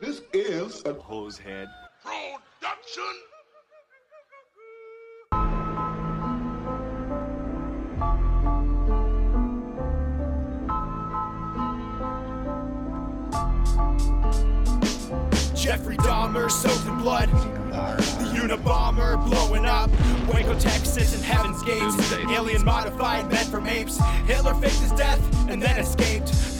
This is a hose head. production. Jeffrey Dahmer soaked in blood. The Unabomber blowing up. Waco, Texas, and Heaven's Gates. Doomsday. Alien modified, men from apes. Hitler faked his death and then escaped.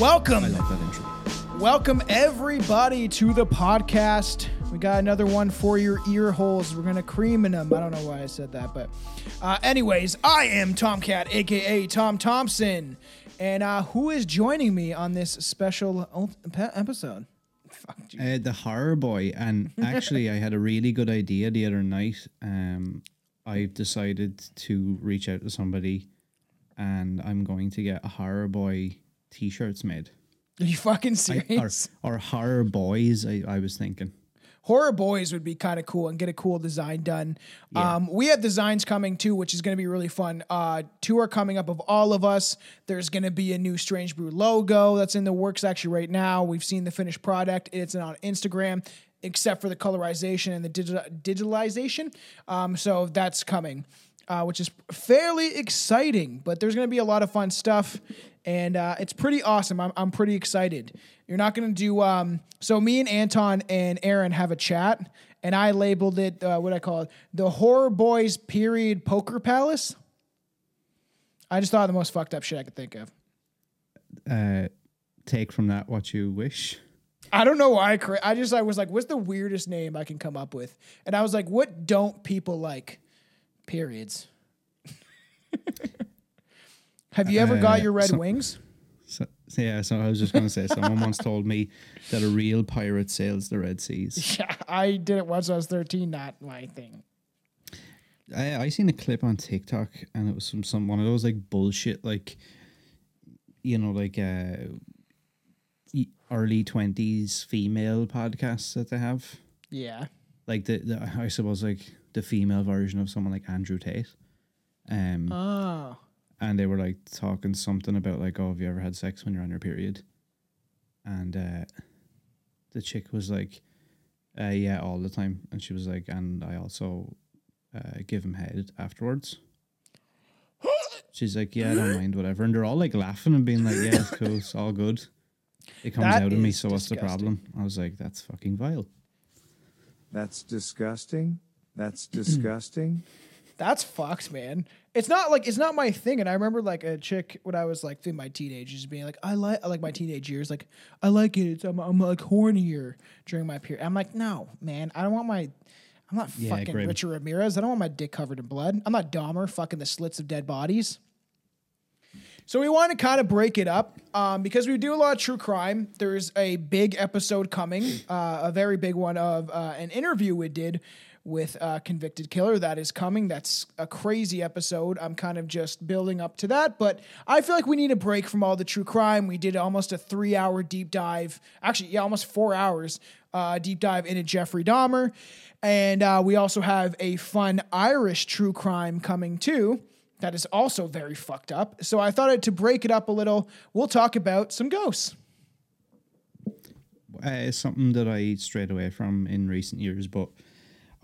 Welcome, I love that intro. welcome everybody to the podcast. We got another one for your ear holes. We're gonna cream in them. I don't know why I said that, but uh, anyways, I am Tomcat, aka Tom Thompson, and uh, who is joining me on this special o- pe- episode? Fuck you. Uh, the horror boy, and actually, I had a really good idea the other night. Um, I've decided to reach out to somebody, and I'm going to get a horror boy T-shirts made, Are you fucking I, or, serious? or horror boys. I, I was thinking. Horror Boys would be kind of cool and get a cool design done. Yeah. Um, we have designs coming too, which is going to be really fun. Uh, two are coming up of all of us. There's going to be a new Strange Brew logo that's in the works actually right now. We've seen the finished product. It's on Instagram, except for the colorization and the digital digitalization. Um, so that's coming, uh, which is fairly exciting. But there's going to be a lot of fun stuff, and uh, it's pretty awesome. I'm, I'm pretty excited. You're not going to do. Um, so me and Anton and Aaron have a chat, and I labeled it. Uh, what I call it, the Horror Boys Period Poker Palace. I just thought of the most fucked up shit I could think of. Uh, take from that what you wish. I don't know why I cra- I just I was like, what's the weirdest name I can come up with? And I was like, what don't people like? Periods. Have you ever got Uh, your red so- wings? So, yeah, so I was just going to say, someone once told me that a real pirate sails the Red Seas. Yeah, I did it once I was 13, not my thing. I I seen a clip on TikTok and it was from some one of those like bullshit like you know like uh early twenties female podcasts that they have Yeah. like the, the I suppose like the female version of someone like Andrew Tate. Um Oh. and they were like talking something about like oh have you ever had sex when you're on your period? And uh the chick was like uh yeah all the time. And she was like and I also uh, give him head afterwards. She's like yeah I don't mind whatever. And they're all like laughing and being like yeah it's cool it's all good. It comes That out of me is so what's the problem? I was like that's fucking vile. That's disgusting. That's disgusting. That's fucked, man. It's not like it's not my thing. And I remember like a chick when I was like in my teenagers being like, I like like my teenage years, like I like it. It's, I'm, I'm like hornier during my period. I'm like, no, man, I don't want my. I'm not Yeah, fucking grim. Richard Ramirez. I don't want my dick covered in blood. I'm not Dahmer fucking the slits of dead bodies. So we want to kind of break it up um, because we do a lot of true crime. There's a big episode coming, uh, a very big one of uh, an interview we did with a convicted killer that is coming. That's a crazy episode. I'm kind of just building up to that, but I feel like we need a break from all the true crime. We did almost a three hour deep dive, actually, yeah, almost four hours uh, deep dive into Jeffrey Dahmer. And uh, we also have a fun Irish true crime coming too that is also very fucked up. So I thought to break it up a little, we'll talk about some ghosts. uh, it's something that I strayed away from in recent years, but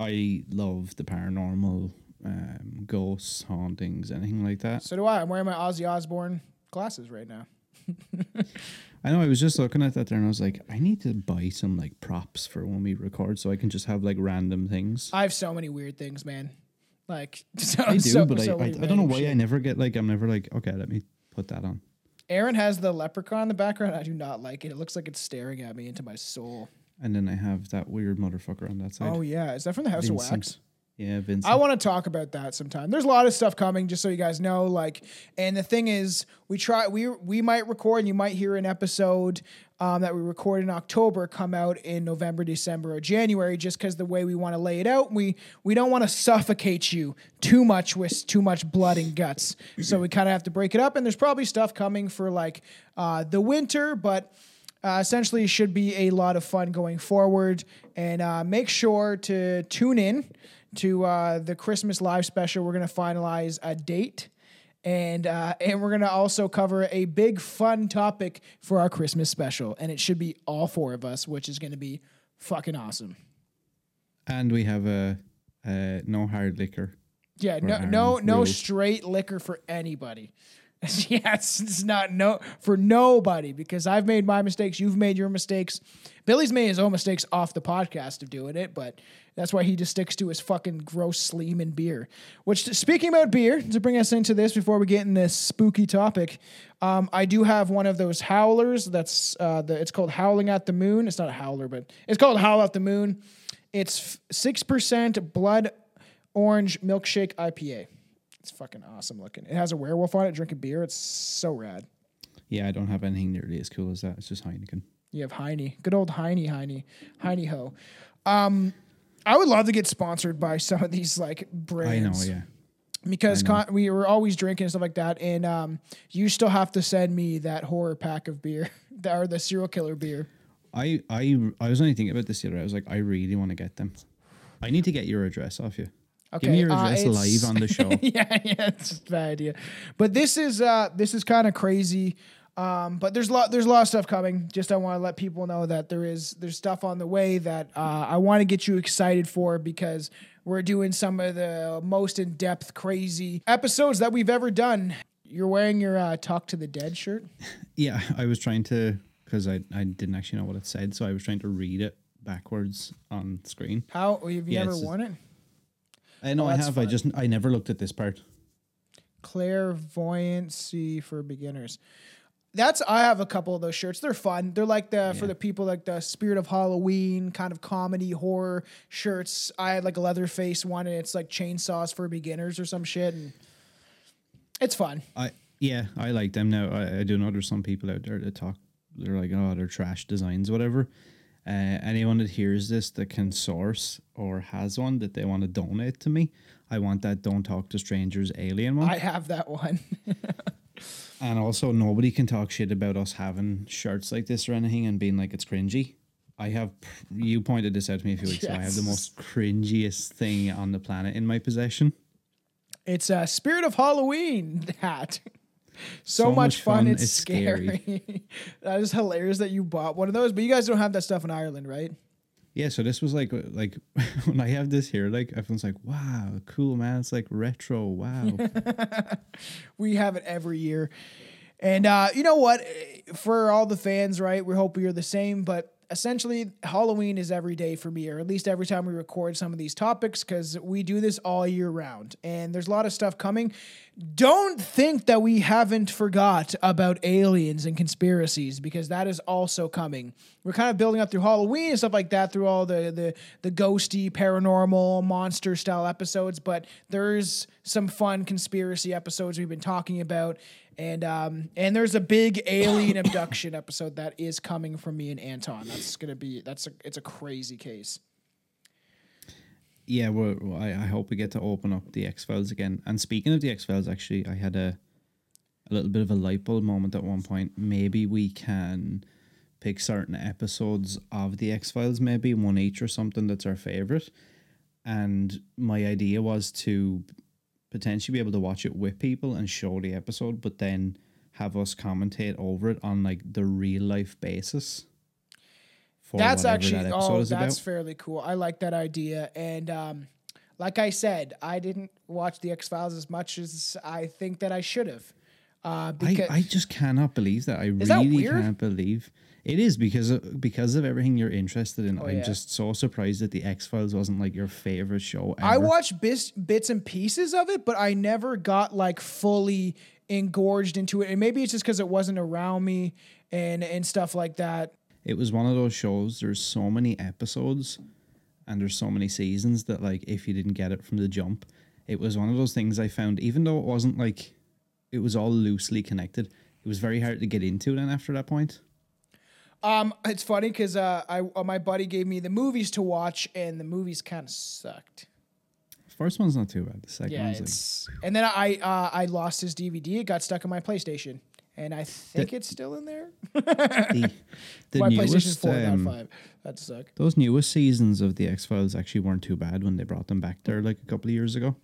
I love the paranormal, um, ghosts, hauntings, anything like that. So do I. I'm wearing my Ozzy Osbourne glasses right now. I know I was just looking at that there and I was like, I need to buy some like props for when we record so I can just have like random things. I have so many weird things, man. Like so, I do, so- but so I, I, I don't know why I never get like, I'm never like, okay, let me put that on. Aaron has the leprechaun in the background. I do not like it. It looks like it's staring at me into my soul. And then I have that weird motherfucker on that side. Oh yeah, is that from the House of Wax? Yeah, Vince. I want to talk about that sometime. There's a lot of stuff coming, just so you guys know. Like, and the thing is, we try we we might record, and you might hear an episode um, that we record in October come out in November, December, or January, just because the way we want to lay it out. We we don't want to suffocate you too much with too much blood and guts. So we kind of have to break it up. And there's probably stuff coming for like uh, the winter, but. Uh, essentially, should be a lot of fun going forward. And uh, make sure to tune in to uh, the Christmas live special. We're going to finalize a date. And uh, and we're gonna also cover a big fun topic for our Christmas special, and it should be all four of us, which is gonna be fucking awesome. and we have a, a no hard liquor. Yeah, no, no, no rules. straight liquor for anybody. yes, it's not no for nobody because I've made my mistakes. You've made your mistakes. Billy's made his own mistakes off the podcast of doing it, but that's why he just sticks to his fucking gross Sleeman beer. Which, speaking about beer, to bring us into this before we get in this spooky topic, um, I do have one of those howlers. That's uh, the it's called Howling at the Moon. It's not a howler, but it's called Howl at the Moon. It's six percent blood orange milkshake IPA. It's fucking awesome looking. It has a werewolf on it drinking beer. It's so rad. Yeah, I don't have anything nearly as cool as that. It's just Heineken. You have Heine, good old Heine, Heine, Heine ho. Um, I would love to get sponsored by some of these like brands. I know, yeah. because know. con- we were always drinking and stuff like that, and um, you still have to send me that horror pack of beer, the- or the serial killer beer. I I I was only thinking about this the other day. I was like, I really want to get them. I need to get your address off you. Give me your uh, address it's- live on the show. yeah, yeah, it's a bad idea. But this is uh this is kind of crazy. Um, but there's a lot there's a lot of stuff coming. Just I want to let people know that there is there's stuff on the way that uh, I want to get you excited for because we're doing some of the most in depth crazy episodes that we've ever done. You're wearing your uh, Talk to the Dead shirt. yeah, I was trying to because I I didn't actually know what it said, so I was trying to read it backwards on screen. How have you Yeah, ever worn it? I know Oh, I have. I just I never looked at this part. clairvoyancy for beginners. That's I have a couple of those shirts. They're fun. They're like the for the people like the spirit of Halloween kind of comedy horror shirts. I had like a Leatherface one, and it's like chainsaws for beginners or some shit, and it's fun. I yeah, I like them now. I, I do know there's some people out there that talk. They're like, oh, they're trash designs, whatever. Uh, anyone that hears this that can source or has one that they want to donate to me, I want that "Don't Talk to Strangers" alien one. I have that one. and also, nobody can talk shit about us having shirts like this or anything and being like it's cringy. I have. You pointed this out to me a few weeks ago. I have the most cringiest thing on the planet in my possession. it's a spirit of Halloween hat. So, So much, much fun, fun, it's, it's scary. that is hilarious that you bought one of those, but you guys don't have that stuff in Ireland, right? Yeah, so this was like like when I have this here, like everyone's like, "Wow, cool, man! It's like retro. Wow." We have it every year. And uh, you know what? For all the fans, right? We hope you're the same. But essentially, Halloween is every day for me, or at least every time we record some of these topics, because we do this all year round. And there's a lot of stuff coming. Don't think that we haven't forgot about aliens and conspiracies, because that is also coming. We're kind of building up through Halloween and stuff like that, through all the the the ghosty, paranormal, monster style episodes. But there's some fun conspiracy episodes we've been talking about, and um and there's a big alien abduction episode that is coming from me and Anton. That's gonna be that's a it's a crazy case. yeah, well, I, I hope we get to open up the X Files again. And speaking of the X Files, actually, I had a a little bit of a light bulb moment at one point. Maybe we can pick certain episodes of the X Files, maybe one each or something that's our favorite. And my idea was to potentially be able to watch it with people and show the episode, but then have us commentate over it on like the real life basis. That's actually that oh that's about. fairly cool. I like that idea. And um like I said, I didn't watch the X Files as much as I think that I should have. Uh, because I, I just cannot believe that. I really weird? can't believe it is because of, because of everything you're interested in. Oh, I'm Oh, yeah. just so surprised that the X Files wasn't like your favorite show. Ever. I watched bits, bits and pieces of it, but I never got like fully engorged into it. And maybe it's just because it wasn't around me and and stuff like that. It was one of those shows. There's so many episodes, and there's so many seasons that like if you didn't get it from the jump, it was one of those things I found even though it wasn't like it was all loosely connected, it was very hard to get into then after that point. Um, it's funny because uh, I uh, my buddy gave me the movies to watch, and the movies kind of sucked. First one's not too bad. The second Yeah, one's like and then I uh, I lost his DVD. It got stuck in my PlayStation, and I think it's still in there. the, the my PlayStation Four, um, not five. That suck. those newest seasons of the X Files actually weren't too bad when they brought them back there like a couple of years ago.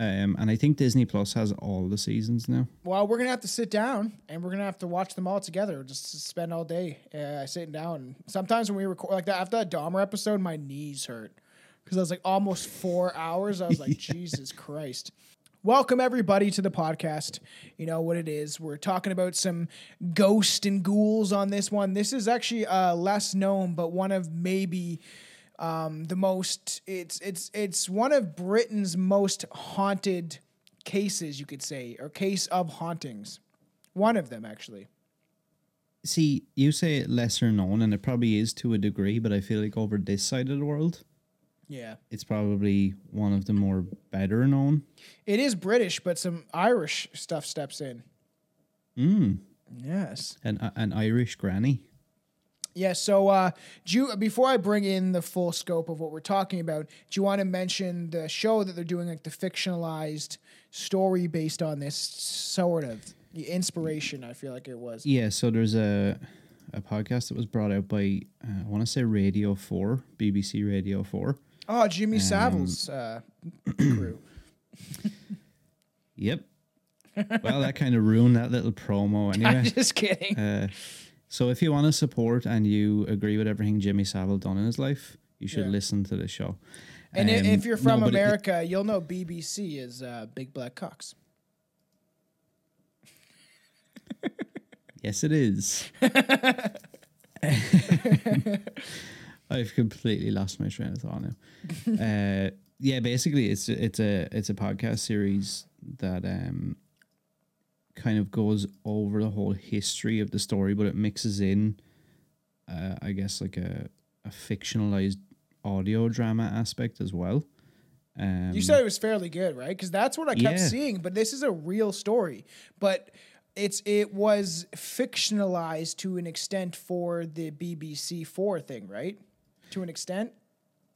Um, and I think Disney Plus has all the seasons now. Well, we're gonna have to sit down and we're gonna have to watch them all together. Just spend all day uh, sitting down. Sometimes when we record like that after that Dahmer episode, my knees hurt because I was like almost four hours. I was like, Jesus Christ. Welcome everybody to the podcast. You know what it is. We're talking about some ghost and ghouls on this one. This is actually uh, less known, but one of maybe um, the most. It's it's it's one of Britain's most haunted cases, you could say, or case of hauntings. One of them, actually. See, you say it lesser known, and it probably is to a degree, but I feel like over this side of the world, Yeah. it's probably one of the more better known. It is British, but some Irish stuff steps in. Mm. Yes. An, an Irish granny. Yeah, so uh, do you, before I bring in the full scope of what we're talking about, do you want to mention the show that they're doing, like the fictionalized story based on this sort of the inspiration? I feel like it was. Yeah, so there's a a podcast that was brought out by uh, I want to say Radio Four, BBC Radio Four. Oh, Jimmy Savile's uh, crew. Yep. well, that kind of ruined that little promo Anyway, I'm just kidding. Uh, so if you want to support and you agree with everything Jimmy Savile done in his life, you should Yeah. listen to the show. and Um, if you're no, from it- America, you'll know BBC is uh, Big Black Cocks. yes, it is. I've completely lost my train of thought now. uh, yeah, basically, it's it's a it's a podcast series that um kind of goes over the whole history of the story, but it mixes in, uh, I guess, like a a fictionalized audio drama aspect as well. Um, You said it was fairly good, right? Because that's what I kept Yeah. seeing. But this is a real story. But it's it was fictionalized to an extent for the BBC Four thing, right? To an extent.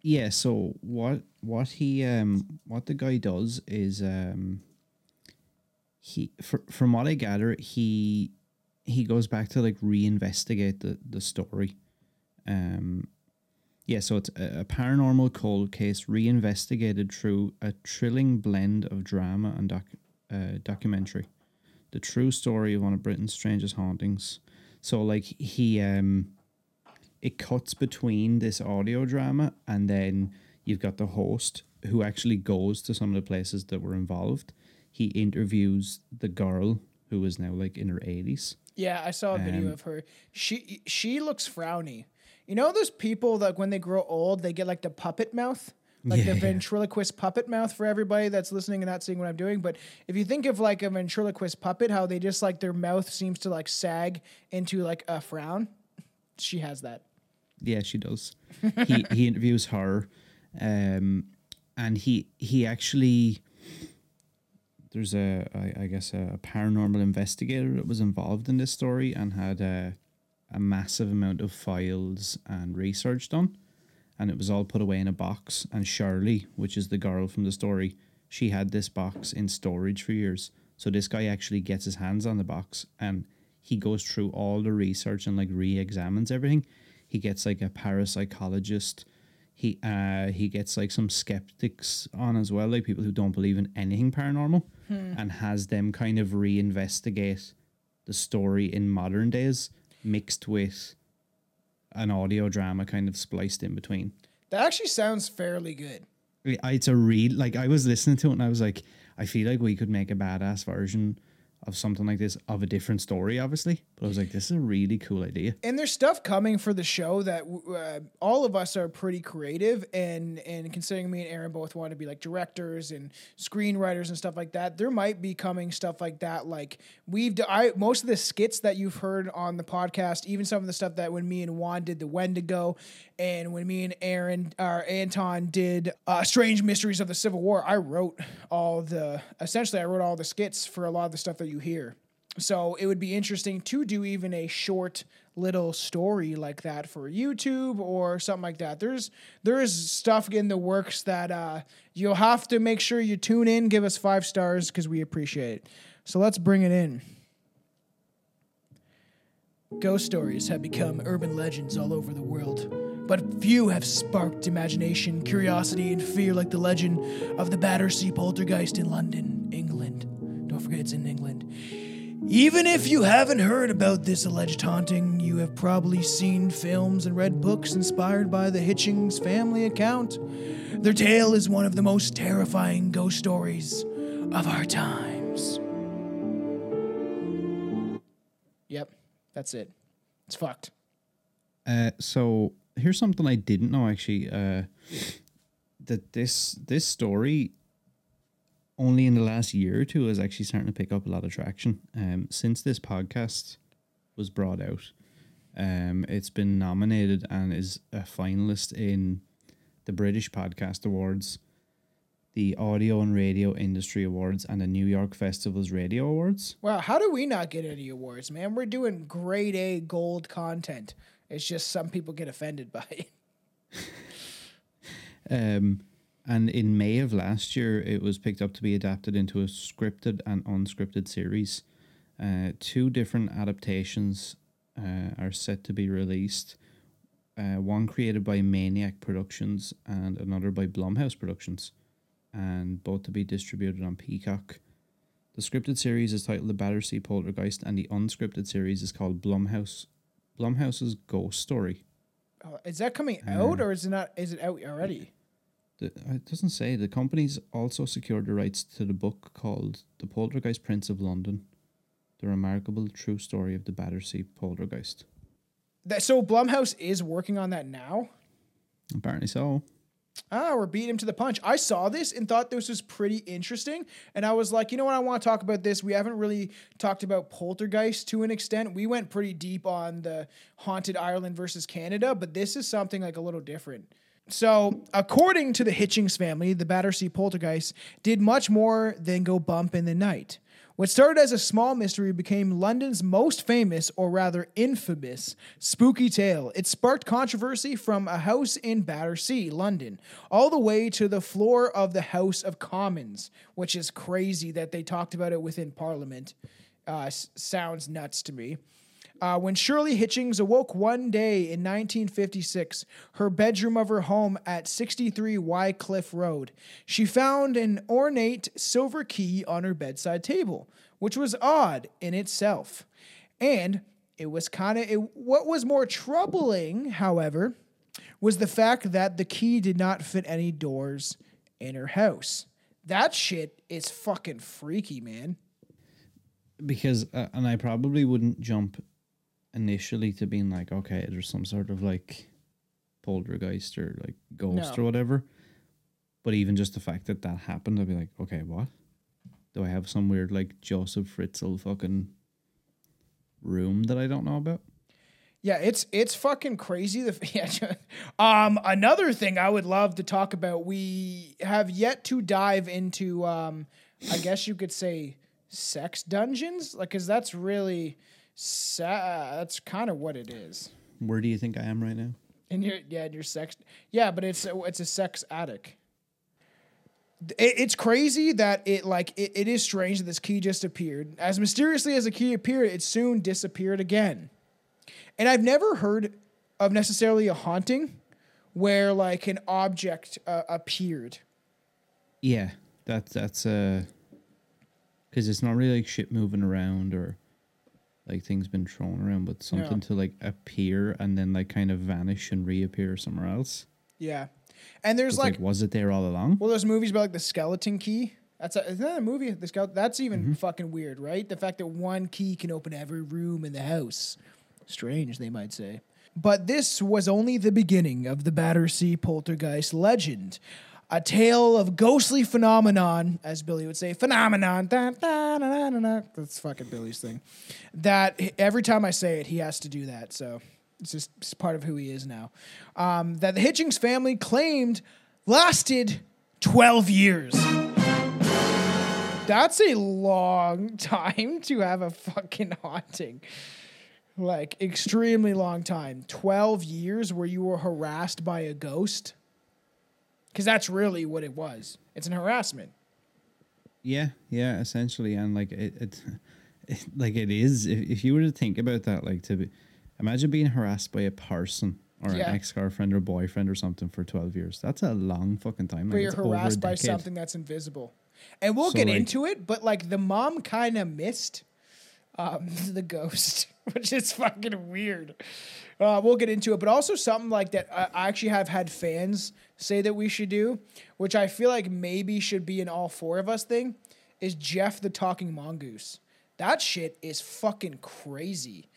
Yeah, so what what he um what the guy does is um he fr- from what I gather he he goes back to like reinvestigate the the story. Um yeah, so it's a, a paranormal cold case reinvestigated through a thrilling blend of drama and doc, uh, documentary. The true story of one of Britain's strangest hauntings. So like he um it cuts between this audio drama and then you've got the host who actually goes to some of the places that were involved. He interviews the girl who is now like in her 80s. Yeah, I saw a video Um, of her. She she looks frowny. You know those people that when they grow old they get like the puppet mouth, like Yeah, the yeah. ventriloquist puppet mouth for everybody that's listening and not seeing what I'm doing. But if you think of like a ventriloquist puppet, how they just like their mouth seems to like sag into like a frown, she has that. Yeah, she does. he he interviews her, um, and he he actually there's a I, I guess a, paranormal investigator that was involved in this story and had a a massive amount of files and research done, and it was all put away in a box. And Shirley, which is the girl from the story, she had this box in storage for years. So this guy actually gets his hands on the box and he goes through all the research and like re-examines everything. He gets like a parapsychologist. He uh he gets like some skeptics on as well, like people who don't believe in anything paranormal, Hmm. and has them kind of reinvestigate the story in modern days, mixed with an audio drama kind of spliced in between. That actually sounds fairly good. It's a real like I was listening to it and I was like, I feel like we could make a badass version of something like this of a different story, obviously, I was like, this is a really cool idea. and there's stuff coming for the show that uh, all of us are pretty creative and and considering me and Aaron both want to be like directors and screenwriters and stuff like that there might be coming stuff like that like we've I most of the skits that you've heard on the podcast even some of the stuff that when me and Juan did the Wendigo and when me and Aaron or Anton did uh, Strange Mysteries of the Civil War I wrote all the essentially I wrote all the skits for a lot of the stuff that you hear so it would be interesting to do even a short little story like that for YouTube or something like that. There's there is stuff in the works that uh, you'll have to make sure you tune in, give us five stars because we appreciate it. So let's bring it in. Ghost stories have become urban legends all over the world, but few have sparked imagination, curiosity, and fear like the legend of the Battersea Poltergeist in London, England. Don't forget it's in England. Even if you haven't heard about this alleged haunting, you have probably seen films and read books inspired by the Hitchings family account. Their tale is one of the most terrifying ghost stories of our times. Yep, that's it. It's fucked. Uh, so here's something I didn't know actually. Uh, that this this story only in the last year or two is actually starting to pick up a lot of traction. Um, since this podcast was brought out, um, it's been nominated and is a finalist in the British Podcast Awards, the Audio and Radio Industry Awards, and the New York Festivals Radio Awards. Wow, how do we not get any awards, man? We're doing grade A gold content. It's just some people get offended by it. Um, and in May of last year, it was picked up to be adapted into a scripted and unscripted series. Uh, two different adaptations uh, are set to be released. Uh, one created by Maniac Productions and another by Blumhouse Productions, and both to be distributed on Peacock. The scripted series is titled The Battersea Poltergeist, and the unscripted series is called Blumhouse. Blumhouse's Ghost Story. Uh, is that coming out or is it not? Is it out already? The, it doesn't say. The company's also secured the rights to the book called The Poltergeist Prince of London The Remarkable True Story of the Battersea Poltergeist. That, so Blumhouse is working on that now. Apparently so. Ah, we're beating him to the punch. I saw this and thought this was pretty interesting. And I was like, you know what? I want to talk about this. We haven't really talked about poltergeist to an extent. We went pretty deep on the haunted Ireland versus Canada, but this is something like a little different. So, according to the Hitchings family, the Battersea poltergeist did much more than go bump in the night. What started as a small mystery became London's most famous, or rather infamous, spooky tale. It sparked controversy from a house in Battersea, London, all the way to the floor of the House of Commons, which is crazy that they talked about it within Parliament. Uh, sounds nuts to me. Uh, when Shirley Hitchings awoke one day in 1956, her bedroom of her home at 63 Wycliffe Road, she found an ornate silver key on her bedside table, which was odd in itself. And it was kind of what was more troubling, however, was the fact that the key did not fit any doors in her house. That shit is fucking freaky, man. Because, uh, and I probably wouldn't jump initially to being like, okay, there's some sort of like poltergeist or like ghost No. or whatever. But even just the fact that that happened, I'd be like, okay, what? Do I have some weird like Josef Fritzl fucking room that I don't know about? Yeah, it's it's fucking crazy. The yeah, um, another thing I would love to talk about. We have yet to dive into, um, I guess you could say, sex dungeons. Like, cause that's really, sa- that's kind of what it is. Where do you think I am right now? And your yeah, your sex. Yeah, but it's a, it's a sex attic. It, it's crazy that it like it, it is strange that this key just appeared. As mysteriously as the key appeared, it soon disappeared again. And I've never heard of necessarily a haunting where like an object uh, appeared. Yeah, that that's uh, because it's not really like shit moving around or like things been thrown around, but something to like appear and then like kind of vanish and reappear somewhere else. Yeah, and there's like, like, was it there all along? well, there's movies about like the skeleton key. That's a, isn't that a movie? The Scout. That's even mm-hmm. fucking weird, right? The fact that one key can open every room in the house. Strange, they might say. But this was only the beginning of the Battersea Poltergeist legend. A tale of ghostly phenomenon, as Billy would say, phenomenon. Da, da, da. That's fucking Billy's thing. That every time I say it, he has to do that. So it's just it's part of who he is now. Um, that the Hitchings family claimed lasted 12 years. That's a long time to have a fucking haunting. Like, extremely long time. 12 years where you were harassed by a ghost. Because that's really what it was. It's an harassment. Yeah, yeah, essentially, and like it, it, it like it is. If, if you were to think about that, like to be, imagine being harassed by a person or Yeah. an ex girlfriend or boyfriend or something for twelve years. That's a long fucking time. Where Like, you're it's over a harassed by something that's invisible. And we'll So, get like- into it, but like the mom kind of missed um, the ghost, which is fucking weird. Uh, we'll get into it, but also something like that I I actually have had fans say that we should do, which I feel like maybe should be an all four of us thing, is Jeff the Talking Mongoose. That shit is fucking crazy.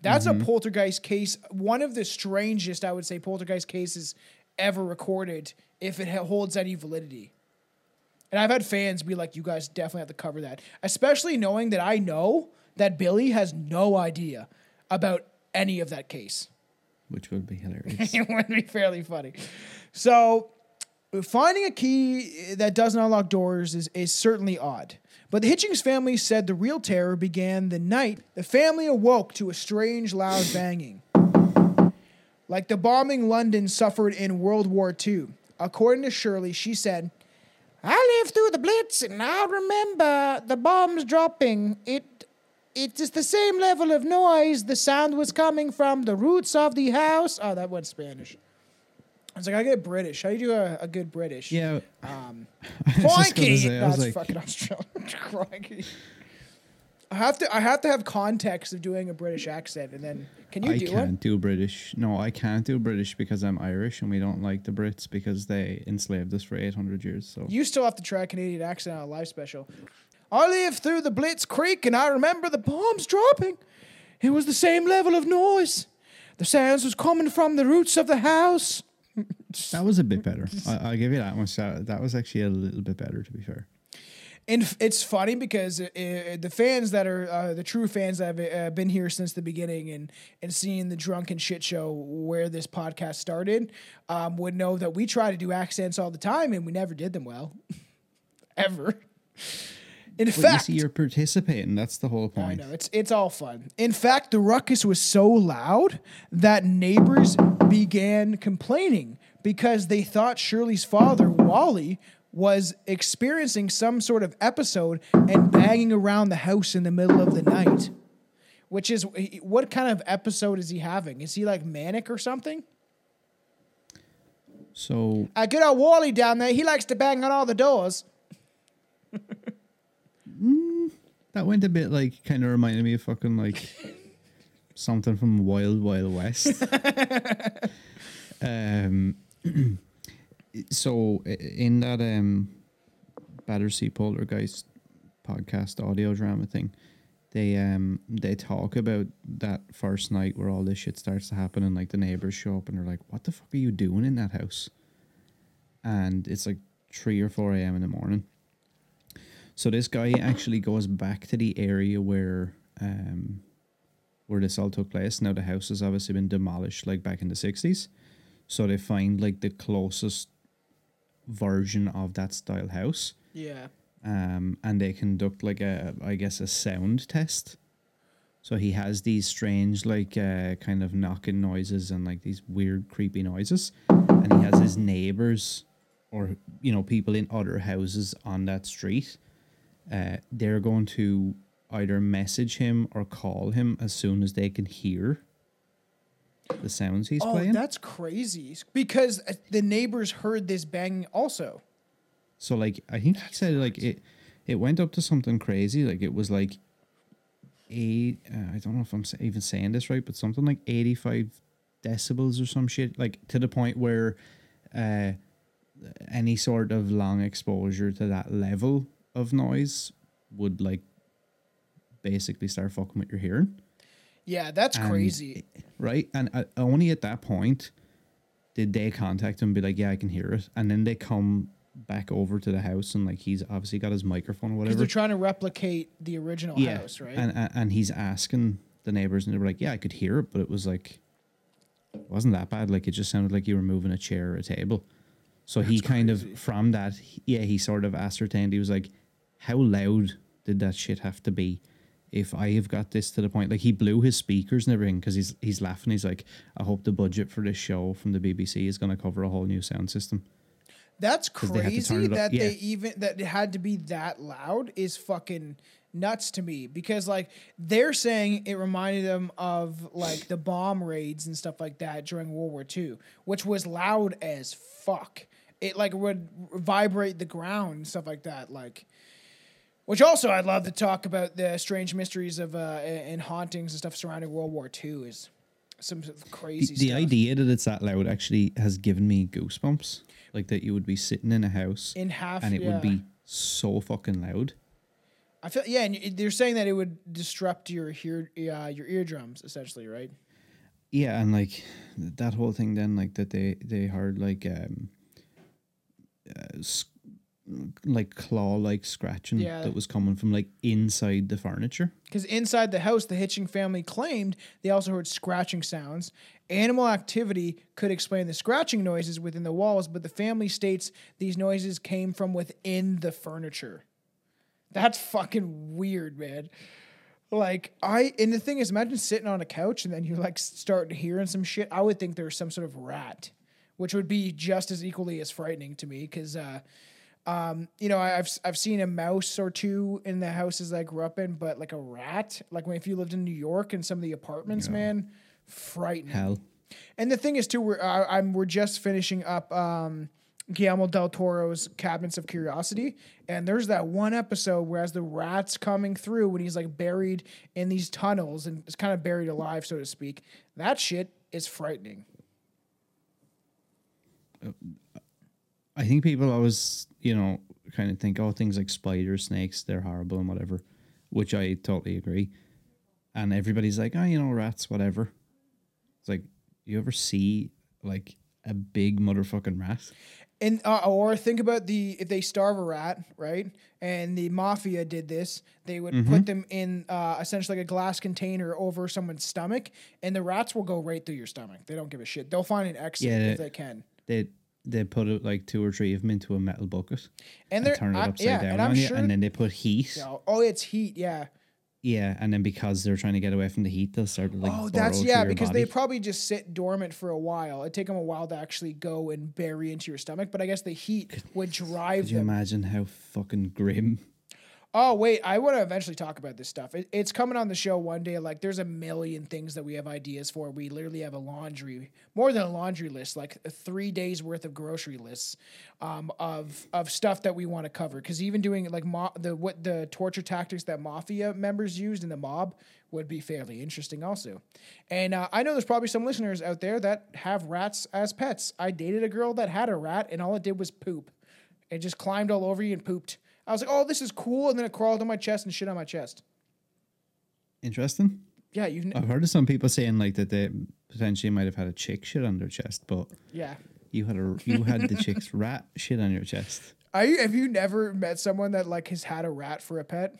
That's a mm-hmm. poltergeist case, one of the strangest, I would say, poltergeist cases ever recorded, if it holds any validity. And I've had fans be like, you guys definitely have to cover that. Especially knowing that I know that Billy has no idea about any of that case. Which would be hilarious. it would be fairly funny. So, finding a key that doesn't unlock doors is, is certainly odd. But the Hitchings family said the real terror began the night the family awoke to a strange, loud banging. Like the bombing London suffered in World War II. According to Shirley, she said, I lived through the Blitz and I remember the bombs dropping. It it is the same level of noise. The sound was coming from the roots of the house. Oh, that went Spanish. I was like, I get British. How do you do a, a good British? yeah, Um, I was just gonna Crikey! say, I was That's like- fucking Australian. Crikey. I have to. I have to have context of doing a British accent, and then can you do it? I do can't it? do British. No, I can't do British because I'm Irish and we don't like the Brits because they enslaved us for 800 years. So You still have to try a Canadian accent on a live special. I lived through the Blitz Creek, and I remember the bombs dropping. It was the same level of noise. The sounds was coming from the roots of the house. that was a bit better. I, I'll give you that one. So that was actually a little bit better, to be fair. And it's funny because uh, uh, the fans that are uh, the true fans that have uh, been here since the beginning and and seeing the drunken shit show where this podcast started um, would know that we try to do accents all the time and we never did them well, ever. In you fact, see, you're participating. That's the whole I point. know it's it's all fun. In fact, the ruckus was so loud that neighbors began complaining because they thought Shirley's father, Wally, was experiencing some sort of episode and banging around the house in the middle of the night. Which is what kind of episode is he having? Is he like manic or something? So I good old Wally down there. He likes to bang on all the doors. That went a bit like, kind of reminded me of fucking like something from Wild Wild West. um, so in that um, Battersea Poltergeist podcast audio drama thing, they um they talk about that first night where all this shit starts to happen and like the neighbors show up and they're like, "What the fuck are you doing in that house?" And it's like three or four a.m. in the morning. So this guy actually goes back to the area where um where this all took place. Now the house has obviously been demolished like back in the sixties. So they find like the closest version of that style house. Yeah. Um and they conduct like a I guess a sound test. So he has these strange like uh kind of knocking noises and like these weird creepy noises. And he has his neighbors or you know, people in other houses on that street uh, they're going to either message him or call him as soon as they can hear the sounds he's Oh, playing. that's crazy. Because uh, the neighbors heard this banging also. so like I think he said like it it went up to something crazy. Like it was like eight. Uh, I don't know if I'm even saying this right, but something like eighty five decibels or some shit. Like to the point where uh, any sort of long exposure to that level of noise would like basically start fucking with your hearing. Yeah, that's And- crazy. right? And uh, only at that point did they contact him and be like, "Yeah, I can hear it." And then they come back over to the house and like he's obviously got his microphone or whatever. they're trying to replicate the original yeah, house, right? And, and and he's asking the neighbors, and they were like, "Yeah, I could hear it, but it was like, it wasn't that bad. Like it just sounded like you were moving a chair or a table." So he kind of from that, yeah, he sort of ascertained. He was like, "How loud did that shit have to be?" If I have got this to the point, like he blew his speakers and everything, because he's he's laughing. He's like, "I hope the budget for this show from the BBC is going to cover a whole new sound system." That's they had to turn crazy up. that Yeah. they even that it had to be that loud is fucking nuts to me because like they're saying it reminded them of like the bomb raids and stuff like that during World War II, which was loud as fuck. It like would vibrate the ground and stuff like that. Like, which also I'd love to talk about the strange mysteries of uh and hauntings and stuff surrounding World War II is some crazy the stuff. idea that it's that loud actually has given me goosebumps. Like that you would be sitting in a house in half and it yeah. would be so fucking loud. I feel yeah, and they're saying that it would disrupt your hear uh, your eardrums essentially, right? Yeah, and like that whole thing then like that they they heard like um uh, like claw like scratching Yeah. that was coming from like inside the furniture. Because inside the house, the Hitching family claimed they also heard scratching sounds. Animal activity could explain the scratching noises within the walls, but the family states these noises came from within the furniture. That's fucking weird, man. Like I and the thing is, imagine sitting on a couch and then you like start hearing some shit. I would think there's some sort of rat, which would be just as equally as frightening to me. Because uh, um, you know, I've I've seen a mouse or two in the houses I grew up in, but like a rat, like when if you lived in New York and some of the apartments, man, frightening. Hell. And the thing is, too, we're I, I'm we're just finishing up um, Guillermo del Toro's Cabinets of Curiosity, and there's that one episode where as the rat's coming through when he's like buried in these tunnels and is kind of buried alive, so to speak. That shit is frightening. I think people always, you know, kind of think, oh, things like spiders, snakes, they're horrible and whatever, which I totally agree. And everybody's like, oh, you know, rats, whatever. It's like, you ever see like a big motherfucking rat? And uh, or think about the if they starve a rat, right? And the mafia did this, they would Mm-hmm. put them in uh, essentially like a glass container over someone's stomach, and the rats will go right through your stomach. They don't give a shit. They'll find an exit Yeah, if they- can. They they put it like two or three of them into a metal bucket And they're turn it upside yeah, down and on you, and then they put heat. Oh, it's heat. Yeah. Yeah, and then because they're trying to get away from the heat, they'll start to like. oh, that's yeah. Because body. they probably just sit dormant for a while. It'd take them a while to actually go and bury into your stomach. But I guess the heat would drive Could you them. imagine how fucking grim? Oh wait, I want to eventually talk about this stuff. It, it's coming on the show one day. Like, there's a million things that we have ideas for. We literally have a laundry, more than a laundry list, like three days worth of grocery lists, um, of of stuff that we want to cover. Because even doing like mo- the what the torture tactics that mafia members used in the mob would be fairly interesting, also. And uh, I know there's probably some listeners out there that have rats as pets. I dated a girl that had a rat, and all it did was poop. It just climbed all over you and pooped. I was like, "Oh, this is cool," and then it crawled on my chest and shit on my chest. Interesting. Yeah, you've. I've heard of some people saying like that they potentially might have had a chick shit on their chest, but Yeah. you had a you had the chick's rat shit on your chest. Are you? Have you never met someone that like has had a rat for a pet?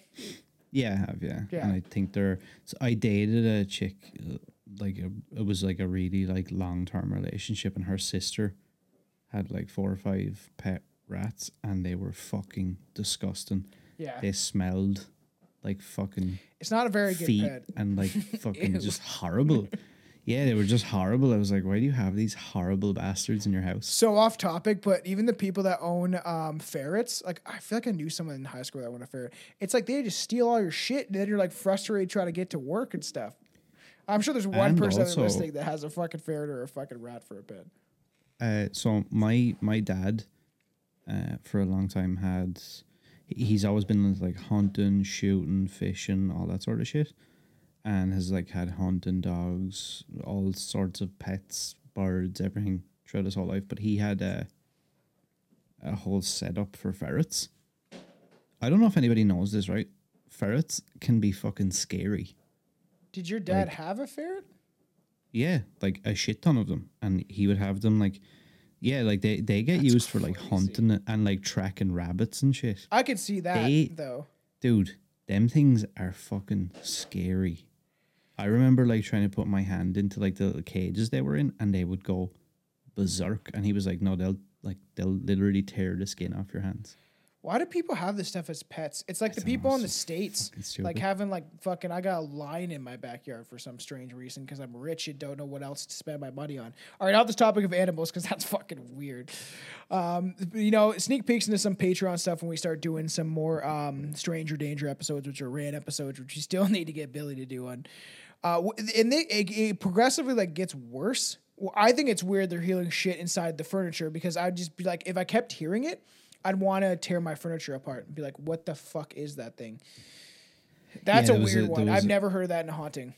Yeah, I have yeah. Yeah. And I think they're. So I dated a chick, uh, like a, it was like a really like long term relationship, and her sister had like four or five pet rats, and they were fucking disgusting. Yeah. They smelled like fucking It's not a very good pet. and like fucking just horrible. Yeah, they were just horrible. I was like, why do you have these horrible bastards in your house? So off topic, but even the people that own um, ferrets, like I feel like I knew someone in high school that owned a ferret. It's like they just steal all your shit, and then you're like frustrated trying to get to work and stuff. I'm sure there's one And person also- listening that has a fucking ferret or a fucking rat for a pet. Uh, so my my dad, uh, for a long time had, he's always been into, like hunting, shooting, fishing, all that sort of shit, and has like had hunting dogs, all sorts of pets, birds, everything throughout his whole life. But he had a a whole setup for ferrets, I don't know if anybody knows this, right? Ferrets can be fucking scary. Did your dad Like- have a ferret? Yeah, like a shit ton of them, and he would have them like, yeah, like they they get That's used for like crazy. hunting and, and like tracking rabbits and shit. I could see that They- though. Dude, them things are fucking scary. I remember like trying to put my hand into like the little cages they were in, and they would go berserk. And he was like, "No, they'll like they'll literally tear the skin off your hands." Why do people have this stuff as pets? It's like the people in the states, like having like fucking. I got a lion in my backyard for some strange reason because I'm rich and don't know what else to spend my money on. All right, off this topic of animals because that's fucking weird. Um, you know, sneak peeks into some Patreon stuff when we start doing some more um, Stranger Danger episodes, which are ran episodes, which we still need to get Billy to do on. Uh, and they, it, it progressively like gets worse. Well, I think it's weird they're healing shit inside the furniture because I'd just be like, if I kept hearing it, I'd want to tear my furniture apart and be like, what the fuck is that thing? That's Yeah, a weird a- one. I've a- never heard of that in a haunting.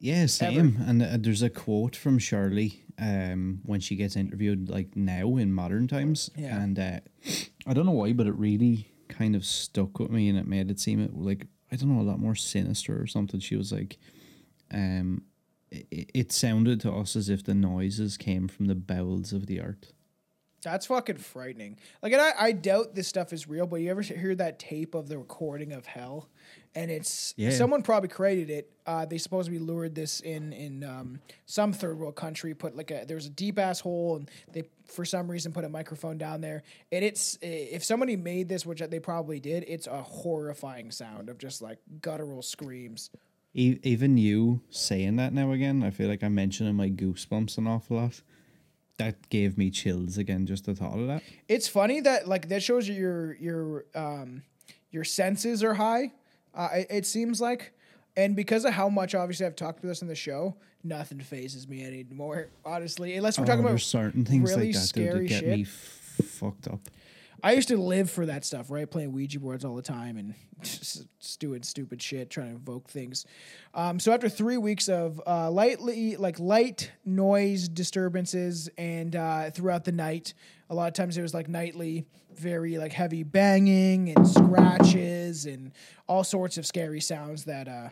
Yeah, same. And uh, there's a quote from Shirley um, when she gets interviewed, like now in modern times. Yeah. And uh, I don't know why, but it really kind of stuck with me, and it made it seem it like I don't know a lot more sinister or something. She was like, um, it, it sounded to us as if the noises came from the bowels of the earth. That's fucking frightening. Like, and I, I doubt this stuff is real, but you ever hear that tape of the recording of hell? And it's Yeah. someone probably created it. Uh, they supposedly lured this in in um, some third world country. Put like a there's a deep ass hole, and they for some reason put a microphone down there. And it's if somebody made this, which they probably did, it's a horrifying sound of just like guttural screams. E- even you saying that now again, I feel like I'm mentioning my goosebumps an awful lot. That gave me chills again, just the thought of that. It's funny that like that shows you your your um your senses are high. Uh, it, it seems like, and because of how much obviously I've talked about this in the show, nothing phases me anymore. Honestly, unless we're talking Oh, about there's certain things really like that dude, scary that get shit. me f- fucked up. I used to live for that stuff, right? Playing Ouija boards all the time and just, doing stupid shit, trying to invoke things. Um, so after three weeks of uh, lightly, like light noise disturbances, and uh, throughout the night, a lot of times it was like nightly, very like heavy banging and scratches and all sorts of scary sounds that uh,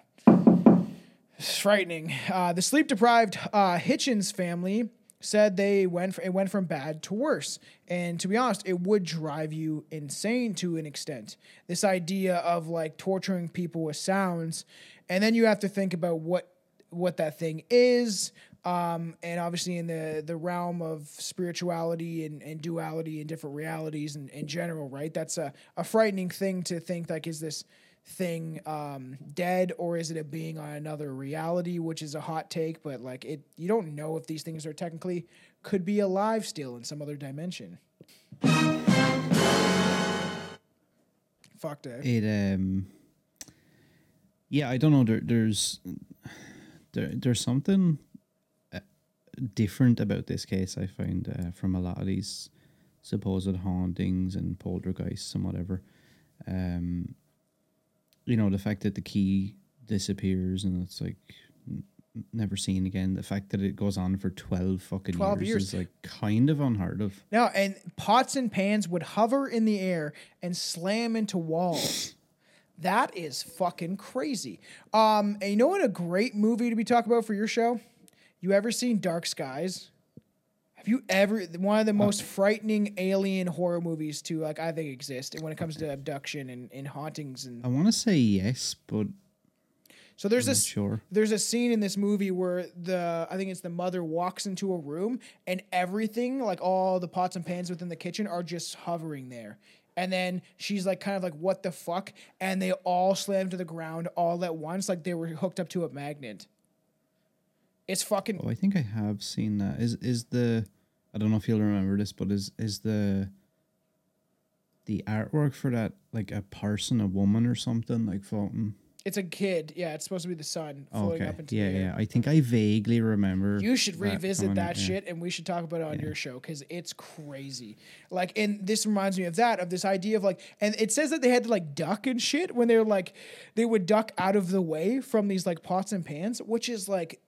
frightening. Uh, the sleep deprived uh, Hitchings family said they went it went from bad to worse, and to be honest, it would drive you insane to an extent. This idea of like torturing people with sounds, and then you have to think about what what that thing is. Um, and obviously in the the realm of spirituality and, and duality and different realities and in general, right? That's a, a frightening thing to think like is this thing um, dead or is it a being on another reality which is a hot take but like it you don't know if these things are technically could be alive still in some other dimension fucked it It um, yeah, I don't know. There, there's there, there's something uh, different about this case. I find uh, from a lot of these supposed hauntings and poltergeists and whatever. Um, you know, the fact that the key disappears and it's like never seen again. The fact that it goes on for twelve fucking 12 years, years. is like kind of unheard of. now and pots and pans would hover in the air and slam into walls that is fucking crazy um and you know what a great movie to be talking about for your show you ever seen dark skies you ever one of the most frightening alien horror movies to like I think exist when it comes to abduction and, and hauntings and I want to say yes, but so there's I'm this sure. there's a scene in this movie where the I think it's the mother walks into a room and everything like all the pots and pans within the kitchen are just hovering there. And then she's like kind of like what the fuck and they all slam to the ground all at once like they were hooked up to a magnet. It's fucking Oh, I think I have seen that. Is is the I don't know if you'll remember this, but is is the the artwork for that like a person, a woman, or something like floating? it's a kid. Yeah, it's supposed to be the sun Oh, floating okay, up into yeah, the air. yeah. I think I vaguely remember. You should revisit coming that out, yeah. shit and we should talk about it on your show because it's crazy. Like, and this reminds me of that, of this idea of like, and it says that they had to like duck and shit when they were like, they would duck out of the way from these like pots and pans, which is like,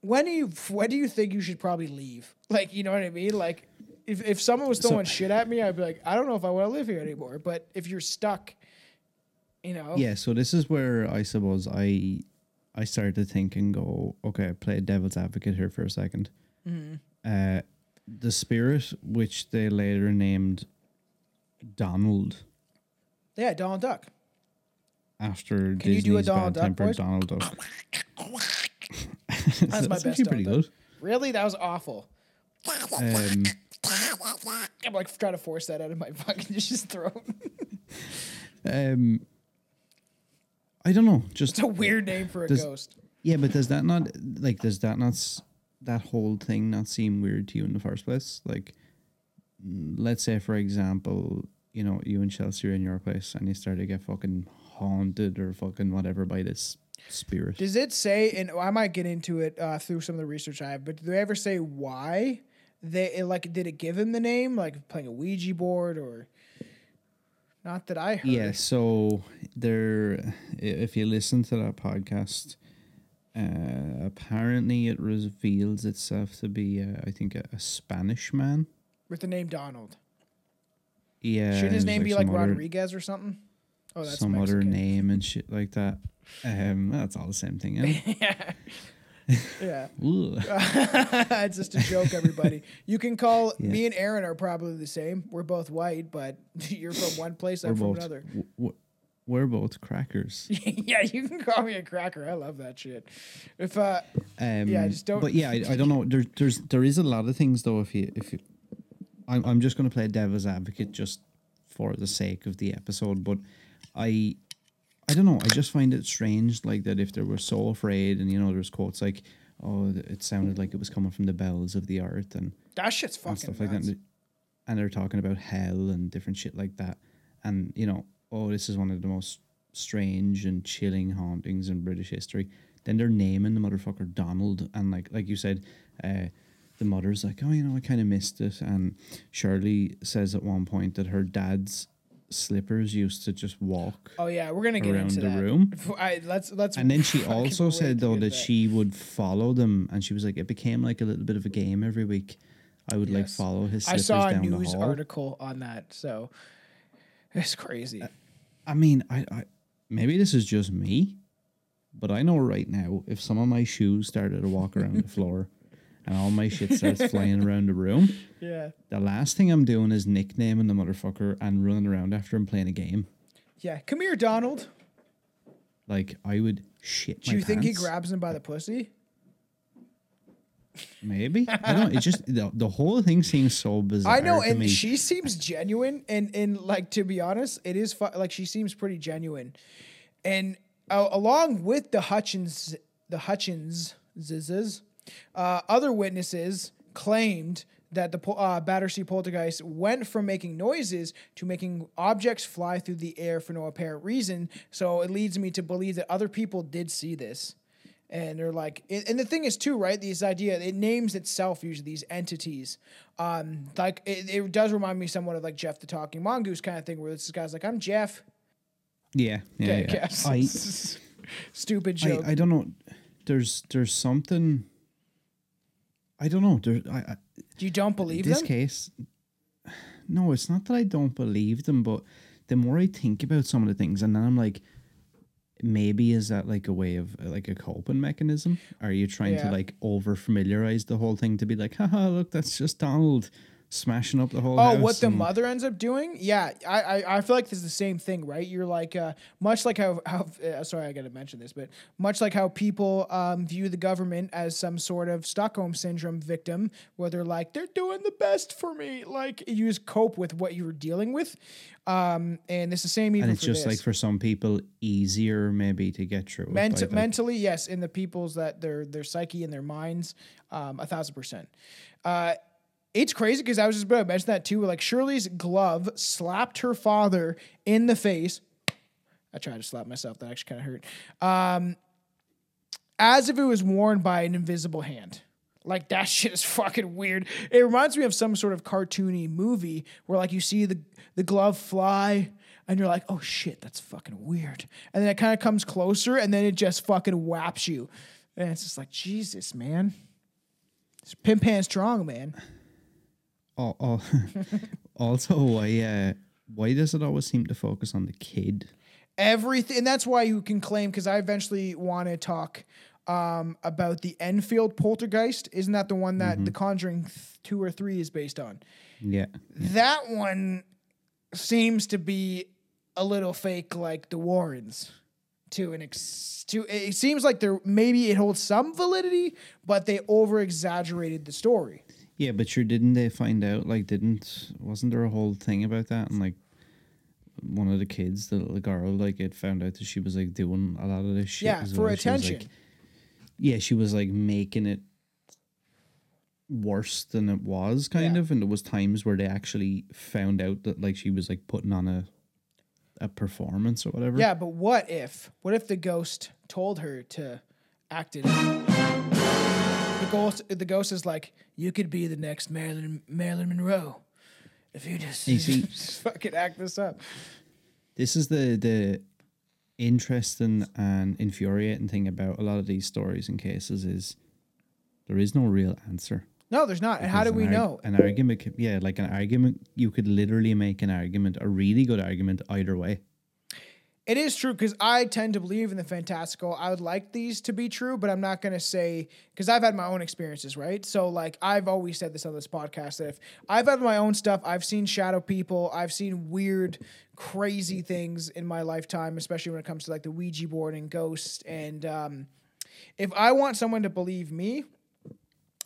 when do you, when do you think you should probably leave? Like, you know what I mean? Like, if, if someone was throwing shit at me, I'd be like, I don't know if I want to live here anymore. But if you're stuck, you know, Yeah, so this is where I suppose I I started to think and go, okay, play devil's advocate here for a 2nd Mm-hmm. Uh, the spirit, which they later named Donald yeah, Donald Duck. after Can you do a Disney's Donald Duck? Donald Duck. That's my best pretty good. Really, that was awful. Um, I'm like trying to force that out of my fucking just throat. um, I don't know. Just it's a weird name for a Does- ghost. Yeah, but does that not like does that not that whole thing not seem weird to you in the first place? Like, let's say for example, you know, you and Chelsea are in your place and you start to get fucking haunted or fucking whatever by this spirit. Does it say? And I might get into it uh, through some of the research I have. But do they ever say why they it, like? Did it give him the name, like playing a Ouija board, or not that I heard? Yeah, so there, if you listen to that podcast, uh, apparently it reveals itself to be, uh, I think, a, a Spanish man. with the name Donald. Yeah, Shouldn't his name be like other- Rodriguez or something? Oh, that's some other name and shit like that. Um, that's all the same thing. Yeah. Yeah, it's just a joke, everybody. You can call me and Aaron are probably the same. We're both white, but you're from one place, I'm from another. w- w- we're both crackers. yeah, you can call me a cracker. I love that shit. If uh, Um, Yeah, just don't- But yeah, I, I don't know. There, there's there is a lot of things though. If you if you, I'm I'm just gonna play devil's advocate just for the sake of the episode. But I I don't know. I just find it strange, like that if they were so afraid, and you know, there's quotes like, "Oh, it sounded like it was coming from the bells of the earth," and that shit's and fucking stuff like nuts. that. And they're talking about hell and different shit like that. And, you know, oh, this is one of the most strange and chilling hauntings in British history. Then they're naming the motherfucker Donald. And, like like you said, uh, the mother's like, oh, you know, I kind of missed it. And Shirley says at one point that her dad's slippers used to just walk. Oh yeah, we're gonna get around into the that. room. I, let's let's. And then she also said though get that she would follow them, and she was like, it became like a little bit of a game every week. I would like follow his. I Slippers saw a down the news article on that, so it's crazy. Uh, I mean, I, I maybe this is just me, but I know right now if some of my shoes started to walk around the floor and all my shit starts flying around the room, yeah, the last thing I'm doing is nicknaming the motherfucker and running around after him playing a game. yeah. Come here, Donald. Like I would shit. Do you think he grabs him by the pussy? Maybe I don't. It just the, the whole thing seems so bizarre. I know, and me. she seems genuine, and and like to be honest, it is fu- like she seems pretty genuine, and uh, along with the Hutchins, the Hutchins, zizzes, uh, other witnesses claimed that the uh, Battersea poltergeist went from making noises to making objects fly through the air for no apparent reason. So it leads me to believe that other people did see this. And they're like, and the thing is too, right? This idea, it names itself usually these entities. Um, like it, it does remind me somewhat of like Jeff the Talking Mongoose kind of thing, where this guy's like, "I'm Jeff." yeah, yeah, Okay, yeah. I, Stupid joke. I I don't know. There's there's something. I don't know. There, I, I you don't believe this them? case no it's not that i don't believe them but the more i think about some of the things and then i'm like maybe is that like a way of like a coping mechanism are you trying Yeah. to like over familiarize the whole thing to be like haha look that's just donald smashing up the whole Oh, what the mother ends up doing? Yeah, I, I, I feel like this is the same thing, right? You're like, uh, much like how, how uh, sorry, I got to mention this, but much like how people um, view the government as some sort of Stockholm syndrome victim, where they're like, they're doing the best for me. Like, you just cope with what you were dealing with. Um, and it's the same even and it's for just this. like for some people easier maybe to get through it Ment- like- mentally, yes, in the people's that their their psyche and their minds, um, a thousand percent. Uh, it's crazy because I was just about to mention that too. Like Shirley's glove slapped her father in the face. I tried to slap myself. That actually kind of hurt. Um, as if it was worn by an invisible hand. Like that shit is fucking weird. It reminds me of some sort of cartoony movie where like you see the the glove fly and you're like, oh shit, that's fucking weird. And then it kind of comes closer and then it just fucking whaps you. And it's just like, Jesus, man. Pimp hand strong, man. Al- al- also, why uh, why does it always seem to focus on the kid? everything and that's why you can claim because i eventually want to talk um, about the enfield poltergeist. Isn't that the one that the conjuring th- 2 or 3 is based on? Yeah, that one seems to be a little fake like the warrens to an ex to it seems like there maybe it holds some validity but they over exaggerated the story yeah, but sure, didn't they find out? Like, didn't wasn't there a whole thing about that? And like, one of the kids, the little girl, like, it found out that she was like doing a lot of this shit. yeah for well. She was, attention like- yeah, she was like making it worse than it was, kind Yeah. of. And there was times where they actually found out that like she was like putting on a a performance or whatever. Yeah, but what if? What if the ghost told her to act it ghost, the ghost is like, you could be the next Marilyn Marilyn Monroe if you just, You see- just fucking act this up. This is the the interesting and infuriating thing about a lot of these stories and cases is there is no real answer. No, there's not. And how do we arg- know? An argument, yeah, like an argument, you could literally make an argument, a really good argument either way. It is true because I tend to believe in the fantastical. I would like these to be true, but I'm not going to say because I've had my own experiences, right? So, like, I've always said this on this podcast that if I've had my own stuff, I've seen shadow people, I've seen weird, crazy things in my lifetime, especially when it comes to like the Ouija board and ghosts. And um, if I want someone to believe me,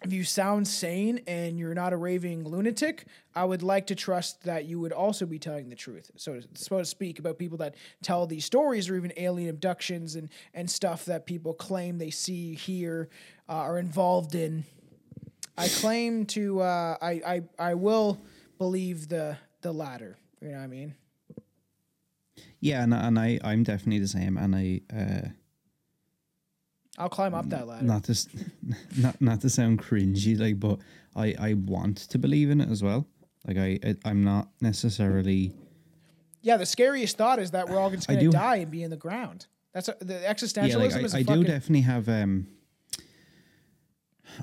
if you sound sane and you're not a raving lunatic, I would like to trust that you would also be telling the truth, so to, so to speak, about people that tell these stories or even alien abductions and, and stuff that people claim they see, hear, uh, are involved in. I claim to, uh, I, I, I will believe the the latter. You know what I mean? Yeah, and, and I, I'm definitely the same. And I, uh, I'll climb up that ladder. not to, s- not not to sound cringy, like, but I, I want to believe in it as well. Like I, I I'm not necessarily. Yeah, the scariest thought is that we're all just I going to do- die and be in the ground. That's a, the existentialism Yeah, like is a I, I fucking, do definitely have um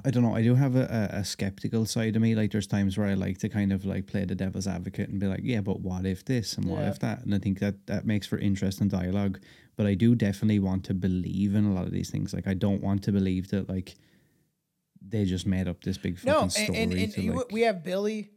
I don't know, I do have a, a, a skeptical side of me. Like there's times where I like to kind of like play the devil's advocate and be like, yeah, but what if this and what Yeah. if that? And I think that that makes for interesting dialogue. But I do definitely want to believe in a lot of these things. Like I don't want to believe that like they just made up this big fucking No, and, story. and, and like- we have Billy,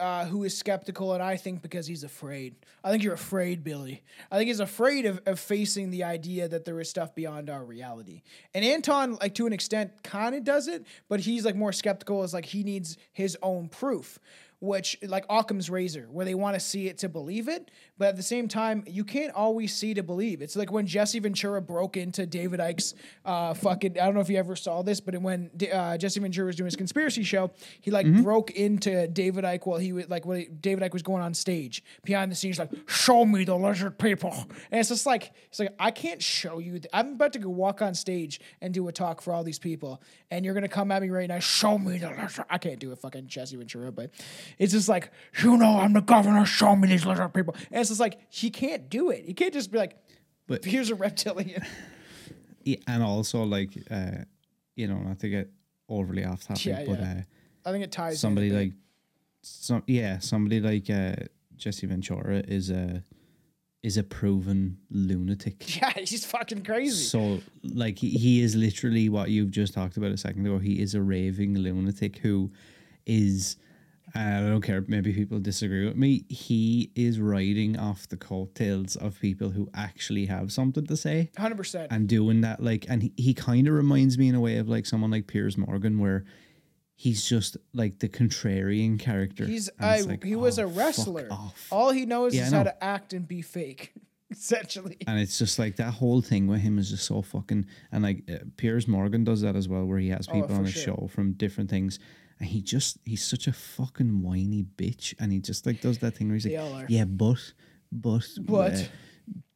uh, who is skeptical, and I think because he's afraid. I think you're afraid, Billy. I think he's afraid of, of facing the idea that there is stuff beyond our reality. And Anton, like to an extent, kind of does it, but he's like more skeptical. Is like he needs his own proof. Which like Occam's razor, where they want to see it to believe it, but at the same time, you can't always see to believe. It's like when Jesse Ventura broke into David Icke's uh, fucking. I don't know if you ever saw this, but when uh, Jesse Ventura was doing his conspiracy show, he like broke into David Icke while he was like when David Icke was going on stage behind the scenes, like show me the lizard people, and it's just like it's like I can't show you. th- I'm about to go walk on stage and do a talk for all these people, and you're gonna come at me right now. Show me the lizard. I can't do it, fucking Jesse Ventura, but it's just like you know I'm the governor. Show me these lizard people, and it's just like he can't do it. He can't just be like, But- here's a reptilian. Yeah, and also like uh you know, not to get overly off topic, Yeah, but yeah. uh I think it ties somebody like some yeah somebody like uh jesse ventura is a is a proven lunatic yeah, he's fucking crazy. so like he, he is literally what you've just talked about a second ago he is a raving lunatic who is Uh, I don't care. Maybe people disagree with me. He is riding off the coattails of people who actually have something to say Hundred percent. and doing that like and he, he kind of reminds me in a way of like someone like Piers Morgan where he's just like the contrarian character He's I, like, he was oh, a wrestler. All he knows Yeah, is how to act and be fake, essentially. and it's just like that whole thing with him is just so fucking and like uh, Piers Morgan does that as well where he has people Oh, on his sure. show from different things and he just he's such a fucking whiny bitch and he just like does that thing where he's They like yeah but but But. uh,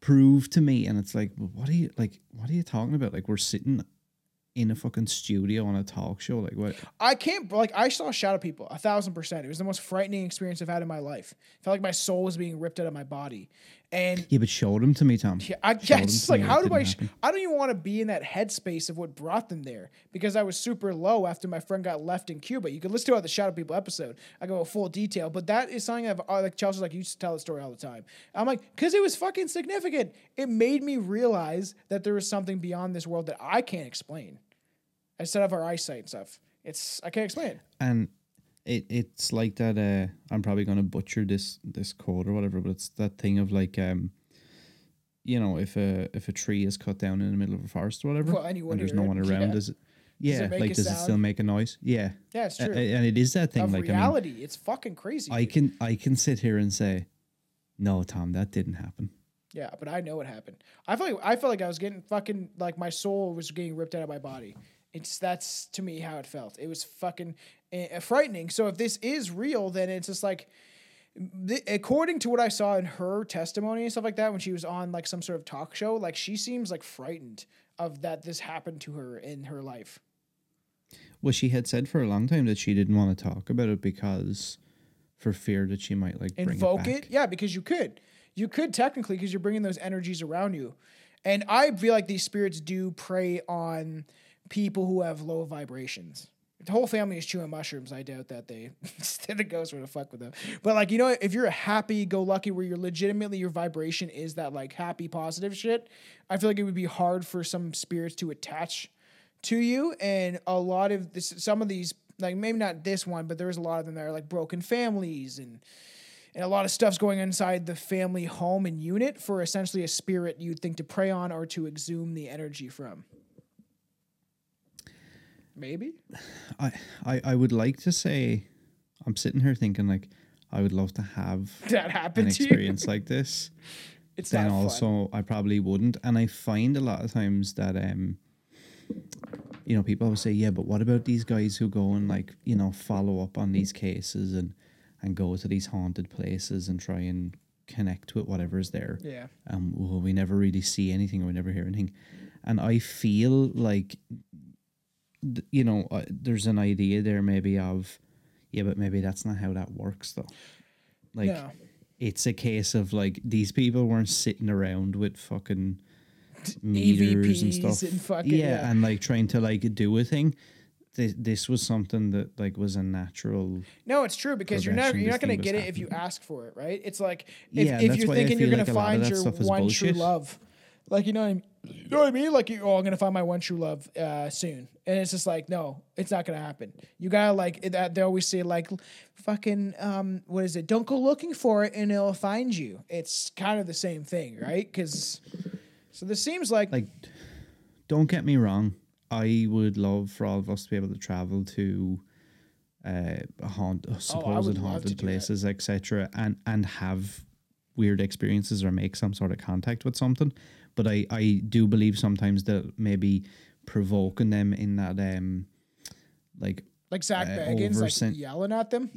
prove to me and it's like what are you like what are you talking about like we're sitting in a fucking studio on a talk show like what I can't like I saw shadow people a thousand percent. It was the most frightening experience I've had in my life. felt like my soul was being ripped out of my body, And Yeah, but show them to me, Tom. yeah, I, yeah, it's like how do I? Sh- I don't even want to be in that headspace of what brought them there because I was super low after my friend got left in Cuba. You can listen to our the Shadow People episode. I go full detail, but that is something I've uh, like Chelsea's like you used to tell the story all the time. I'm like because it was fucking significant. It made me realize that there is something beyond this world that I can't explain. Instead of our eyesight and stuff, it's I can't explain. it. and it it's like that uh i'm probably gonna butcher this this quote or whatever but it's that thing of like um you know if a if a tree is cut down in the middle of a forest or whatever Well, and there's no one around yeah. does it yeah it like does it still make a noise yeah Yeah, it's true. and it is that thing of like I, mean, reality, it's fucking crazy. I can i can sit here and say no tom that didn't happen Yeah, but I know what happened. I feel like I felt like I was getting fucking like my soul was getting ripped out of my body. It's that's to me how it felt. It was fucking Eh, eh, frightening. So if this is real, then it's just like, according to what I saw in her testimony and stuff like that, when she was on like some sort of talk show, like she seems like frightened of that this happened to her in her life. well she had said for a long time that she didn't want to talk about it because for fear that she might like invoke it, it, yeah because you could. You could technically because you're bringing those energies around you. And i feel like these spirits do prey on people who have low vibrations the whole family is chewing mushrooms i doubt that they the ghosts were to fuck with them. But like you know if you're a happy go lucky where you're legitimately your vibration is that like happy positive shit i feel like it would be hard for some spirits to attach to you. And a lot of this some of these like maybe not this one but there's a lot of them that are like broken families and and a lot of stuff's going inside the family home and unit for essentially a spirit you'd think to prey on or to exhume the energy from maybe I, I I would like to say I'm sitting here thinking like I would love to have that an to you experience like this. it's then also I probably wouldn't. And I find a lot of times that um you know, people always say, Yeah, but what about these guys who go and like, you know, follow up on these cases and and go to these haunted places and try and connect with whatever's there. yeah Um well, we never really see anything or we never hear anything. And I feel like you know, uh, there's an idea there maybe of yeah, but maybe that's not how that works though. Like No. it's a case of like these people weren't sitting around with fucking meters and stuff. and fucking- yeah, yeah. and like trying to like do a thing. This, this was something that like was a natural. no it's true because you're not you're not going to get it if you ask for it right it's like if, Yeah, if you're thinking you're going to like a lot of find your one bullshit. true love like you know what I mean? You know what I mean like oh I'm going to find my one true love uh, soon and it's just like no it's not going to happen you got to like that they always say like fucking um what is it don't go looking for it and it'll find you it's kind of the same thing right cuz so this seems like, Like, don't get me wrong. I would love for all of us to be able to travel to uh, haunt, supposed Oh, haunted places, etc., and and have weird experiences or make some sort of contact with something. But I I do believe sometimes that maybe provoking them in that um like like Zak uh, Bagans like yelling at them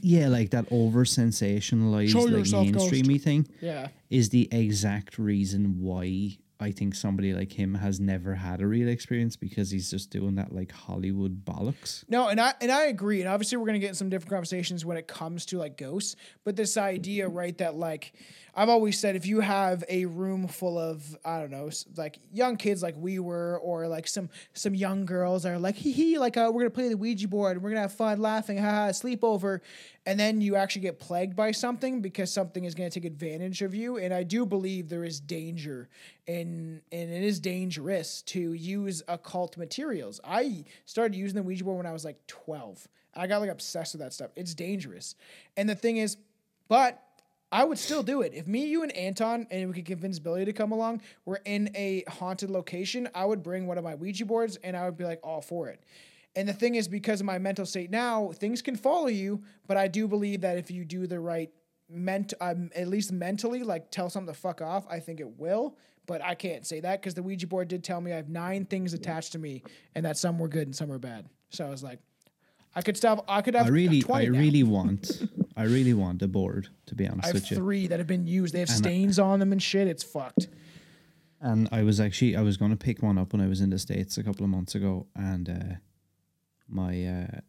yeah like that over sensationalized like yourself, ghost. mainstreamy thing yeah is the exact reason why I think somebody like him has never had a real experience because he's just doing that like Hollywood bollocks. No, and I and I agree. And obviously we're gonna get in some different conversations when it comes to like ghosts. But this idea, right, that like I've always said if you have a room full of, I don't know, like young kids like we were, or like some some young girls are like, hee hee, like uh, we're gonna play the Ouija board and we're gonna have fun laughing, haha, sleepover. And then you actually get plagued by something because something is gonna take advantage of you. And I do believe there is danger and and it is dangerous to use occult materials. I started using the Ouija board when I was like 12. I got like obsessed with that stuff. It's dangerous. And the thing is, but I would still do it. If me, you, and Anton, and we could convince Billy to come along, we're in a haunted location, I would bring one of my Ouija boards and I would be like all for it. And the thing is, because of my mental state now, things can follow you, but I do believe that if you do the right ment um, at least mentally, like tell something to fuck off, I think it will. But I can't say that because the Ouija board did tell me I have nine things attached to me, and that some were good and some were bad. So I was like, I could stop. I could have. I really, 20 I now. really want, I really want a board to be honest with you. I have with you. three that have been used. They have And I- stains on them and shit. It's fucked. And I was actually, I was going to pick one up when I was in the states a couple of months ago, and uh, my uh,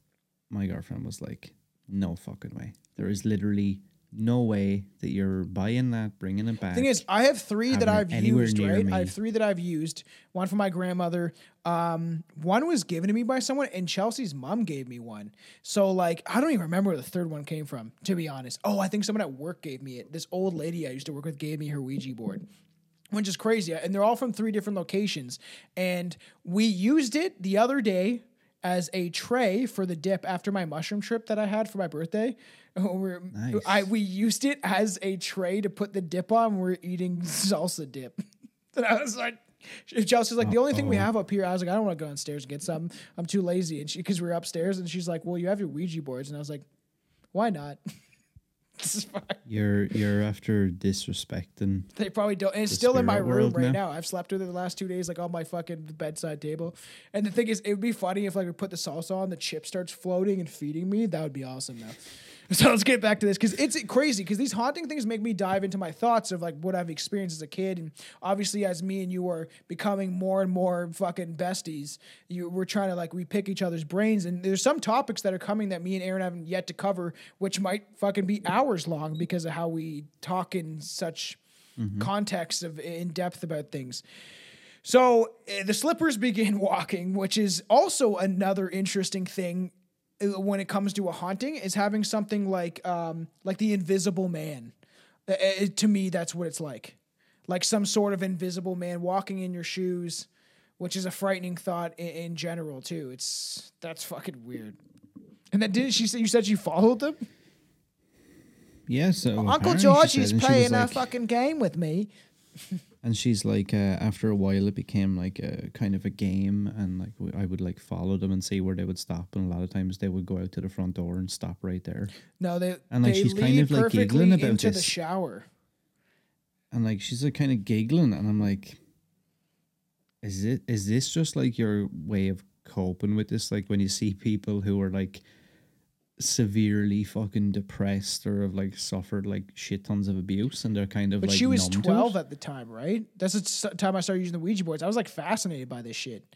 my girlfriend was like, "No fucking way! There is literally no way that you're buying that, bringing it back. Thing is, I have three that I've used. Right, me. I have three that I've used. One for my grandmother. Um, one was given to me by someone, and Chelsea's mom gave me one. So like, I don't even remember where the third one came from. To be honest, oh, I think someone at work gave me it. This old lady I used to work with gave me her Ouija board. Which is crazy, and they're all from three different locations. And we used it the other day as a tray for the dip after my mushroom trip that I had for my birthday. We're- Nice. I we used it as a tray to put the dip on. We're eating salsa dip. And I was like, Chelsea's like, the only thing we have up here. I was like, I don't want to go downstairs and get some. I'm too lazy. And she, because we are upstairs, and she's like, well, you have your Ouija boards. And I was like, why not? this is fine. you're you're after disrespecting. They probably don't. And it's still in my room right now? now. I've slept with it the last two days, like on my fucking bedside table. And the thing is, it would be funny if like we put the salsa on, the chip starts floating and feeding me. That would be awesome now. So let's get back to this because it's crazy because these haunting things make me dive into my thoughts of like what I've experienced as a kid and obviously as me and you are becoming more and more fucking besties, you we're trying to like we pick each other's brains and there's some topics that are coming that me and Aaron haven't yet to cover, which might fucking be hours long because of how we talk in such context of in depth about things. So uh, the slippers begin walking, which is also another interesting thing when it comes to a haunting is having something like um like the invisible man. Uh, uh, to me, that's what it's like, like some sort of invisible man walking in your shoes, which is a frightening thought in, in general too. It's that's fucking weird. And then didn't she say you said you followed them? Yeah, so Uncle George is she playing a like- fucking game with me. And she's like, uh, after a while, it became like a kind of a game, and like w- I would like follow them and see where they would stop, and a lot of times they would go out to the front door and stop right there. No, they And, like, they she's kind of, like, giggling about into the this. shower. And like she's like kind of giggling, and I'm like, is it is this just like your way of coping with this? Like when you see people who are like severely fucking depressed or have like suffered like shit tons of abuse, and they're kind of But like she was numb to it? 12 at the time, right? That's the time I started using the Ouija boards. I was like fascinated by this shit.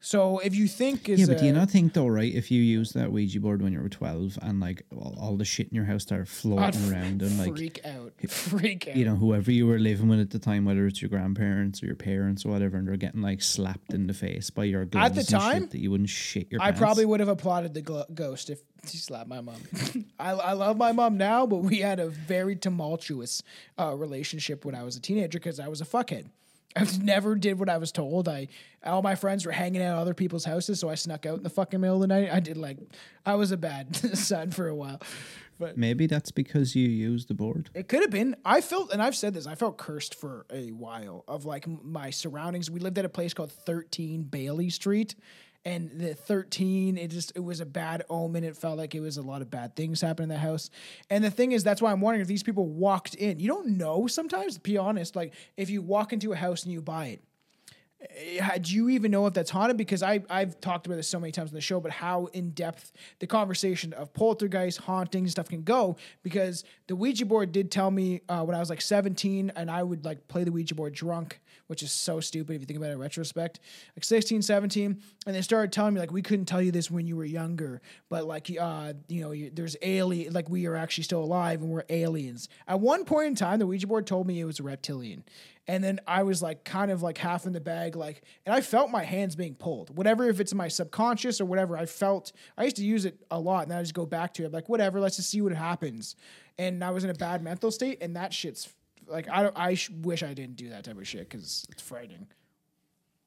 So if you think is Yeah, but do you not think though, right? If you use that Ouija board when you were twelve and like all, all the shit in your house started floating f- around and like freak out, freak out. you know whoever you were living with at the time, whether it's your grandparents or your parents or whatever, and they're getting like slapped in the face by your At the time, that you wouldn't shit your I pants. probably would have applauded the glo- ghost if she slapped my mom. I, I love my mom now, but we had a very tumultuous uh, relationship when I was a teenager because I was a fuckhead. I never did what I was told. I all my friends were hanging out at other people's houses, so I snuck out in the fucking middle of the night. I did like I was a bad son for a while, but Maybe that's because you used the board. it could have been. I felt, and I've said this, I felt cursed for a while of like my surroundings. We lived at a place called 13 Bailey Street. And the 13, it just, it was a bad omen. It felt like it was a lot of bad things happening in the house. And the thing is, that's why I'm wondering if these people walked in. You don't know sometimes, to be honest. Like, if you walk into a house and you buy it, uh, do you even know if that's haunted? Because I I've talked about this so many times on the show, but how in depth the conversation of poltergeist, hauntings, stuff can go. Because the Ouija board did tell me uh, when I was like 17, and I would like play the Ouija board drunk, which is so stupid if you think about it in retrospect. Like 16, 17, and they started telling me like we couldn't tell you this when you were younger, but like uh you know there's alien like we are actually still alive and we're aliens. At one point in time, the Ouija board told me it was a reptilian. And then I was like kind of like half in the bag, like, and I felt my hands being pulled. Whatever, if it's my subconscious or whatever, I felt I used to use it a lot, and I just go back to it, like, whatever, let's just see what happens. And I was in a bad mental state, and that shit's like, I don't, I sh- wish I didn't do that type of shit because it's frightening.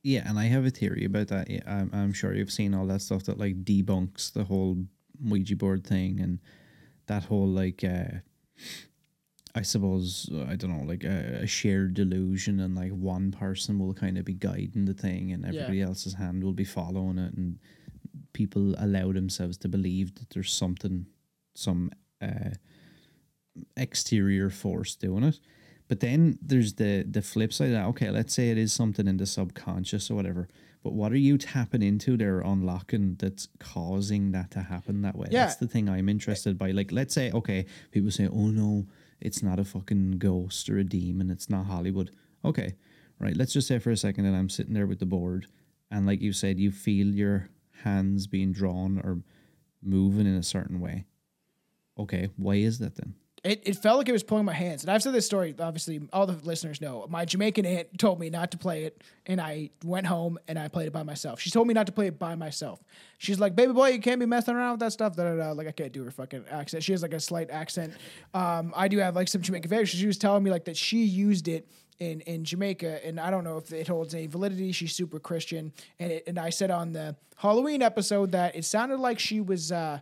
Yeah, and I have a theory about that. I'm, I'm sure you've seen all that stuff that like debunks the whole Ouija board thing and that whole like uh I suppose I don't know like a, a shared delusion and like one person will kind of be guiding the thing and everybody else's hand will be following it and people allow themselves to believe that there's something some uh exterior force doing it. But then there's the the flip side of that. Okay, let's say it is something in the subconscious or whatever. But what are you tapping into there, unlocking that's causing that to happen that way? Yeah. That's the thing I'm interested by. Like, let's say, okay, people say, oh no, it's not a fucking ghost or a demon, it's not Hollywood. Okay, right. Let's just say for a second that I'm sitting there with the board, and like you said, you feel your hands being drawn or moving in a certain way. Okay, why is that then? It, it felt like it was pulling my hands. And I've said this story, obviously, all the listeners know. My Jamaican aunt told me not to play it, and I went home and I played it by myself. She told me not to play it by myself. She's like, baby boy, you can't be messing around with that stuff. Da, da, da. Like, I can't do her fucking accent. She has like a slight accent. Um, I do have like some Jamaican variation. She was telling me like that she used it in, in Jamaica, and I don't know if it holds any validity. She's super Christian, and it, and I said on the Halloween episode that it sounded like she was uh,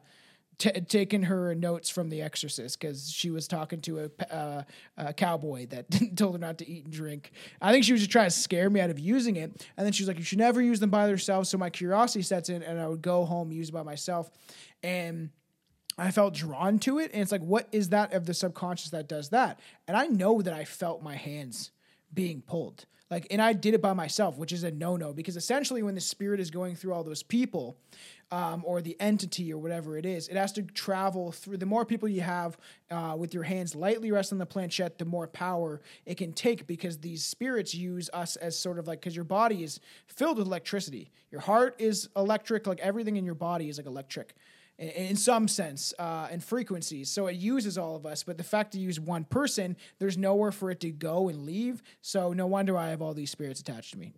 t- taking her notes from The Exorcist because she was talking to a, uh, a cowboy that told her not to eat and drink. I think she was just trying to scare me out of using it, and then she was like, "You should never use them by themselves." So my curiosity sets in, and I would go home use it by myself, and. I felt drawn to it. And it's like, what is that of the subconscious that does that? And I know that I felt my hands being pulled. Like, and I did it by myself, which is a no no because essentially, when the spirit is going through all those people, um, or the entity or whatever it is, it has to travel through. The more people you have uh, with your hands lightly resting on the planchette, the more power it can take because these spirits use us as sort of like because your body is filled with electricity. Your heart is electric, like everything in your body is like electric in, in some sense uh, and frequencies. So it uses all of us, but the fact to use one person, there's nowhere for it to go and leave. So no wonder I have all these spirits attached to me.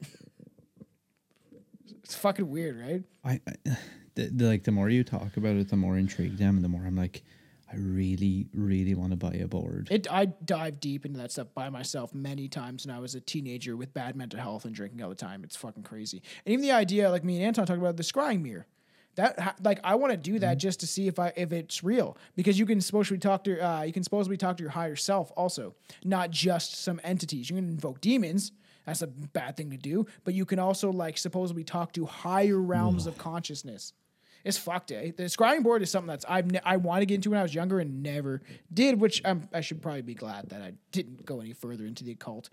it's fucking weird, right? I, I the, the, like the more you talk about it, the more intrigued I am. The more I'm like, I really, really want to buy a board. It I dive deep into that stuff by myself many times when I was a teenager with bad mental health and drinking all the time. It's fucking crazy. And even the idea, like me and Anton talked about the scrying mirror. That like I want to do that just to see if I if it's real because you can supposedly talk to uh, you can supposedly talk to your higher self also, not just some entities. You can invoke demons. That's a bad thing to do, but you can also like supposedly talk to higher realms of consciousness. It's fucked. Eh? The scrying board is something that's I've ne- I wanted to get into when I was younger and never did, which I'm, I should probably be glad that I didn't go any further into the occult.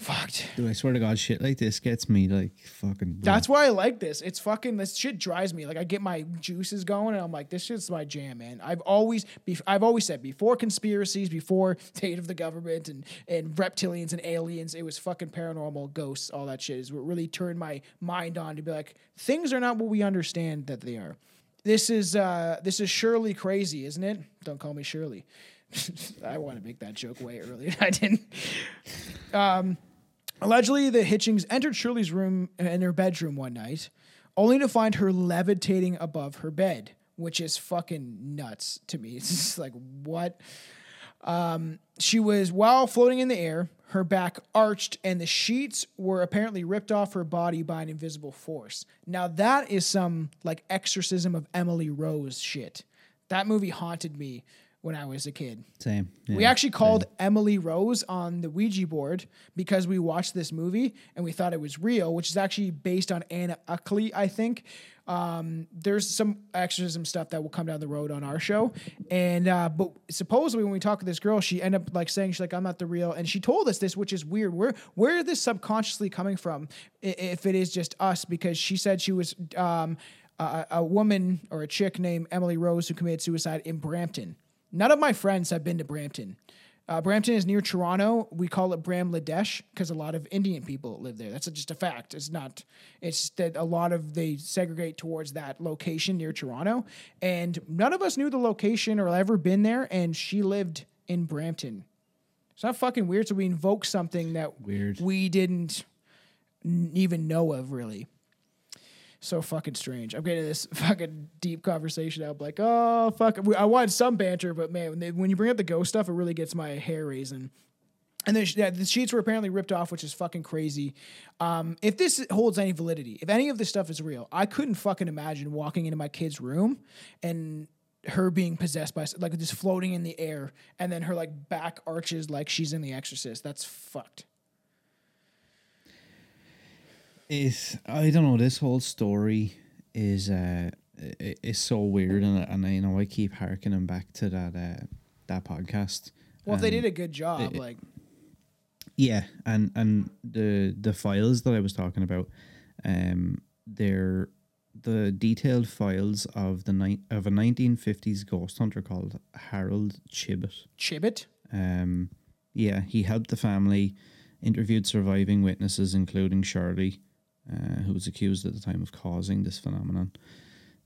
Fucked. Dude, I swear to God, shit like this gets me like fucking. That's why I like this. It's fucking this shit drives me. Like I get my juices going, and I'm like, this shit's my jam, man. I've always, bef- I've always said before conspiracies, before state of the government and and reptilians and aliens, it was fucking paranormal, ghosts, all that shit is what really turned my mind on to be like, things are not what we understand that they are. This is uh this is surely crazy, isn't it? Don't call me Shirley. I want to make that joke way earlier. I didn't. Allegedly, the Hitchings entered Shirley's room in her bedroom one night, only to find her levitating above her bed, which is fucking nuts to me. It's just like, what? Um, she was, while floating in the air, her back arched, and the sheets were apparently ripped off her body by an invisible force. Now, that is some like exorcism of Emily Rose shit. That movie haunted me when I was a kid. Same. We actually called Emily Rose on the Ouija board because we watched this movie and we thought it was real, which is actually based on Anna Uckley, I think. Um, there's some exorcism stuff that will come down the road on our show, and uh, but supposedly when we talked to this girl, she ended up like saying she's like I'm not the real, and she told us this, which is weird. Where where is this subconsciously coming from? If it is just us, because she said she was um, a, a woman or a chick named Emily Rose who committed suicide in Brampton. None of my friends have been to Brampton. Uh, Brampton is near Toronto. We call it Bramladesh because a lot of Indian people live there. That's just a fact. It's not. It's that a lot of they segregate towards that location near Toronto, and none of us knew the location or ever been there. And she lived in Brampton. It's not fucking weird. So we invoke something that Weird. we didn't even know of really. So fucking strange. I'm getting this fucking deep conversation out. Like, oh fuck, I wanted some banter, but man, when, they, when you bring up the ghost stuff, it really gets my hair raising. And yeah, the sheets were apparently ripped off, which is fucking crazy. Um, if this holds any validity, if any of this stuff is real, I couldn't fucking imagine walking into my kid's room and her being possessed by like just floating in the air, and then her like back arches like she's in The Exorcist. That's fucked. Is I don't know. This whole story is uh is so weird, and and I, you know I keep harkening back to that uh that podcast. Well, if they did a good job, it- like Yeah, and and the the files that I was talking about, um, they're the detailed files of the night of a nineteen fifties ghost hunter called Harold Chibbett. Chibbit. Um, yeah, he helped the family, interviewed surviving witnesses, including Shirley, uh, who was accused at the time of causing this phenomenon.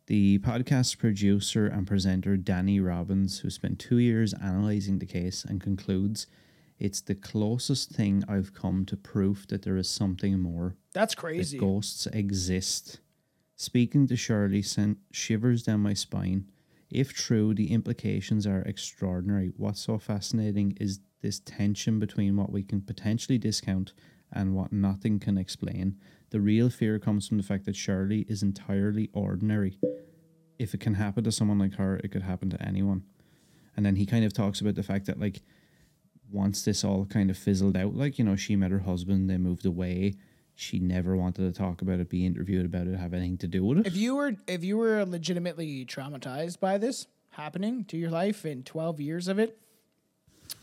The podcast producer and presenter Danny Robbins, who spent two years analyzing the case and concludes it's the closest thing I've come to proof that there is something more That's that crazy. ghosts exist. Speaking to Shirley sent shivers down my spine. If true, the implications are extraordinary. What's so fascinating is this tension between what we can potentially discount and what nothing can explain. The real fear comes from the fact that Shirley is entirely ordinary. If it can happen to someone like her, it could happen to anyone. And then he kind of talks about the fact that, like, once this all kind of fizzled out, like, you know, she met her husband, they moved away. She never wanted to talk about it, be interviewed about it, have anything to do with it. If you were if you were legitimately traumatized by this happening to your life in 12 years of it,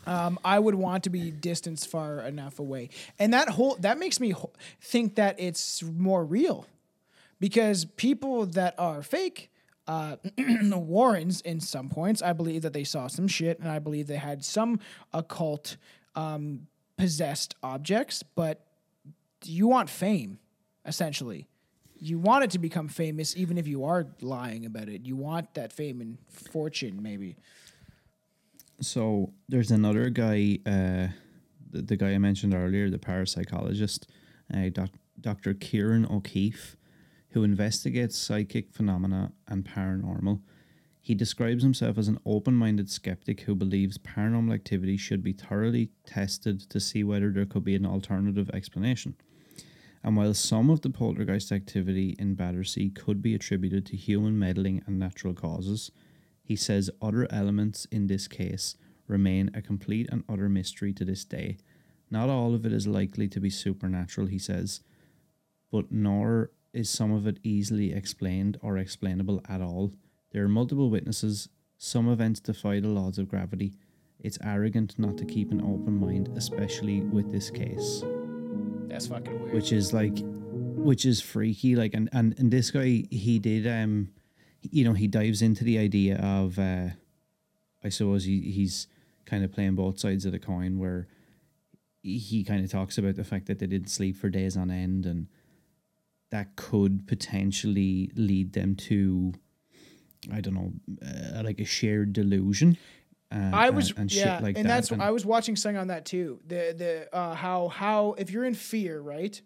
um, I would want to be distanced far enough away. And that whole that makes me think that it's more real. Because people that are fake uh, the Warrens, in some points, I believe that they saw some shit, and I believe they had some occult um, possessed objects. But you want fame, essentially. You want it to become famous, even if you are lying about it. You want that fame and fortune, maybe. So there's another guy, uh, the, the guy I mentioned earlier, the parapsychologist, uh, doc, Dr. Ciarán O'Keeffe, who investigates psychic phenomena and paranormal. He describes himself as an open minded skeptic who believes paranormal activity should be thoroughly tested to see whether there could be an alternative explanation. And while some of the poltergeist activity in Battersea could be attributed to human meddling and natural causes, he says other elements in this case remain a complete and utter mystery to this day. Not all of it is likely to be supernatural, he says, but nor is some of it easily explained or explainable at all. There are multiple witnesses, some events defy the laws of gravity. It's arrogant not to keep an open mind, especially with this case That's fucking weird. which is like which is freaky like and and, and this guy he did um you know he dives into the idea of uh i suppose he, he's kind of playing both sides of the coin where he- kind of talks about the fact that they didn't sleep for days on end and that could potentially lead them to i don't know uh, like a shared delusion uh, I was and, and yeah, shit like and that that's I was watching something on that too. The the uh, how how if you're in fear, right?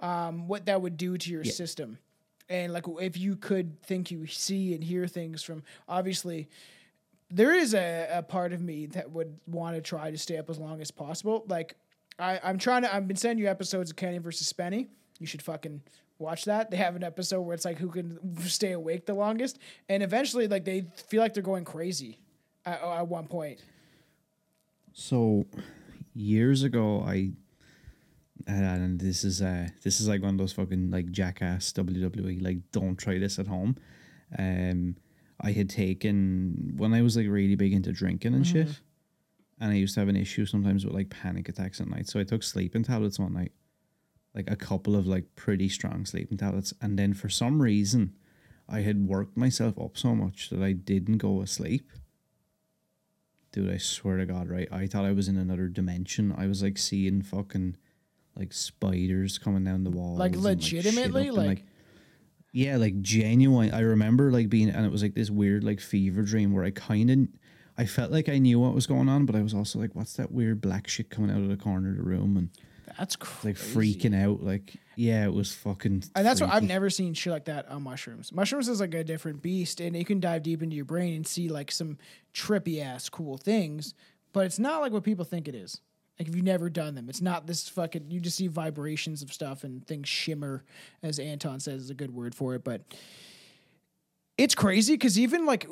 Um, what that would do to your system, and like if you could think you see and hear things from obviously. There is a, a part of me that would want to try to stay up as long as possible. Like I, I'm trying to. I've been sending you episodes of Kenny versus Spenny. You should fucking watch that. They have an episode where it's like who can stay awake the longest, and eventually, like they feel like they're going crazy at, at one point. So years ago, I and this is uh this is like one of those fucking like jackass WWE like don't try this at home. Um, I had taken when I was like really big into drinking and shit, and I used to have an issue sometimes with like panic attacks at night. So I took sleeping tablets one night, like a couple of like pretty strong sleeping tablets, and then for some reason, I had worked myself up so much that I didn't go asleep. Dude, I swear to God, right? I thought I was in another dimension. I was like seeing fucking like spiders coming down the walls. Like and, legitimately? and, Like- yeah, like genuine. I remember like being, and it was like this weird like fever dream where I kind of, I felt like I knew what was going on, but I was also like, what's that weird black shit coming out of the corner of the room and That's crazy. like freaking out. Like, yeah, it was fucking. And that's what I've never seen shit like that on mushrooms. Mushrooms is like a different beast, and you can dive deep into your brain and see like some trippy ass cool things. But it's not like what people think it is. Like if you've never done them, it's not this fucking. You just see vibrations of stuff and things shimmer, as Anton says is a good word for it. But it's crazy because even like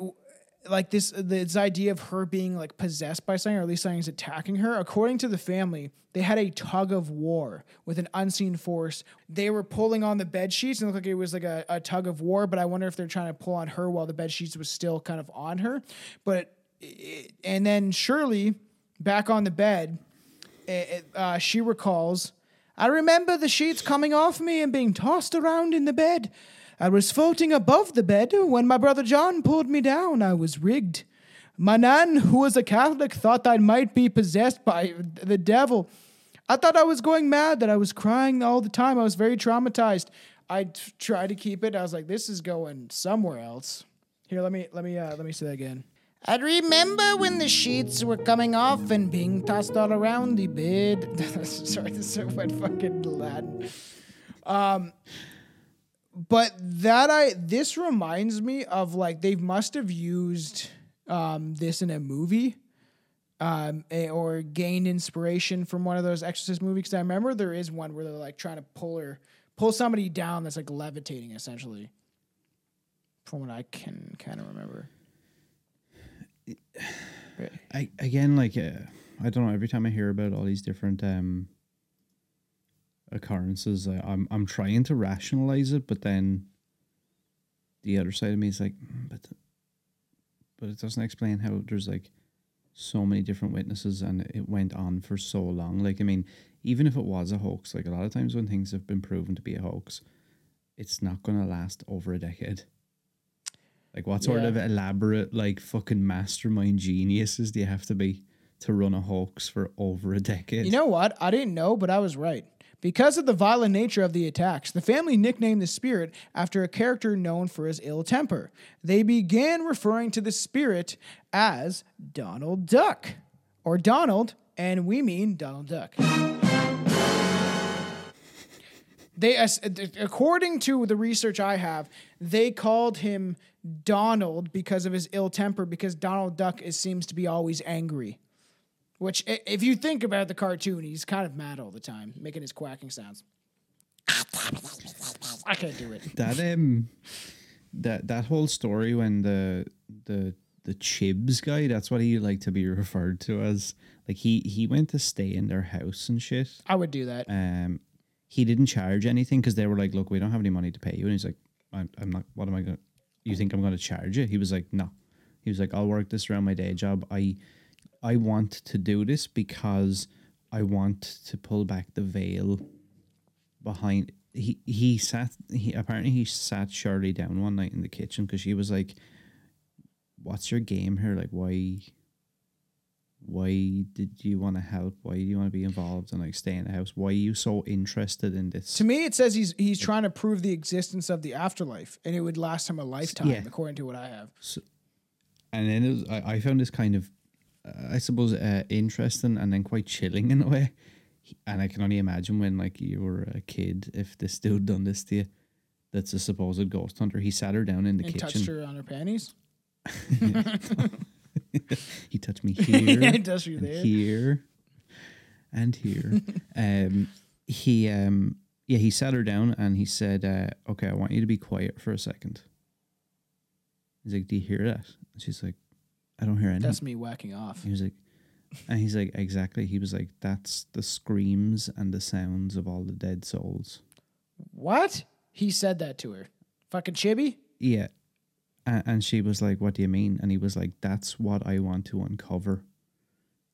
like this uh, this idea of her being like possessed by something or at least something's attacking her according to the family they had a tug of war with an unseen force they were pulling on the bed sheets and looked like it was like a, a tug of war but i wonder if they're trying to pull on her while the bed sheets was still kind of on her but it, and then shirley back on the bed uh, she recalls I remember the sheets coming off me and being tossed around in the bed. I was floating above the bed when my brother John pulled me down. I was rigged. My nan, who was a Catholic, thought I might be possessed by the devil. I thought I was going mad, that I was crying all the time. I was very traumatized. I t- tried to keep it. I was like, this is going somewhere else. Here, let me let me uh, let me say that again. I remember when the sheets were coming off and being tossed all around the bed. Sorry, this so fucking Latin. Um, but that I this reminds me of like they must have used um this in a movie um, or gained inspiration from one of those Exorcist movies. Because I remember there is one where they're like trying to pull her, pull somebody down that's like levitating, essentially. From what I can kind of remember. I again like uh, I don't know. Every time I hear about all these different um occurrences, I, I'm I'm trying to rationalize it, but then the other side of me is like, "Mm, but but it doesn't explain how there's like so many different witnesses and it went on for so long. Like I mean, even if it was a hoax, like a lot of times when things have been proven to be a hoax, it's not going to last over a decade. Like, what sort Yeah. of elaborate, like, fucking mastermind geniuses do you have to be to run a hoax for over a decade? You know what? I didn't know, but I was right. Because of the violent nature of the attacks, the family nicknamed the spirit after a character known for his ill temper. They began referring to the spirit as Donald Duck, or Donald, and we mean Donald Duck. They, as- according to the research I have, they called him Donald because of his ill temper. Because Donald Duck is, seems to be always angry. Which, if you think about the cartoon, he's kind of mad all the time, making his quacking sounds. I can't do it. that um that that whole story when the the the Chibs guy, that's what he like to be referred to as. Like he he went to stay in their house and shit. I would do that. Um, he didn't charge anything because they were like, "Look, we don't have any money to pay you," and he's like, "I'm, I'm not. What am I going? to You think I'm going to charge you?" He was like, "No." He was like, "I'll work this around my day job. I, I want to do this because I want to pull back the veil behind." He he sat. He apparently he sat Shirley down one night in the kitchen because she was like, "What's your game here? Like, why?" Why did you want to help? Why do you want to be involved and like stay in the house? Why are you so interested in this? To me, it says he's he's trying to prove the existence of the afterlife, and it would last him a lifetime, Yeah. according to what I have. and then it was, I, I found this kind of, uh, I suppose, uh, interesting and then quite chilling in a way. And I can only imagine when like you were a kid, if this dude done this to you, that's a supposed ghost hunter. He sat her down in the And kitchen. touched her on her panties. He touched me here, Yeah, he touched you and there. here, and here. um, he um, yeah, he sat her down and he said, uh, "Okay, I want you to be quiet for a second. He's like, "Do you hear that?" And she's like, "I don't hear anything." That's me whacking off. He was like, and he's like, exactly. He was like, that's the screams and the sounds of all the dead souls. What? He said that to her. Fucking Chibi? Yeah. And, and she was like, what do you mean? And he was like, that's what I want to uncover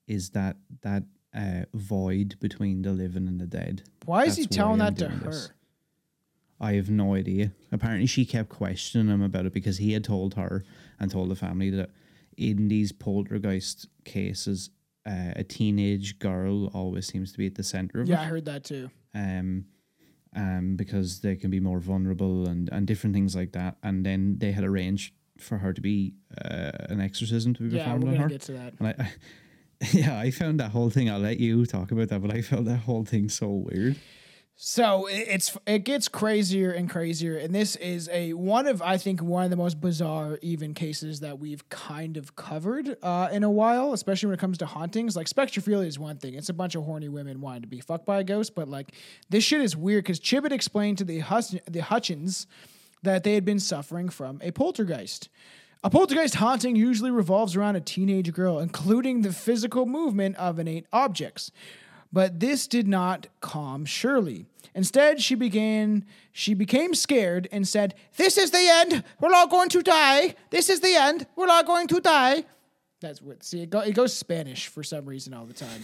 is that, that uh, void between the living and the dead. Why is he telling that to her? this. I have no idea. Apparently, she kept questioning him about it because he had told her and told the family that in these poltergeist cases, uh, a teenage girl always seems to be at the center of it. Yeah, I heard that too. Um, um, because they can be more vulnerable and, and different things like that. And then they had arranged for her to be uh, an exorcism to be Yeah, performed on her. get to that. And I, I, yeah, I found that whole thing. I'll let you talk about that, but I found that whole thing so weird. So it- it's it gets crazier and crazier, and this is a one of I think one of the most bizarre even cases that we've kind of covered uh, in a while, especially when it comes to hauntings. Like spectrophilia is one thing; it's a bunch of horny women wanting to be fucked by a ghost, but like this shit is weird because Chibbett explained to the Hus- the Hutchins that they had been suffering from a poltergeist. A poltergeist haunting usually revolves around a teenage girl, including the physical movement of innate objects. But this did not calm Shirley. Instead, she began she became scared and said, "This is the end. We're all going to die. This is the end. We're all going to die." That's what. See, it, go, it goes Spanish for some reason all the time.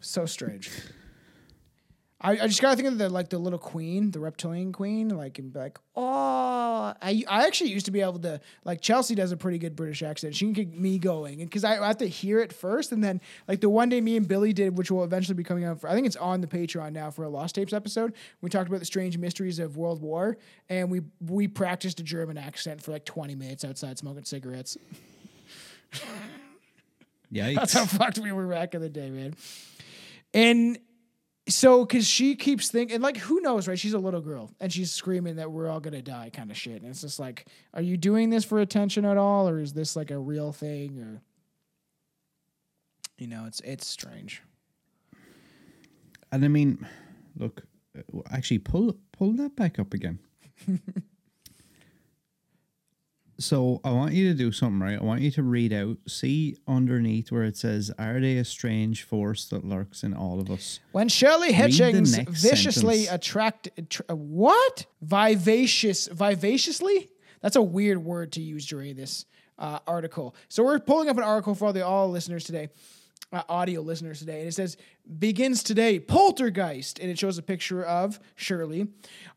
so strange. I, I just gotta think of the like the little queen, the reptilian queen, like and be like, oh, I I actually used to be able to like Chelsea does a pretty good British accent. She can get me going, and because I, I have to hear it first, and then like the one day me and Billy did, which will eventually be coming out. For, I think it's on the Patreon now for a Lost Tapes episode. We talked about the strange mysteries of World War, and we we practiced a German accent for like twenty minutes outside smoking cigarettes. Yikes. That's how fucked we were back in the day, man. And so, because she keeps thinking, like, who knows, right? She's a little girl and she's screaming that we're all gonna die, kind of shit. And it's just like, are you doing this for attention at all, or is this like a real thing, or you know, it's it's strange. And I mean, look, uh, actually, pull pull that back up again. so I want you to do something, right? I want you to read out, see underneath where it says, "Are they a strange force that lurks in all of us?" When Shirley Hitchings viciously attracted, tr- uh, what? Vivacious, vivaciously? That's a weird word to use during this uh, article. So we're pulling up an article for all the all listeners today, uh, audio listeners today, and it says begins today poltergeist, and it shows a picture of Shirley.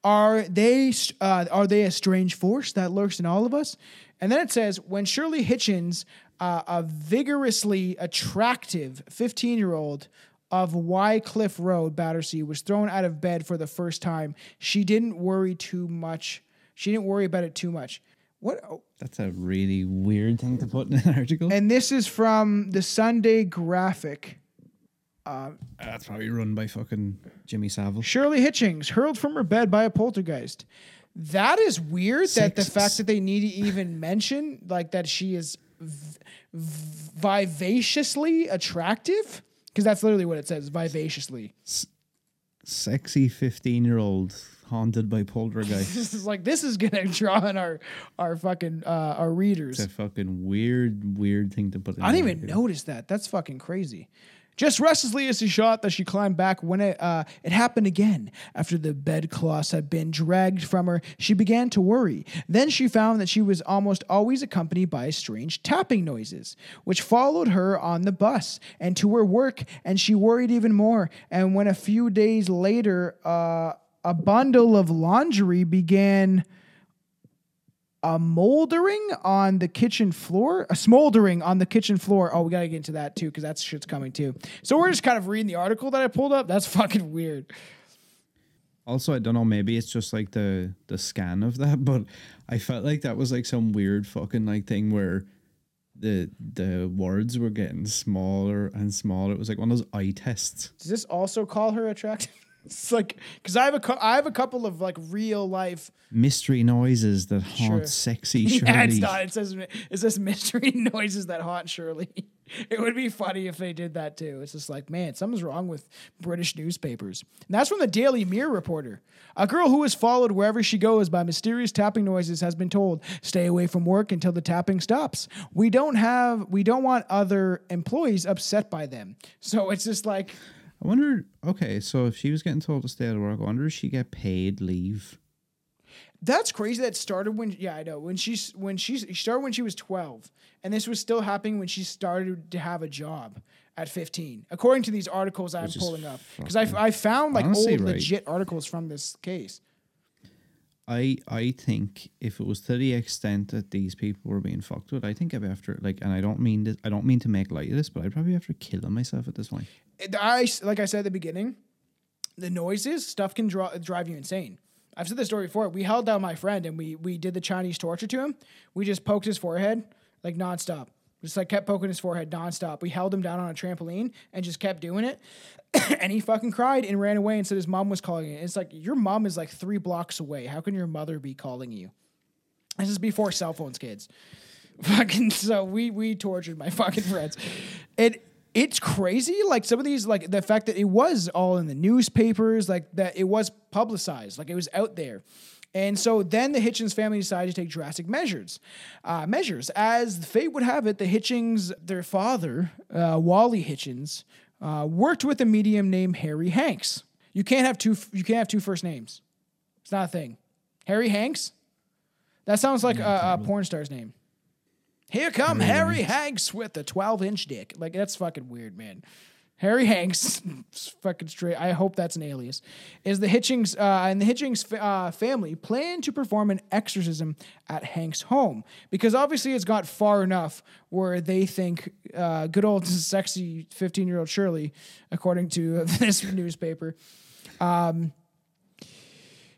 Are they uh, are they a strange force that lurks in all of us? And then it says when Shirley Hitchings, uh, a vigorously attractive fifteen year old of Wycliffe Road, Battersea, was thrown out of bed for the first time. She didn't worry too much. She didn't worry about it too much. What? oh, That's a really weird thing to put in an article. And this is from the Sunday Graphic. Uh, that's probably run by fucking Jimmy Savile. Shirley Hitchings hurled from her bed by a poltergeist. That is weird. That the fact that they need to even mention like that she is v- v- vivaciously attractive, because that's literally what it says. Vivaciously. Sexy fifteen-year-old haunted by poltergeist. This is like this is gonna draw in our our fucking uh, our readers. It's a fucking weird, weird thing to put in. I didn't even notice that. That's fucking crazy. Just restlessly as she shot that she climbed back when it uh, it happened again. After the bedcloths had been dragged from her, she began to worry. Then she found that she was almost always accompanied by strange tapping noises, which followed her on the bus and to her work, and she worried even more. And when a few days later, uh, a bundle of laundry began a moldering on the kitchen floor, a smoldering on the kitchen floor. Oh, we gotta get into that too, because that shit's coming too. So we're just kind of reading the article that I pulled up. That's fucking weird. Also, I don't know. Maybe it's just like the the scan of that, but I felt like that was like some weird fucking like thing where the the words were getting smaller and smaller. It was like one of those eye tests. Does this also call her attractive? It's like because I have a I have a couple of like real life. Mystery noises that haunt Sure. sexy Shirley. Yeah, it's not. It says it says mystery noises that haunt Shirley. It would be funny if they did that too. It's just like, man, something's wrong with British newspapers. And that's from the Daily Mirror reporter. A girl who is followed wherever she goes by mysterious tapping noises has been told, "Stay away from work until the tapping stops. We don't have, we don't want other employees upset by them." So it's just like, I wonder. Okay, so if she was getting told to stay out of work, I wonder if she get paid leave. That's crazy. That started when yeah, I know when she's when she's she started when she was twelve, and this was still happening when she started to have a job at fifteen, according to these articles I'm pulling up. Because I I found like old right. legit articles from this case. I I think if it was to the extent that these people were being fucked with, I think I'd be after like, and I don't mean this, I don't mean to make light of this, but I'd probably be after killing myself at this point. It- I like I said at the beginning, the noises stuff can draw, drive you insane. I've said this story before. We held down my friend and we we did the Chinese torture to him. We just poked his forehead like nonstop. Just like kept poking his forehead nonstop. We held him down on a trampoline and just kept doing it. and he fucking cried and ran away and said his mom was calling it. It's like your mom is like three blocks away. How can your mother be calling you? This is before cell phones, kids. Fucking so we we tortured my fucking friends. It it's crazy. Like some of these, like the fact that it was all in the newspapers, like that it was publicized, like it was out there. And so then the Hitchings family decided to take drastic measures. Uh, measures, as fate would have it, the Hitchings, their father, uh, Wally Hitchings, uh, worked with a medium named Harry Hanks. You can't have two. You can't have two first names. It's not a thing. Harry Hanks. That sounds like a, a porn star's name. Here come Harry Hanks with a 12 inch dick. Like, that's fucking weird, man. Harry Hanks, fucking straight. I hope that's an alias. Is the Hitchings uh, and the Hitchings uh, family plan to perform an exorcism at Hank's home? Because obviously it's got far enough where they think uh, good old sexy fifteen year old Shirley, according to this newspaper,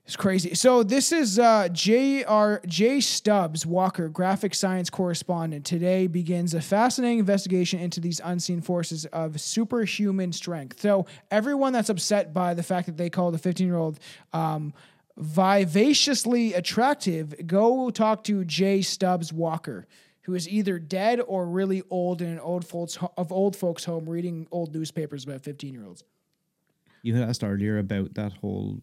it's crazy. So this is uh, J.R. J. Stubbs Walker, graphic science correspondent. Today begins a fascinating investigation into these unseen forces of superhuman strength. So everyone that's upset by the fact that they call the 15 year old um, vivaciously attractive, go talk to J. Stubbs Walker, who is either dead or really old in an old folks of old folks home reading old newspapers about 15 year olds. You had asked earlier about that whole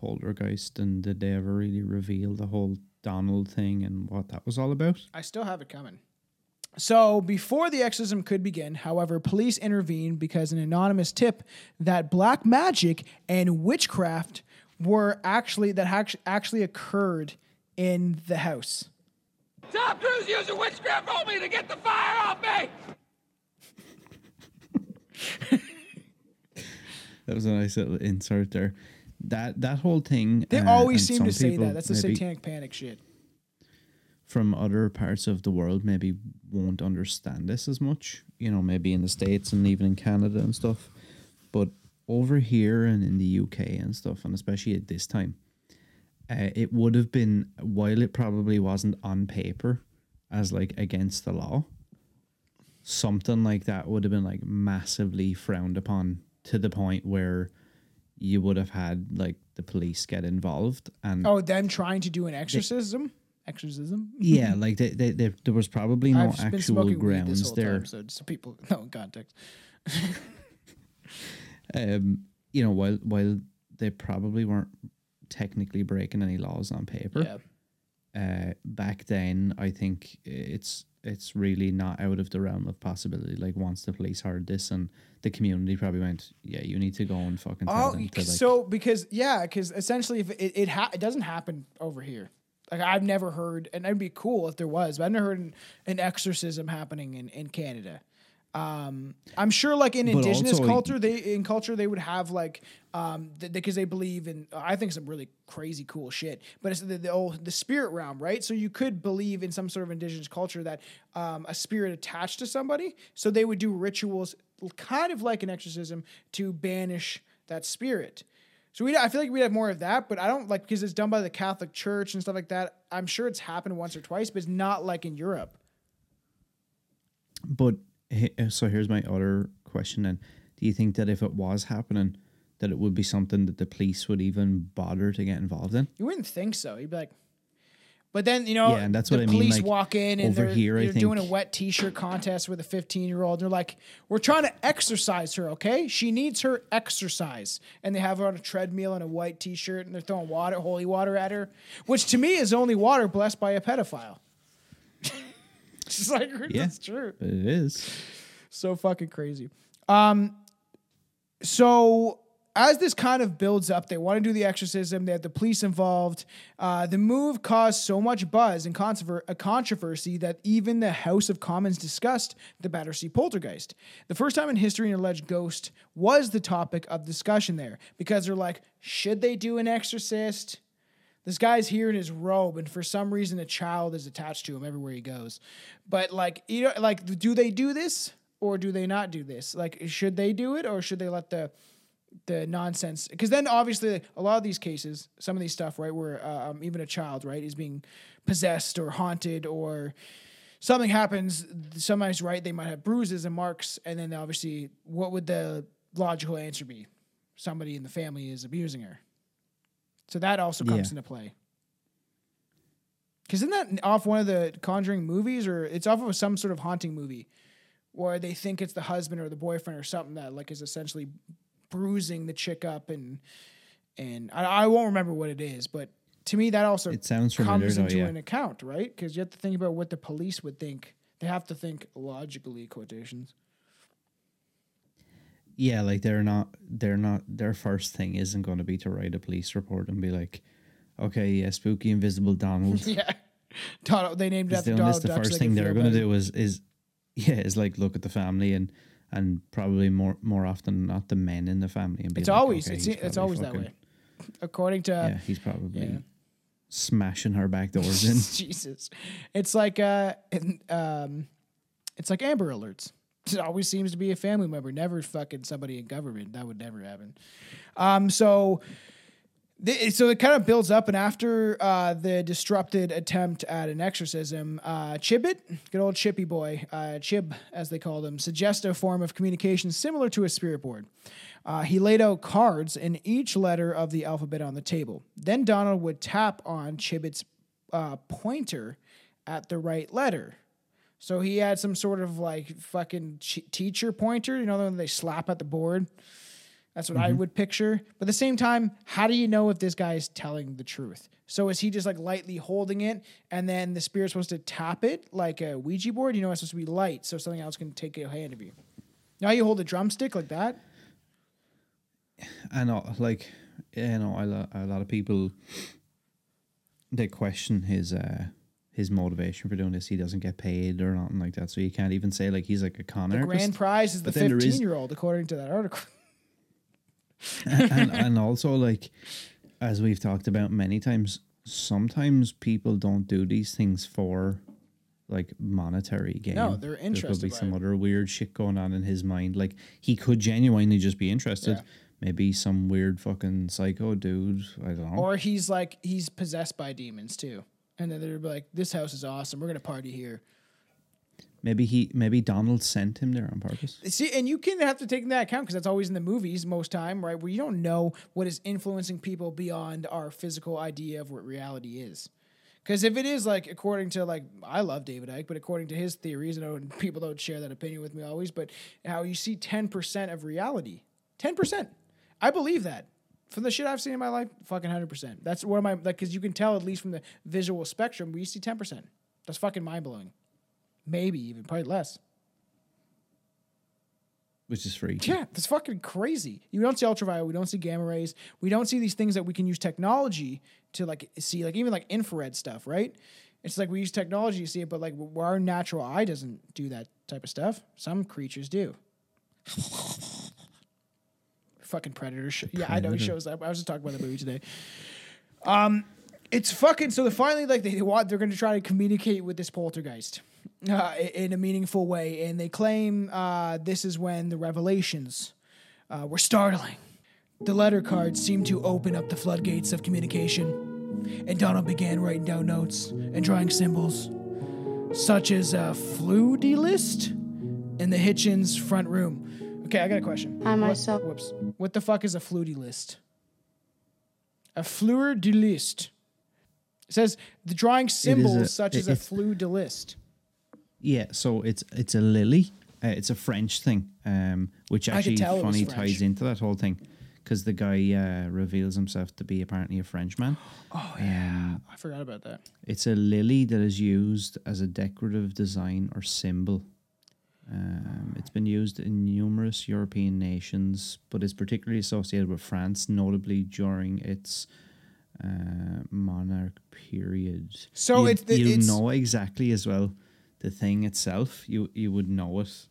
poltergeist, and did they ever really reveal the whole Donald thing and what that was all about? I still have it coming. So, before the exorcism could begin, however, police intervened because an anonymous tip that black magic and witchcraft were actually that act- actually occurred in the house. Tom Cruise using witchcraft only to get the fire off me! That was a nice little insert there. That that whole thing. They uh, always seem to say that. That's the satanic panic shit. From other parts of the world, maybe won't understand this as much. You know, maybe in the states and even in Canada and stuff. But over here and in the UK and stuff, and especially at this time, uh, it would have been while it probably wasn't on paper as like against the law. Something like that would have been like massively frowned upon to the point where you would have had like the police get involved and Oh, them trying to do an exorcism? Exorcism? yeah, like they, they, they, there was probably no I've actual grounds there. time, so so people know in context. Um, you know, while while they probably weren't technically breaking any laws on paper, Yeah. uh, back then I think it's it's really not out of the realm of possibility. Like once the police heard this and the community probably went, yeah, you need to go and fucking tell Oh, them to like. so because yeah, because essentially, if it it, ha- it doesn't happen over here. Like I've never heard, and it'd be cool if there was, but I've never heard an, an exorcism happening in in Canada. Um, I'm sure, like in But indigenous culture, they in culture they would have like um because they believe in I think some really crazy cool shit. But it's the the, old, the spirit realm, right? So you could believe in some sort of indigenous culture that um, a spirit attached to somebody, so they would do rituals, kind of like an exorcism, to banish that spirit. So we, I feel like we'd have more of that, but I don't like because it's done by the Catholic Church and stuff like that. I'm sure it's happened once or twice, but it's not like in Europe. But uh, so here's my other question: Then, do you think that if it was happening, that it would be something that the police would even bother to get involved in? You wouldn't think so. You'd be like, but then you know, Yeah, and that's the what I mean, police like, walk in and over they're, here, they're doing a wet T-shirt contest with a 15 year old. They're like, "We're trying to exercise her, okay? She needs her exercise." And they have her on a treadmill in a white T-shirt, and they're throwing water, holy water, at her, which to me is only water blessed by a pedophile. it's just like Yeah. that's true. It is. so fucking crazy. Um, so as this kind of builds up, they want to do the exorcism. They have the police involved. Uh, the move caused so much buzz and controver- a controversy that even the House of Commons discussed the Battersea poltergeist. The first time in history an alleged ghost was the topic of discussion there because they're like, should they do an exorcist? This guy's here in his robe, and for some reason, a child is attached to him everywhere he goes. But like, you know, like, do they do this or do they not do this? Like, should they do it or should they let the the nonsense? Because then, obviously, a lot of these cases, some of these stuff, right, where uh, um, even a child, right, is being possessed or haunted or something happens. Somebody's right; they might have bruises and marks, and then obviously, what would the logical answer be? Somebody in the family is abusing her. So that also comes Yeah. into play. Because isn't that off one of the Conjuring movies, or it's off of some sort of haunting movie, where they think it's the husband or the boyfriend or something that like is essentially bruising the chick up, and and I, I won't remember what it is, but to me that also It sounds comes into yeah. an account, right? Because you have to think about what the police would think. They have to think logically, quotations. Yeah, like they're not they're not their first thing isn't going to be to write a police report and be like, okay, yeah, spooky invisible Donald. Yeah, Donald. They named after. Donald The Duck. so first they thing they're going to do is is yeah, is like look at the family and and probably more more often not the men in the family. And be It's like, always okay, it's it's always that way. According to Yeah, he's probably yeah. smashing her back doors in. Jesus. It's like uh um it's like Amber Alerts. It always seems to be a family member, never fucking somebody in government. That would never happen. Um so so it kind of builds up, and after uh, the disrupted attempt at an exorcism, uh, Chibbett, good old Chippy boy, uh, Chib as they called him, suggests a form of communication similar to a spirit board. Uh, he laid out cards in each letter of the alphabet on the table. Then Donald would tap on Chibbett's uh, pointer at the right letter. So he had some sort of like fucking teacher pointer, you know, when they slap at the board. That's what I would picture. But at the same time, how do you know if this guy is telling the truth? So is he just like lightly holding it and then the spirit's supposed to tap it like a Ouija board? You know, it's supposed to be light so something else can take a hand of you. Now you hold a drumstick like that? I know, like, you know, a lot, a lot of people they question his uh his motivation for doing this. He doesn't get paid or nothing like that, so you can't even say like he's like a con The artist. grand prize is the But then there is- 15 year old, according to that article. and and also like as we've talked about many times, sometimes people don't do these things for like monetary gain. No, they're interested. There could be some it. other weird shit going on in his mind. Like he could genuinely just be interested. Yeah. Maybe some weird fucking psycho dude. I don't know. Or he's like, he's possessed by demons too. And then they're like, this house is awesome. We're going to party here. maybe he maybe Donald sent him there on purpose. See, and you can have to take that account because that's always in the movies most time, right? Where you don't know what is influencing people beyond our physical idea of what reality is. Because if it is like according to like I love David Icke, but according to his theories, I know people don't share that opinion with me always, but how you see ten percent of reality, ten percent, I believe that from the shit I've seen in my life, fucking hundred percent. That's one of my like because you can tell at least from the visual spectrum, we see ten percent. That's fucking mind blowing. Maybe even probably less. Which is free. Yeah, that's fucking crazy. You don't see ultraviolet, we don't see gamma rays, we don't see these things that we can use technology to like see, like even like infrared stuff, right? It's like we use technology to see it, but like our natural eye doesn't do that type of stuff. Some creatures do. Fucking predator. Sh- yeah, I know he shows up. I was just talking about the movie today. Um, it's fucking so. They finally like they want they're going to try to communicate with this poltergeist uh, in a meaningful way, and they claim uh, this is when the revelations uh, were startling. The letter cards seemed to open up the floodgates of communication, and Donald began writing down notes and drawing symbols, such as a fluty list in the Hitchings front room. Okay, I got a question. I What- myself- whoops. What the fuck is a fluty list? A fleur de list. It says the drawing symbols a- such it- as a it's- fleur de list. Yeah, so it's it's a lily. Uh, it's a French thing, um, which actually tell it was funny ties into that whole thing, because the guy uh, reveals himself to be apparently a Frenchman. Oh yeah, I forgot about that. It's a lily that is used as a decorative design or symbol. Um, it's been used in numerous European nations, but is particularly associated with France, notably during its uh, monarch period. So you, it's the- you it's- know exactly as well the thing itself. You you would know it.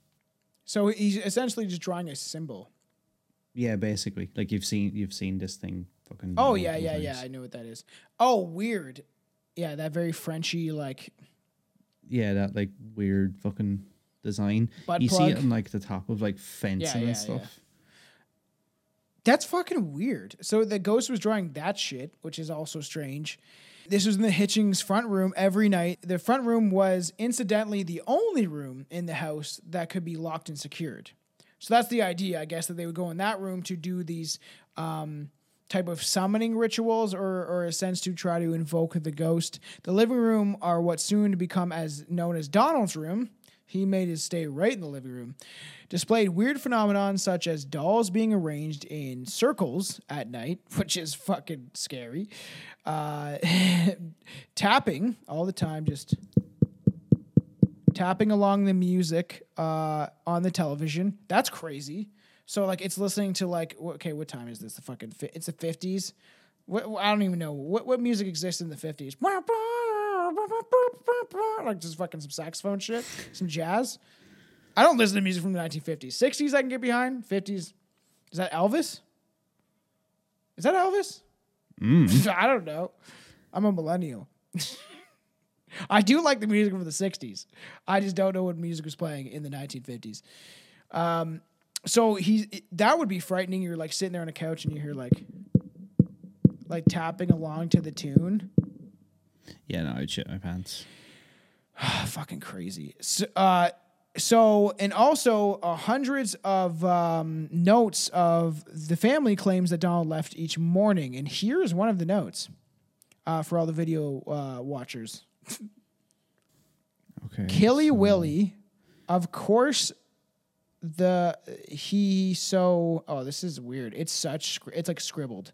So he's essentially just drawing a symbol. Yeah, basically, like you've seen you've seen this thing fucking. Oh yeah, yeah, yeah. I know what that is. Oh, weird. Yeah, that very Frenchy like. Yeah, that like weird fucking design. Butt you see it on like the top of like fencing yeah, and stuff. yeah. That's fucking weird. So the ghost was drawing that shit, which is also strange. This was in the Hitchings front room every night. The front room was incidentally the only room in the house that could be locked and secured. So that's the idea, I guess, that they would go in that room to do these um, type of summoning rituals or, or a sense to try to invoke the ghost. The living room are what soon to become as known as Donald's room. He made his stay right in the living room. Displayed weird phenomenon such as dolls being arranged in circles at night, which is fucking scary. Uh, tapping all the time, just tapping along the music uh, on the television. That's crazy. So like it's listening to like okay, what time is this? The fucking fi- it's the fifties. I don't even know what what music exists in the fifties. Like just fucking some saxophone shit, some jazz. I don't listen to music from the 1950s. 60s I can get behind. 50s. Is that Elvis? Is that Elvis? I don't know. I'm a millennial. I do like the music from the 60s. I just don't know what music was playing in the 1950s. Um, so he that would be frightening. You're like sitting there on a couch and you hear like like tapping along to the tune. Yeah, no, I'd shit my pants. fucking crazy. So, uh, so and also uh, hundreds of um, notes of the family claims that Donald left each morning, and here is one of the notes uh, for all the video uh, watchers. Okay. Killy so- Willie, of course. The he so oh this is weird. It's such it's like scribbled.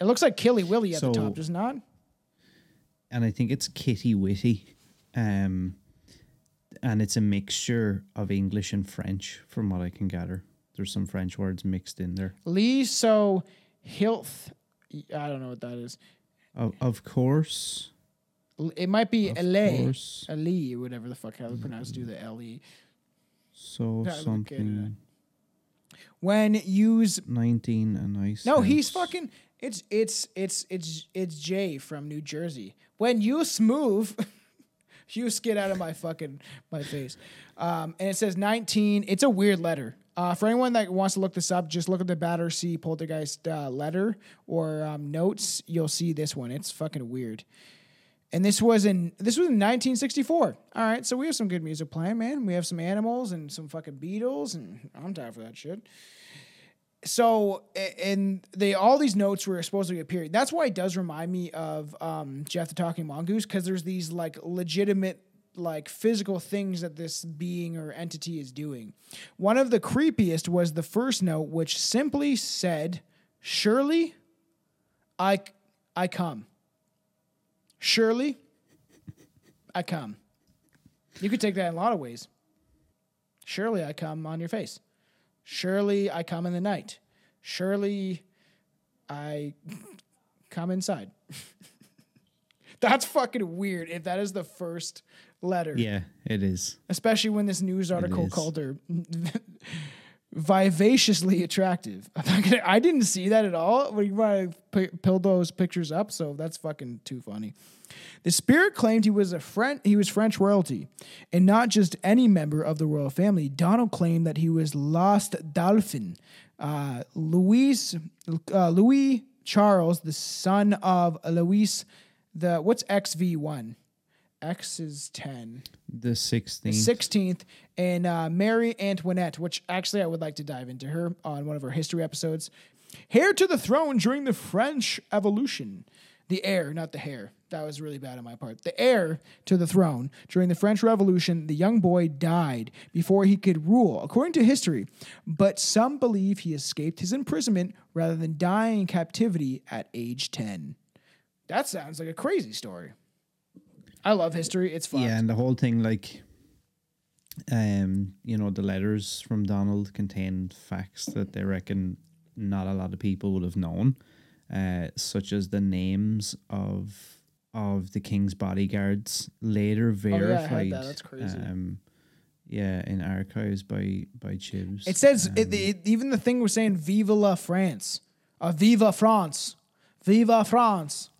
It looks like Killy Willie at the top, does not? and I think it's Kitty Witty. Um, and it's a mixture of English and French, from what I can gather. There's some French words mixed in there. Lee so Hilth. I don't know what that is. Of, of course, It might be LA. LE, whatever the fuck how to pronounce do the LE. so Yeah, look at something When use 19 and nice. no, he's fucking. It's it's it's it's it's Jay from New Jersey. When you smooth, you skid out of my fucking my face. Um, and it says 19. It's a weird letter. Uh, for anyone that wants to look this up, just look at the Battersea Poltergeist uh, letter or um, notes. You'll see this one. It's fucking weird. And this was in this was in 1964. All right, so we have some good music playing, man. We have some animals and some fucking Beatles, and I'm tired for that shit. So and they all these notes were supposed to appear. That's why it does remind me of um, Gef the Talking Mongoose because there's these like legitimate like physical things that this being or entity is doing. One of the creepiest was the first note, which simply said, "Surely, I I come." Surely, I come. You could take that in a lot of ways. Surely I come on your face. Surely I come in the night. Surely I come inside. That's fucking weird if that is the first letter. Yeah, it is. Especially when this news article called her vivaciously attractive. I'm not gonna, I didn't see that at all when you want to p- pull those pictures up, so that's fucking too funny. The spirit claimed he was a French, he was French royalty, and not just any member of the royal family. Donald claimed that he was Lost Dolphin, uh, Louis uh, Louis Charles, the son of Louis. The what's XV one? X is ten. The 16th. 16th, and uh, Mary Antoinette, which actually I would like to dive into her on one of our history episodes. Heir to the throne during the French Evolution. The heir, not the hair. That was really bad on my part. The heir to the throne during the French Revolution, the young boy died before he could rule, according to history. But some believe he escaped his imprisonment rather than dying in captivity at age 10. That sounds like a crazy story. I love history. It's fun. Yeah, and the whole thing, like, um, you know, the letters from Donald contained facts that they reckon not a lot of people would have known, uh, such as the names of of the king's bodyguards later Oh, yeah, verified. that. That's crazy. Um, yeah, in archives by by Chibs. It says Um, it, even the thing we're saying "Vive la France," uh, "Viva France," "Viva France."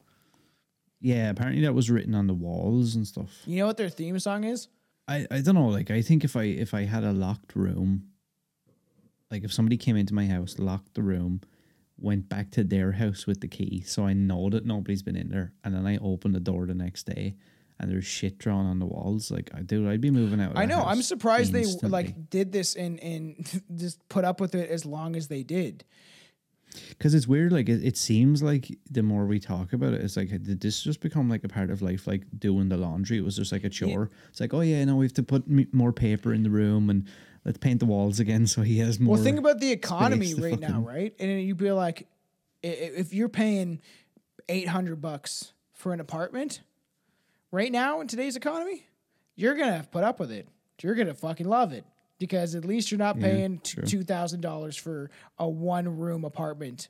yeah, apparently that was written on the walls and stuff. You know what their theme song is? I, I don't know. Like I think if I if I had a locked room, like if somebody came into my house, locked the room, went back to their house with the key, so I know that nobody's been in there, and then I open the door the next day, and there's shit drawn on the walls. Like I do, I'd be moving out. Of I know. I'm surprised they like did this and and just put up with it as long as they did. because it's weird. Like it, it seems like the more we talk about it, it's like did this just become like a part of life, like doing the laundry? It was just like a chore. It's like oh yeah, no, we have to put m- more paper in the room and let's paint the walls again so he has more. Well, think about the economy right now, right? And you'd be like, if you're paying eight hundred bucks for an apartment right now in today's economy, you're gonna have put up with it. You're gonna fucking love it because at least you're not paying true. two thousand dollars for a one room apartment.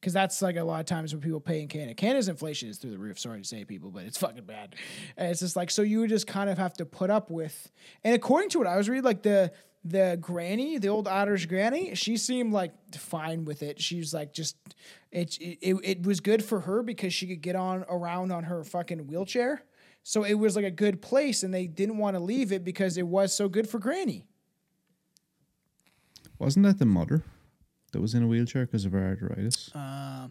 Because that's like a lot of times when people pay in Canada. Canada's inflation is through the roof. Sorry to say, people, but it's fucking bad. And it's just like so you would just kind of have to put up with. And according to what I was reading, like the the granny, the old Otters granny, she seemed like fine with it. She was like just it, it it was good for her because she could get on around on her fucking wheelchair. So it was like a good place and they didn't want to leave it because it was so good for granny. Wasn't that the mother that was in a wheelchair because of her arthritis? Uh,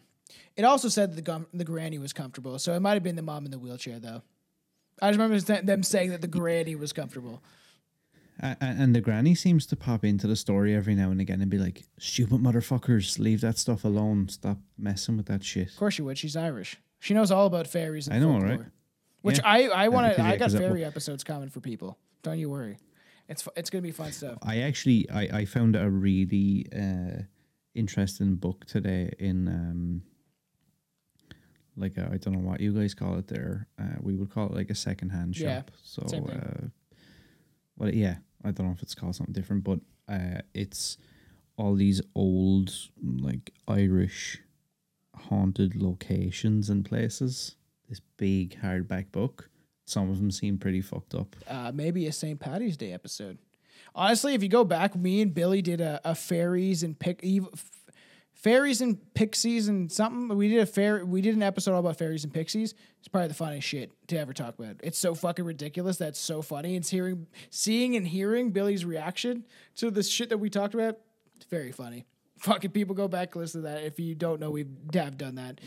It also said that the gum, the granny was comfortable. So it might have been the mom in the wheelchair though. I just remember them saying that the granny was comfortable. And the granny seems to pop into the story every now and again and be like, "Stupid motherfuckers, leave that stuff alone. Stop messing with that shit." Of course she would. She's Irish. She knows all about fairies and I know, folklore. right? Which Yeah. I I want to. I got fairy episodes coming for people. Don't you worry. It's it's gonna be fun stuff. I actually I, I found a really uh, interesting book today in um like I I don't know what you guys call it there. Uh, we would call it like a second hand shop. Yeah, so uh well yeah, I don't know if it's called something different, but uh it's all these old like Irish haunted locations and places. This big hardback book. Some of them seem pretty fucked up. Uh, maybe a St. Patty's Day episode. Honestly, if you go back, me and Billy did a, a fairies and pick fairies and pixies and something. We did a fair. We did an episode all about fairies and pixies. It's probably the funniest shit to ever talk about. It's so fucking ridiculous. That's so funny. It's hearing, seeing, and hearing Billy's reaction to the shit that we talked about. It's very funny. Fucking people go back and listen to that. If you don't know, we have done that.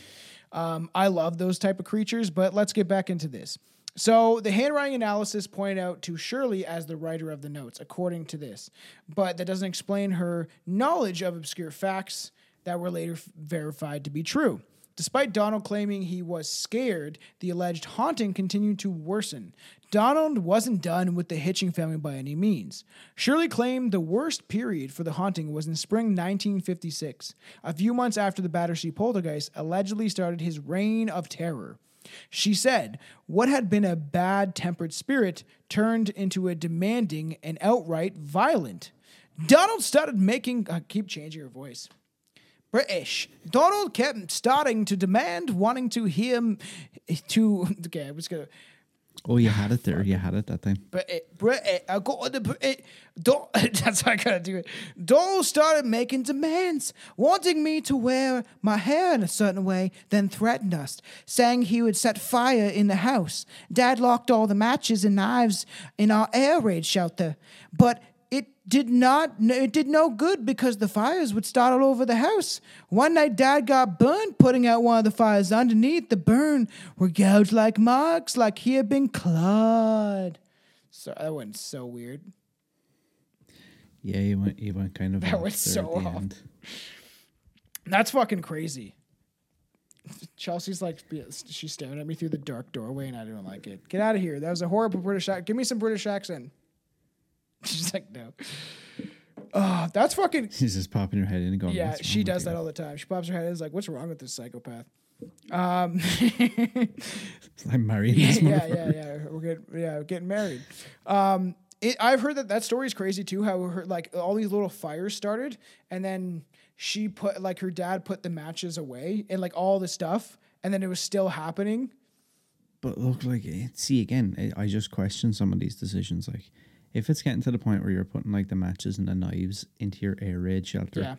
Um, I love those type of creatures, but let's get back into this. So the handwriting analysis pointed out to Shirley as the writer of the notes, according to this, but that doesn't explain her knowledge of obscure facts that were later verified to be true. Despite Donald claiming he was scared, the alleged haunting continued to worsen. Donald wasn't done with the Hitching family by any means. Shirley claimed the worst period for the haunting was in spring 1956, a few months after the Battersea poltergeist allegedly started his reign of terror. She said, What had been a bad tempered spirit turned into a demanding and outright violent. Donald started making. I keep changing her voice. British. Donald kept starting to demand, wanting to hear him. To. Okay, I was gonna. Oh, you had it there. You had it that time. British, British, uh, I got on the British. Uh, Don, that's how I gotta do it. Donald started making demands, wanting me to wear my hair in a certain way, then threatened us, saying he would set fire in the house. Dad locked all the matches and knives in our air raid shelter, but did not it did no good because the fires would start all over the house. One night dad got burned putting out one of the fires. Underneath the burn were gouged like marks, like he had been clawed. So that went so weird. Yeah, you went. You went kind of. That was so off. end. That's fucking crazy. Chelsea's like she's staring at me through the dark doorway and I don't like it. Get out of here. That was a horrible British accent. Give me some British accent. She's like, no. Oh, that's fucking She's just popping her head in and going. Yeah, she does you?" that all the time. She pops her head in and is like, what's wrong with this psychopath? Um I'm marrying this yeah, yeah, yeah. We're getting yeah, we're getting married. Um, it, I've heard that that story is crazy too. How her like all these little fires started, and then she put like her dad put the matches away and like all the stuff, and then it was still happening. But look, like, eh, see again, I I just question some of these decisions. Like, if it's getting to the point where you're putting like the matches and the knives into your air raid shelter, Yeah,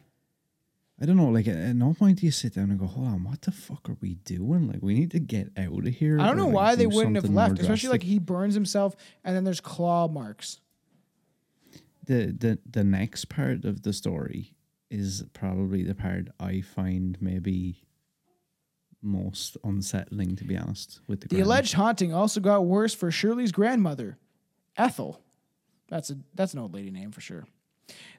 I don't know. Like, at, at no point do you sit down and go, "Hold on, what the fuck are we doing? Like, we need to get out of here." I don't or, know like, why they wouldn't have left, especially like he burns himself, and then there's claw marks. the the the next part of the story is probably the part I find maybe most unsettling, to be honest. With the The alleged haunting also got worse for Shirley's grandmother, Ethel. That's a that's an old lady name for sure.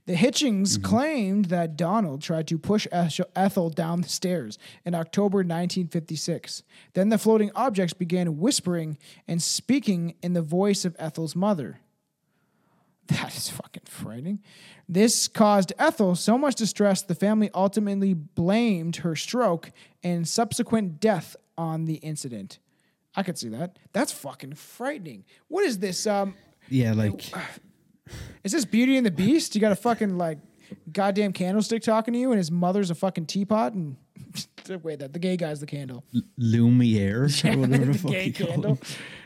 The Hitchings claimed that Donald tried to push Ethel down the stairs in October 1956. Then the floating objects began whispering and speaking in the voice of Ethel's mother. That is fucking frightening. This caused Ethel so much distress, the family ultimately blamed her stroke and subsequent death on the incident. I could see that. That's fucking frightening. What is this? Um, yeah, like is this Beauty and the Beast? You got a fucking like goddamn candlestick talking to you, and his mother's a fucking teapot, and Wait, that the gay guy's the candle. Lumiere or whatever the the fuck gay you call candle.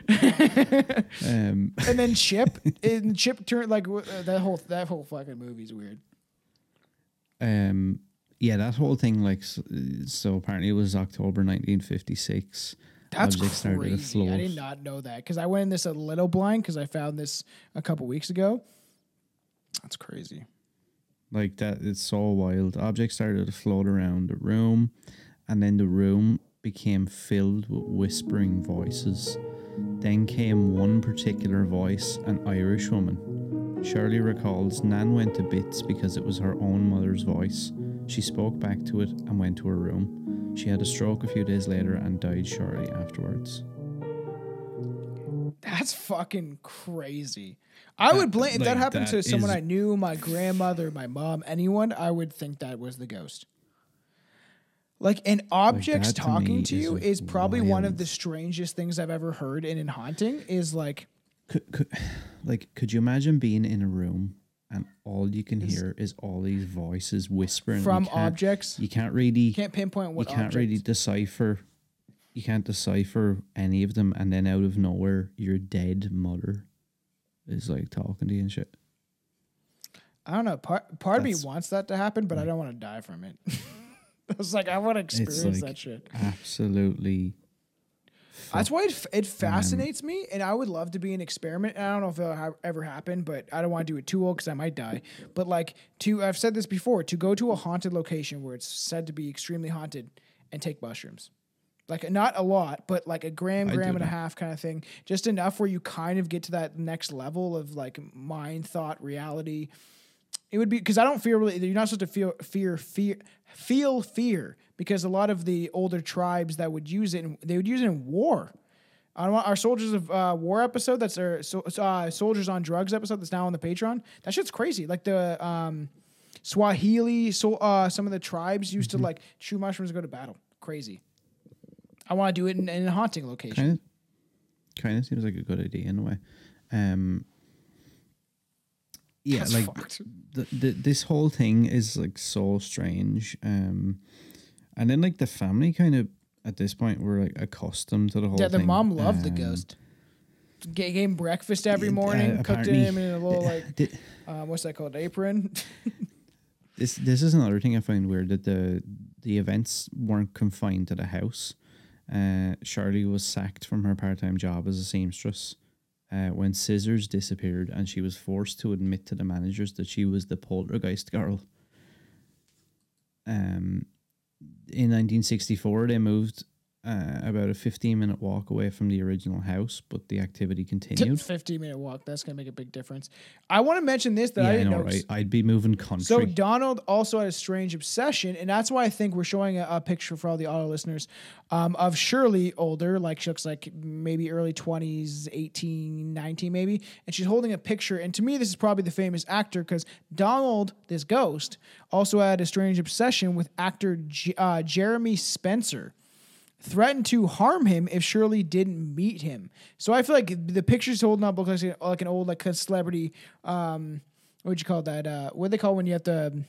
Um, And then Chip, and Chip turned like uh, that whole that whole fucking movie's weird. um, yeah, that whole thing, like, s- so apparently it was October 1956. That's crazy. I did not know that because I went in this a little blind because I found this a couple weeks ago. That's crazy. Like that, it's so wild. Objects started to float around the room, and then the room became filled with whispering voices. Then came one particular voice, an Irish woman. Shirley recalls Nan went to bits because it was her own mother's voice. She spoke back to it and went to her room. She had a stroke a few days later and died shortly afterwards. That's fucking crazy. I would blame if that like, happened to someone I knew, my grandmother, my mom, anyone. I would think that was the ghost. Like an objects that to talking to you is probably one of the strangest things I've ever heard and in haunting. Is like Could, could, like, could you imagine being in a room and all you can hear is all these voices whispering? you from can't- objects. You can't really You can't pinpoint what you can't really decipher you can't decipher any of them and then out of nowhere your dead mother is like talking to you and shit. I don't know. Part part of me That's- wants that to happen, but I don't want to die from it. I was like, I want to experience like- that shit. Absolutely That's why it, it fascinates me, and I would love to be an experiment. And I don't know if it'll ha- ever happen, but I don't want to do it too old because I might die. But like to, I've said this before, to go to a haunted location where it's said to be extremely haunted and take mushrooms, like not a lot, but like a gram, I gram and a half kind of thing, just enough where you kind of get to that next level of like mind, thought, reality. It would be because I don't fear really. You're not supposed to feel fear, fear, feel fear because a lot of the older tribes that would use it, they would use it in war. On our Soldiers of uh, War episode, that's our so, uh, Soldiers on Drugs episode that's now on the Patreon. That shit's crazy. Like the um, Swahili, so uh, some of the tribes used Mm-hmm. to like chew mushrooms to go to battle. Crazy. I want to do it in, in a haunting location. kind of kind of seems like a good idea in a way. Um yeah, That's like the, the this whole thing is like so strange. Um and then like the family kind of at this point were like accustomed to the whole thing. Yeah, the thing. mom loved the Um, ghost. G- gave him breakfast every uh, morning, cooked apparently- him in a little like um, what's that called apron. This this is another thing I find weird that the the events weren't confined to the house. Uh, Shirley was sacked from her part time job as a seamstress uh, when Scissors disappeared, and she was forced to admit to the managers that she was the poltergeist girl. Um, in 1964, they moved uh, about a 15 minute walk away from the original house, but the activity continued. Fifteen minute walk. That's gonna make a big difference. I want to mention this that yeah, I didn't know, know. right? I'd be moving country. So Donald also had a strange obsession, and that's why I think we're showing a, a picture for all the auto listeners um, of Shirley older, like she looks like maybe early 20s, 18, 19 maybe, and she's holding a picture. And to me, this is probably the famous actor because Donald, this ghost, also had a strange obsession with actor J- uh, Jeremy Spencer threatened to harm him if Shirley didn't meet him. So I feel like the pictures holding up look like, like an old like celebrity. Um, what would you call that? Uh, what do they call when you have the um,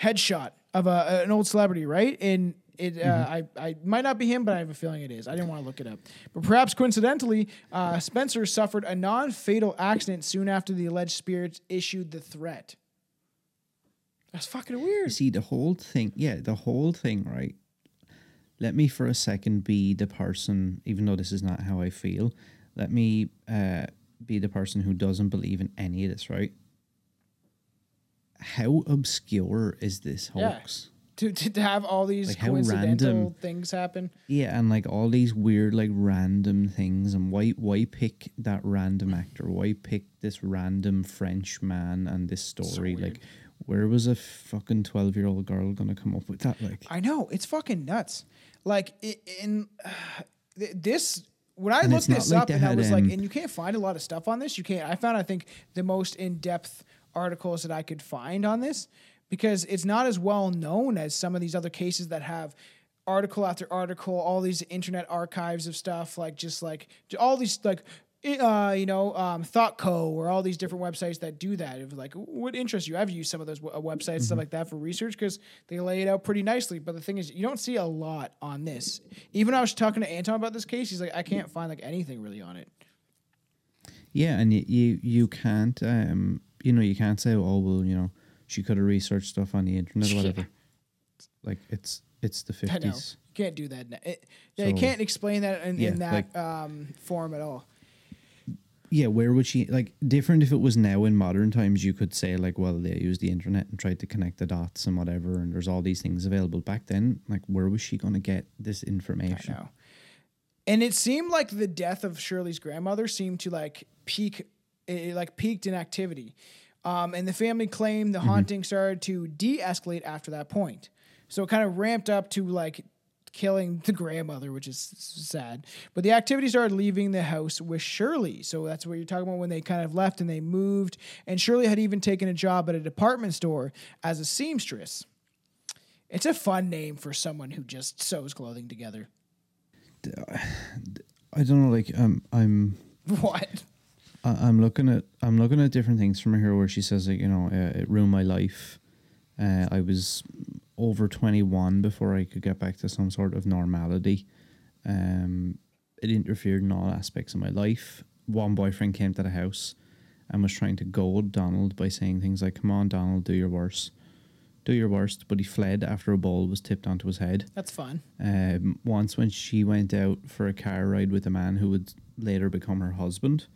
headshot of a, an old celebrity, right? And it, uh, I, I might not be him, but I have a feeling it is. I didn't want to look it up, but perhaps coincidentally, uh, Spencer suffered a non-fatal accident soon after the alleged spirits issued the threat. That's fucking You weird. see the whole thing yeah the whole thing right let me for a second be the person even though this is not how i feel let me uh be the person who doesn't believe in any of this right how obscure is this Yeah. hoax To, to, to have all these Like, coincidental random. things happen. yeah and like all these weird like random things and why why pick that random actor why pick this random french man and this story like where was a fucking 12 year old girl gonna come up with that like I know it's fucking nuts. Like in uh, this, when I And looked this like up and I was like, and you can't find a lot of stuff on this. You can't. I found I think the most in depth articles that I could find on this because it's not as well known as some of these other cases that have article after article, all these internet archives of stuff, like just like all these like uh, you know, um, ThoughtCo or all these different websites that do that. Of like, what interests you? I've used some of those w- uh, websites, stuff like that, for research because they lay it out pretty nicely. But the thing is, you don't see a lot on this. Even I was talking to Anton about this case. He's like, I can't find like anything really on it. Yeah, and you you, you can't um you know you can't say oh well you know she could have researched stuff on the internet or whatever. Like it's it's the fifties. You can't do that. It, yeah, you So- can't explain that in, Yeah, in that like- um, form at all. Yeah, where would she like different if it was now in modern times? You could say like, well, they used the internet and tried to connect the dots and whatever, and there's all these things available. Back then, like, where was she going to get this I information? know. And it seemed like the death of Shirley's grandmother seemed to like peak, it, like peaked in activity. Um, and the family claimed the mm-hmm. haunting started to de-escalate after that point. So it kind of ramped up to like killing the grandmother, which is sad. But the activity started leaving the house with Shirley. So that's what you're talking about when they kind of left and they moved. And Shirley had even taken a job at a department store as a seamstress. It's a fun name for someone who just sews clothing together. I don't know. Like, um, I'm What? I- I'm looking at I'm looking at different things from her where she says like you know uh, it ruined my life. Uh, I was over 21 before I could get back to some sort of normality. Um, it interfered in all aspects of my life. One boyfriend came to the house and was trying to goad Donald by saying things like, "Come on, Donald, do your worst, do your worst." But he fled after a ball was tipped onto his head. That's fun. Um, once, when she went out for a car ride with a man who would later become her husband,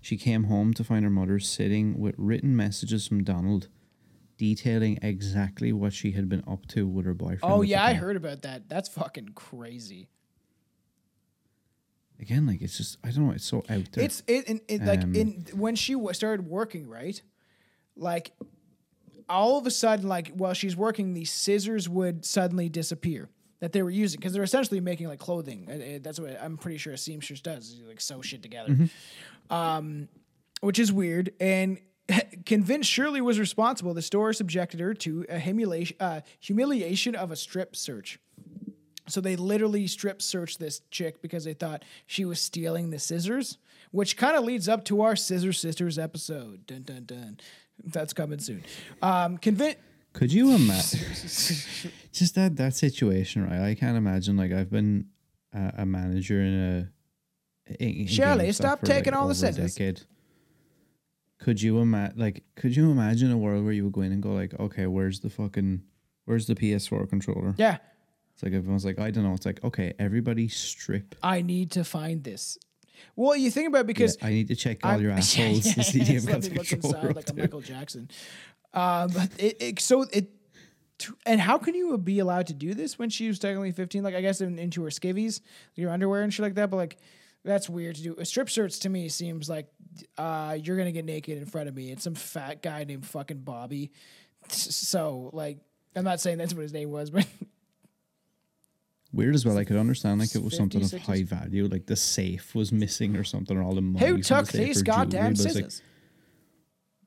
she came home to find her mother sitting with written messages from Donald detailing exactly what she had been up to with her boyfriend. Oh yeah, I heard about that. That's fucking crazy. Again, like it's just I don't know. It's so out there. It's it, in it like Um, in when she w- started working, right? Like all of a sudden, like while she's working, these scissors would suddenly disappear that they were using because they're essentially making like clothing. Uh, uh, That's what I'm pretty sure a seamstress does, is, like sew shit together. Um, which is weird and. Convinced Shirley was responsible, the store subjected her to a humiliation, uh, humiliation of a strip search. So they literally strip searched this chick because they thought she was stealing the scissors, which kind of leads up to our Scissor Sisters episode. Dun dun dun. That's coming soon. Um, convinced. Could you imagine? just that that situation, right? I can't imagine. Like I've been a, a manager in a. in- in Shirley, stop taking all the scissors. Could you imagine? Like, could you imagine a world where you would go in and go like, okay, where's the fucking, where's the PS4 controller? Yeah, It's like everyone's like, I don't know. It's like, okay, everybody strip. I need to find this. Well, you think about it because I need to check all I'm- your assholes to see if you've let got me the look controller. inside up like a there. Michael Jackson. Um, but it, it so it. And how can you be allowed to do this when she was technically 15? Like, I guess in, into her skivvies, your underwear and shit like that. But like, that's weird to do. A strip search to me seems like uh, you're gonna get naked in front of me. and some fat guy named fucking Bobby. So like, I'm not saying that's what his name was, but Weird as well. I could understand like it was something of high value, like the safe was missing or something, or all the money. who from the took these or jewelry, goddamn but it's like- scissors?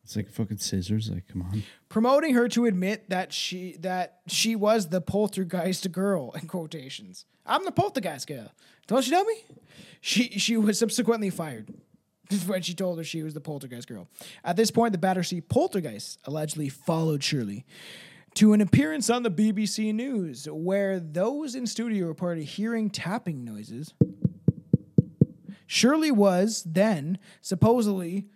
It's like fucking scissors. Like, come on. promoting her to admit that she that she was the poltergeist girl in quotations. I'm the poltergeist girl. Don't you know me? She she was subsequently fired when she told her she was the poltergeist girl. At this point, the Battersea poltergeist allegedly followed Shirley to an appearance on the BBC News, where those in studio reported hearing tapping noises. Shirley was then supposedly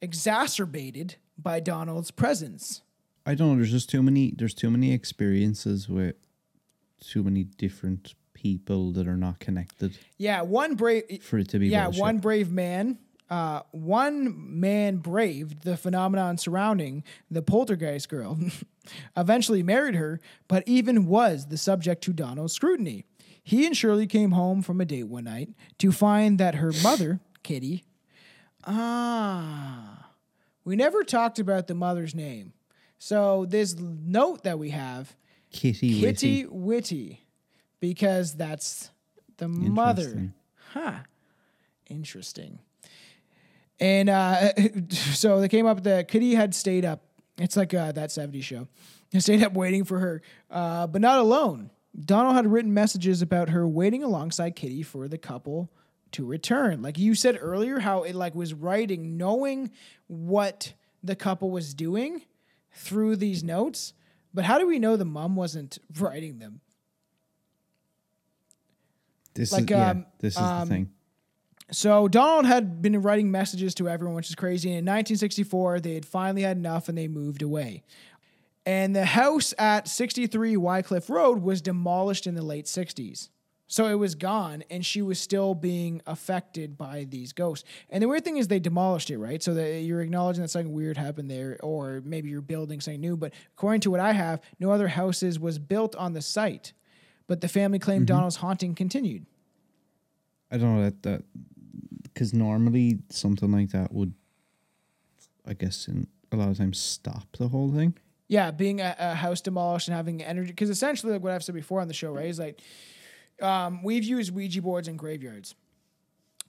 exacerbated by Donald's presence. I don't know. There's just too many. There's too many experiences with too many different people that are not connected Yeah, one brave. for it to be. Yeah, one brave man. Uh, one man braved the phenomenon surrounding the poltergeist girl. Eventually married her, but even was the subject to Donald's scrutiny. He and Shirley came home from a date one night to find that her mother, Kitty, ah, we never talked about the mother's name. So this note that we have Kitty. Kitty Witty. Witty, because that's the mother. Huh. Interesting. And uh, so they came up that Kitty had stayed up. It's like uh, that 70s show. They stayed up waiting for her, uh, but not alone. Donald had written messages about her waiting alongside Kitty for the couple to return. Like you said earlier, how it like was writing, knowing what the couple was doing through these notes. But how do we know the mom wasn't writing them? This Like, is yeah, um, this is um, the thing. So Donald had been writing messages to everyone, which is crazy. And in 1964, they had finally had enough and they moved away. And the house at 63 Wycliffe Road was demolished in the late 60s. So it was gone, and she was still being affected by these ghosts. And the weird thing is, they demolished it, right? So that you're acknowledging that something weird happened there, or maybe you're building something new. But according to what I have, no other houses was built on the site. But the family claimed Donald's haunting continued. I don't know that that because normally something like that would, I guess, in a lot of times stop the whole thing. Yeah, being a, a house demolished and having energy. Because essentially, like what I've said before on the show, right, is like um, we've used Ouija boards in graveyards.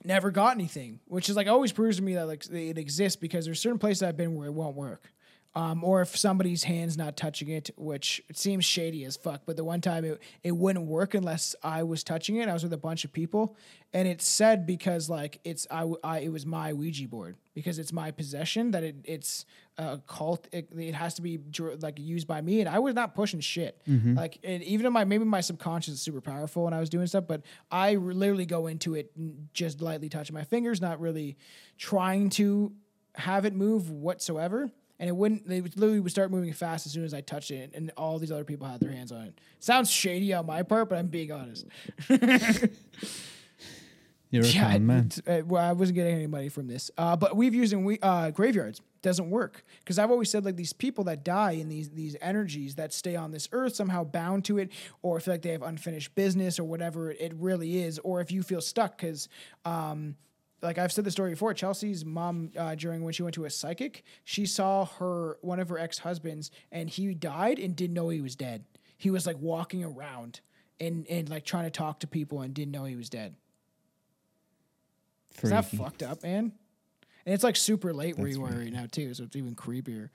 Never got anything, which is like always proves to me that like it exists because there's certain places I've been where it won't work. Um, or if somebody's hand's not touching it, which it seems shady as fuck. But the one time it, it wouldn't work unless I was touching it. I was with a bunch of people, and it said because like it's I, I- it was my Ouija board because it's my possession that it it's a cult. It, it has to be like used by me, and I was not pushing shit. Like and even in my maybe my subconscious is super powerful when I was doing stuff, but I literally go into it just lightly touching my fingers, not really trying to have it move whatsoever. And it wouldn't. They would literally would start moving fast as soon as I touched it, and all these other people had their hands on it. Sounds shady on my part, but I'm being honest. You're a Yeah, con man. uh, well, I wasn't getting any money from this. Uh, but we've used in we, uh, graveyards doesn't work because I've always said like these people that die in these these energies that stay on this earth somehow bound to it, or feel like they have unfinished business or whatever it really is, or if you feel stuck because. Um, like I've said the story before, Chelsea's mom uh, during when she went to a psychic, she saw her one of her ex husbands, and he died and didn't know he was dead. He was like walking around and and like trying to talk to people and didn't know he was dead. Is that fucked up, man? And it's like super late where That's you are right now too, so it's even creepier.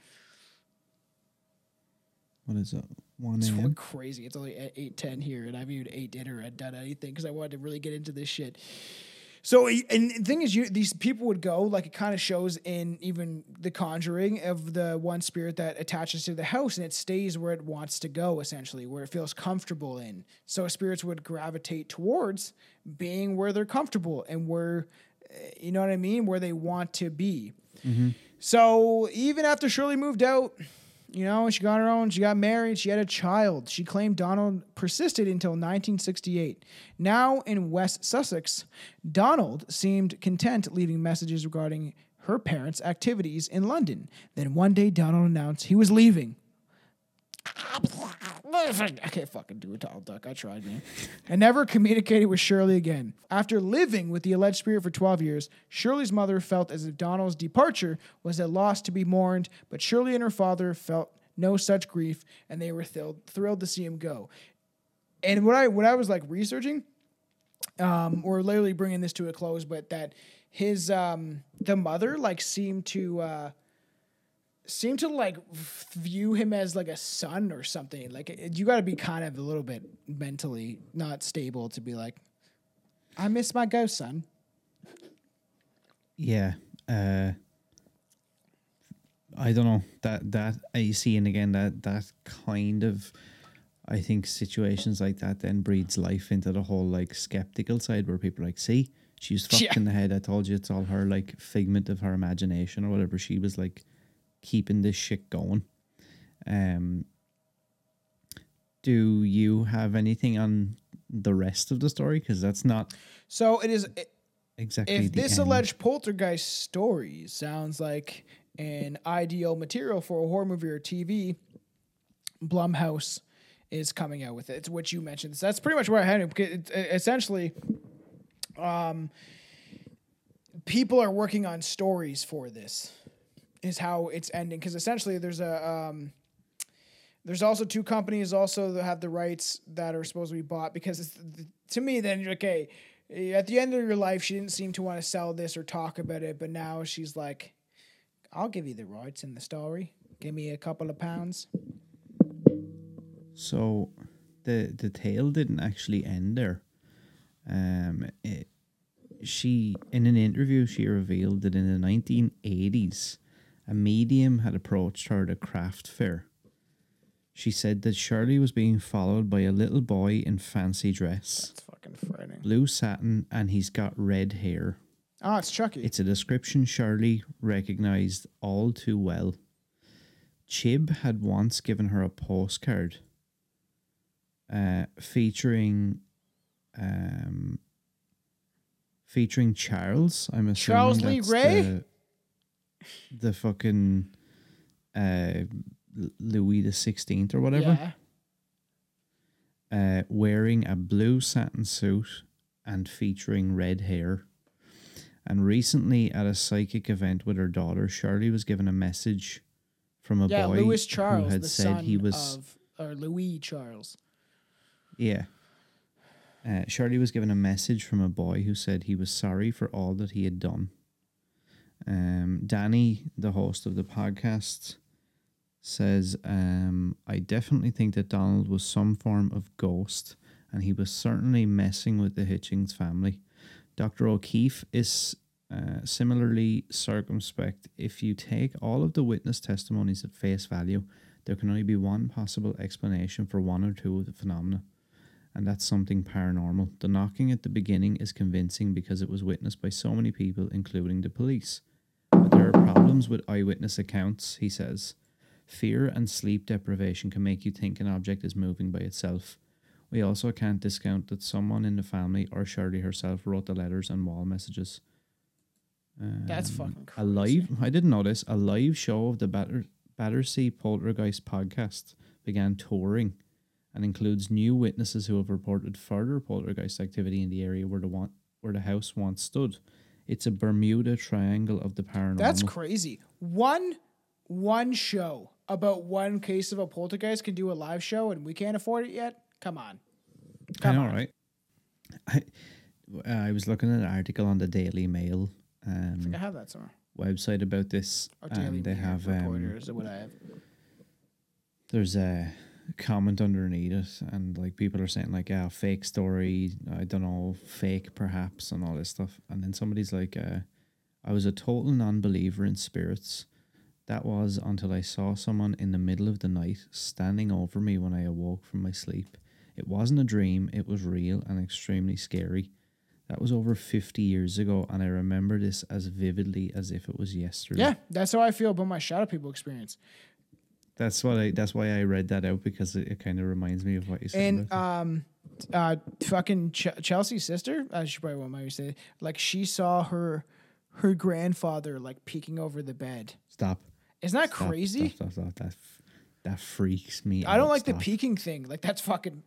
What is it? One It's a.m. crazy. It's only at eight ten here, and I haven't even ate dinner and done anything because I wanted to really get into this shit. So, and the thing is, you these people would go like it kind of shows in even the Conjuring of the one spirit that attaches to the house and it stays where it wants to go, essentially where it feels comfortable in. So spirits would gravitate towards being where they're comfortable and where, eh, you know what I mean, where they want to be. So even after Shirley moved out, you know, she got her own, she got married, she had a child. She claimed Donald persisted until 1968. Now in West Sussex, Donald seemed content leaving messages regarding her parents' activities in London. Then one day, Donald announced he was leaving. I can't fucking do a tall duck. I tried, man. I never communicated with Shirley again. After living with the alleged spirit for 12 years, Shirley's mother felt as if Donald's departure was a loss to be mourned, but Shirley and her father felt no such grief, and they were thrilled, thrilled to see him go. And what I what I was like researching, um, we're literally bringing this to a close, but that his um, the mother like seemed to. Uh, seem to like view him as like a son or something. Like you got to be kind of a little bit mentally not stable to be like, I miss my ghost son. Yeah. Uh, I don't know that that I see, and again that that kind of, I think situations like that then breeds life into the whole like skeptical side where people are like, see, she's fucked Yeah. in the head. I told you it's all her like figment of her imagination or whatever. She was like keeping this shit going. Um. Do you have anything on the rest of the story? Because that's not So it is. exactly If this end. alleged poltergeist story sounds like an ideal material for a horror movie or TV, Blumhouse is coming out with it. It's what you mentioned. So that's pretty much where I had it. Because it's, uh, essentially, um, people are working on stories for this. Is how it's ending. Because essentially, there's a um, there's also two companies also that have the rights that are supposed to be bought. Because to me, then okay. At the end of your life, she didn't seem to want to sell this or talk about it, but now she's like, "I'll give you the rights in the story. Give me a couple of pounds." So the the tale didn't actually end there. Um, it she in an interview she revealed that in the 1980s a medium had approached her at a craft fair. She said that Shirley was being followed by a little boy in fancy dress, It's fucking frightening. blue satin, and he's got red hair. Oh, it's Chucky. It's a description Shirley recognized all too well. Chibbett once given her a postcard uh, featuring um, featuring Charles. I'm assuming Charles Lee that's Ray? The, fucking uh, Louis the Sixteenth or whatever yeah. uh, wearing a blue satin suit and featuring red hair. And recently, at a psychic event with her daughter, Shirley was given a message from a Yeah, boy Louis Charles, who had said he was of or Louis Charles. yeah. Uh, Shirley was given a message from a boy who said he was sorry for all that he had done. Um, Danny, the host of the podcast, says, um, I definitely think that Donald was some form of ghost and he was certainly messing with the Hitchings family. Dr. O'Keeffe is uh, similarly circumspect. If you take all of the witness testimonies at face value, there can only be one possible explanation for one or two of the phenomena and that's something paranormal. The knocking at the beginning is convincing because it was witnessed by so many people, including the police. But there are problems with eyewitness accounts, he says. Fear and sleep deprivation can make you think an object is moving by itself. We also can't discount that someone in the family or Shirley herself wrote the letters and wall messages. That's Um, fucking a live. I didn't know this. A live show of the Batter, Battersea Poltergeist podcast began touring, and includes new witnesses who have reported further poltergeist activity in the area where the one, where the house once stood. It's a Bermuda Triangle of the paranormal. That's crazy. One one show about one case of a poltergeist can do a live show and we can't afford it yet? Come on. I Come know, on. right? I, I was looking at an article on the Daily Mail um, I have that somewhere. website about this, and they Mail have um, what I have. there's a comment underneath it and like people are saying like yeah fake story i don't know fake perhaps and all this stuff. And then somebody's like uh, i was a total non-believer in spirits. That was until i saw someone in the middle of the night standing over me when i awoke from my sleep. It wasn't a dream it was real and extremely scary. That was over 50 years ago and i remember this as vividly as if it was yesterday. Yeah, that's how I feel about my shadow people experience. That's what I. That's why I read that out because it, it kind of reminds me of what you said. And um, uh, fucking Ch- Chelsea's sister, as she probably won't mind me say, like she saw her her grandfather like peeking over the bed. stop. Isn't that Stop, crazy? Stop, stop, stop. That that freaks me. I don't out. like the peeking thing. Like that's fucking.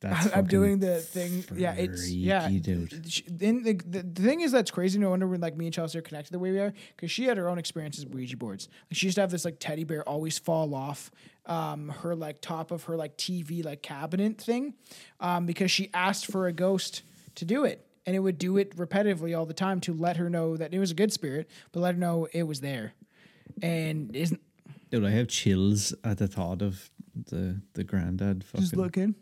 That's I'm doing the thing. Yeah, it's yeah. dude. Then the, the, the thing is that's crazy. No wonder when like me and Chelsea are connected the way we are because she had her own experiences with Ouija boards. Like she used to have this like teddy bear always fall off um her like top of her like TV like cabinet thing um because she asked for a ghost to do it and it would do it repetitively all the time to let her know that it was a good spirit but let her know it was there and isn't Dude, I have chills at the thought of the the granddad fucking. just looking.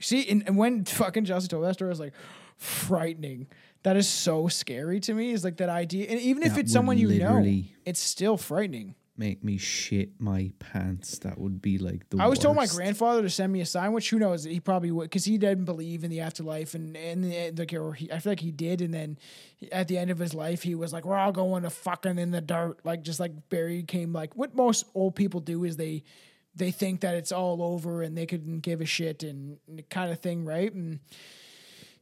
See, and, and when fucking Chelsea told that story, I was like, frightening. That is so scary to me. Is like that idea, and even if That it's would someone you know, literally- it's still frightening. make me shit my pants. That would be like the. I always told my worst. grandfather to send me a sign, which who knows, he probably would, because he didn't believe in the afterlife, and and, and like, or he, I feel like he did, and then at the end of his life, he was like, "We're all going to fucking in the dirt," like just like Barry came, like what most old people do is they they think that it's all over and they couldn't give a shit and, and kind of thing, right? And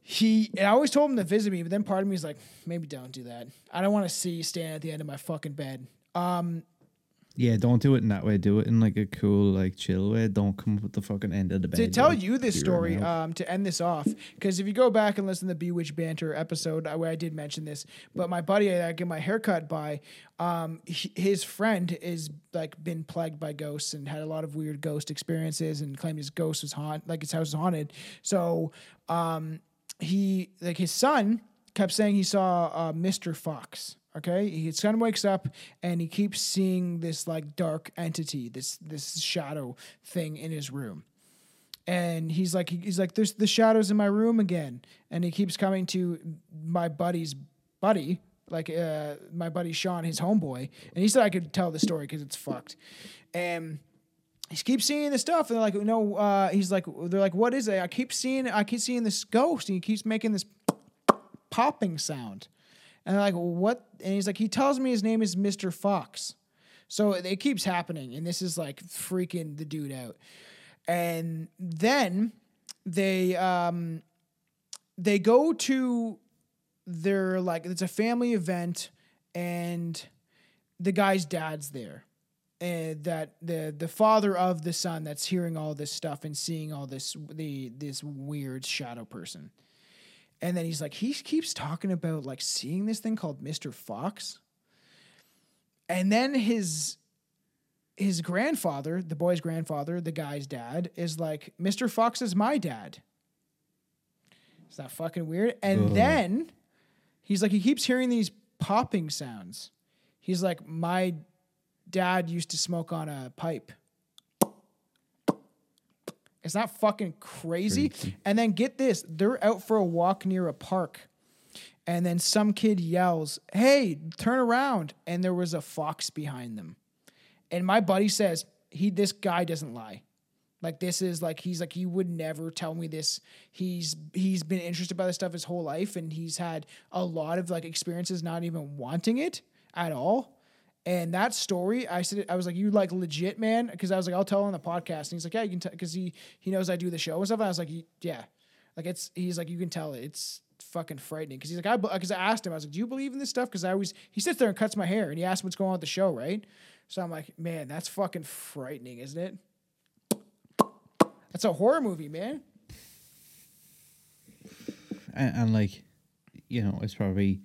he, and I always told him to visit me, but then part of me is like, maybe don't do that. I don't want to see you stand at the end of my fucking bed. Um, Yeah, don't do it in that way. Do it in like a cool, like chill way. Don't come up with the fucking end of the bed. to tell like, you this story, um, to end this off, because if you go back and listen to the Bewitched Banter episode, uh, where I did mention this, but my buddy that I get my haircut by, um, his friend is like been plagued by ghosts and had a lot of weird ghost experiences and claimed his ghost was haunt, like his house was haunted. So, um, he like his son kept saying he saw uh, Mr. Fox. Okay, his son wakes up and he keeps seeing this like dark entity, this this shadow thing in his room. And he's like he's like there's the shadows in my room again. And he keeps coming to my buddy's buddy like uh my buddy sean his homeboy. And he said i could tell the story because it's fucked. And he keeps seeing this stuff and they're like no uh he's like they're like what is it? I keep seeing i keep seeing this ghost and he keeps making this popping sound and they're like what? And he's like he tells me his name is mr fox. So it keeps happening and this is like freaking the dude out. And then they um they go to their like it's a family event and the guy's dad's there and that the the father of the son that's hearing all this stuff and seeing all this the this weird shadow person and then he's like he keeps talking about like seeing this thing called Mr. Fox and then his his grandfather, the boy's grandfather, the guy's dad, is like, Mr. Fox is my dad. Is that fucking weird? And then he's like, he keeps hearing these popping sounds. He's like, my dad used to smoke on a pipe. Is that fucking crazy? And then get this, they're out for a walk near a park. And then some kid yells, Hey, turn around. And there was a fox behind them. And my buddy says, he this guy doesn't lie. Like this is like he's like he would never tell me this. He's he's been interested by this stuff his whole life and he's had a lot of like experiences not even wanting it at all. And that story, I said, I was like, "You like legit, man?" Because I was like, "I'll tell on the podcast." And he's like, "Yeah, you can tell," because he he knows I do the show and stuff. And I was like, "Yeah," like it's he's like, "You can tell it. It's fucking frightening." Because he's like, "I," because I asked him, I was like, "Do you believe in this stuff?" Because I always he sits there and cuts my hair, and he asked what's going on with the show, right? So I'm like, "Man, that's fucking frightening, isn't it?" That's a horror movie, man. and, and like you know it's probably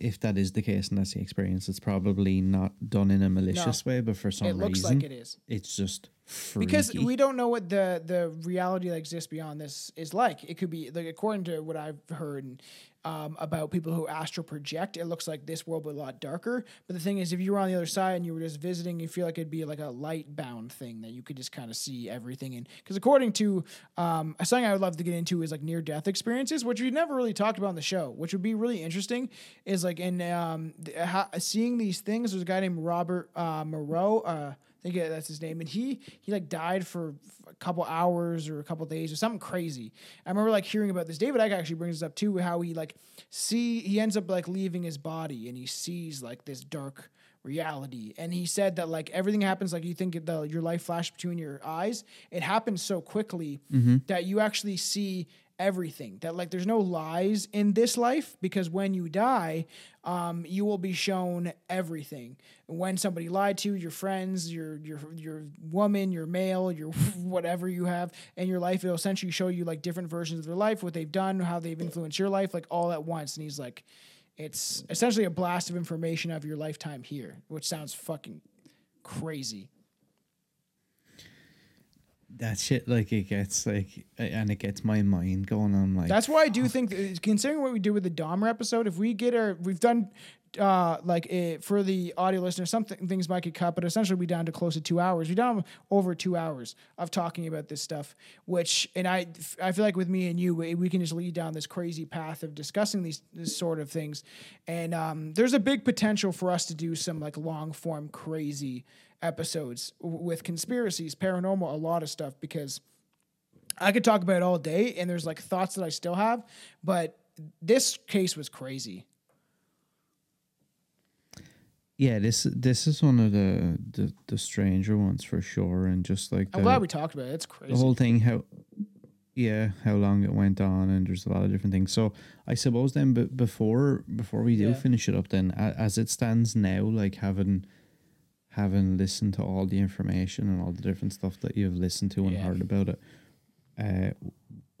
if that is the case and that's the experience it's probably not done in a malicious way but for some reason It looks reason like it is. it's just freaky. because we don't know what the the reality that exists beyond this is like. It could be like according to what I've heard um, about people who astral project, it looks like this world but a lot darker. But the thing is, if you were on the other side and you were just visiting, you feel like it'd be like a light bound thing that you could just kind of see everything in. Because according to um, something I would love to get into is like near death experiences, which we never really talked about on the show, which would be really interesting. Is like in um, th- how, seeing these things. There's a guy named Robert uh, Moreau. Uh, I think that's his name, and he he like died for a couple hours or a couple days or something crazy. I remember like hearing about this. David Icke actually brings this up too, how he like see he ends up like leaving his body and he sees like this dark reality. And he said that like everything happens like you think the your life flashed between your eyes. It happens so quickly mm-hmm. that you actually see everything that like there's no lies in this life because when you die um, you will be shown everything. When somebody lied to you, your friends your your your woman your male your whatever you have in your life it'll essentially show you like different versions of their life what they've done how they've influenced your life like all at once. And he's like it's essentially a blast of information of your lifetime here which sounds fucking crazy that shit like it gets like and it gets my mind going on like That's why I do think, considering what we do with the Dahmer episode, if we get our, we've done uh, like a, for the audio listeners, some th- things might get cut, but essentially we down to close to two hours. We down over two hours of talking about this stuff, which, and I, I feel like with me and you, we, we can just lead down this crazy path of discussing these, this sort of things. And um, there's a big potential for us to do some like long form crazy episodes with conspiracies, paranormal, a lot of stuff because I could talk about it all day, and there's like thoughts that I still have, but this case was crazy. yeah this this is one of the the, the stranger ones for sure and just like I'm glad we talked about it. It's crazy. the whole thing how yeah how long it went on and there's a lot of different things so i suppose then but before before we do Yeah. finish it up then as it stands now like having having listened to all the information and all the different stuff that you've listened to and Yeah. heard about it uh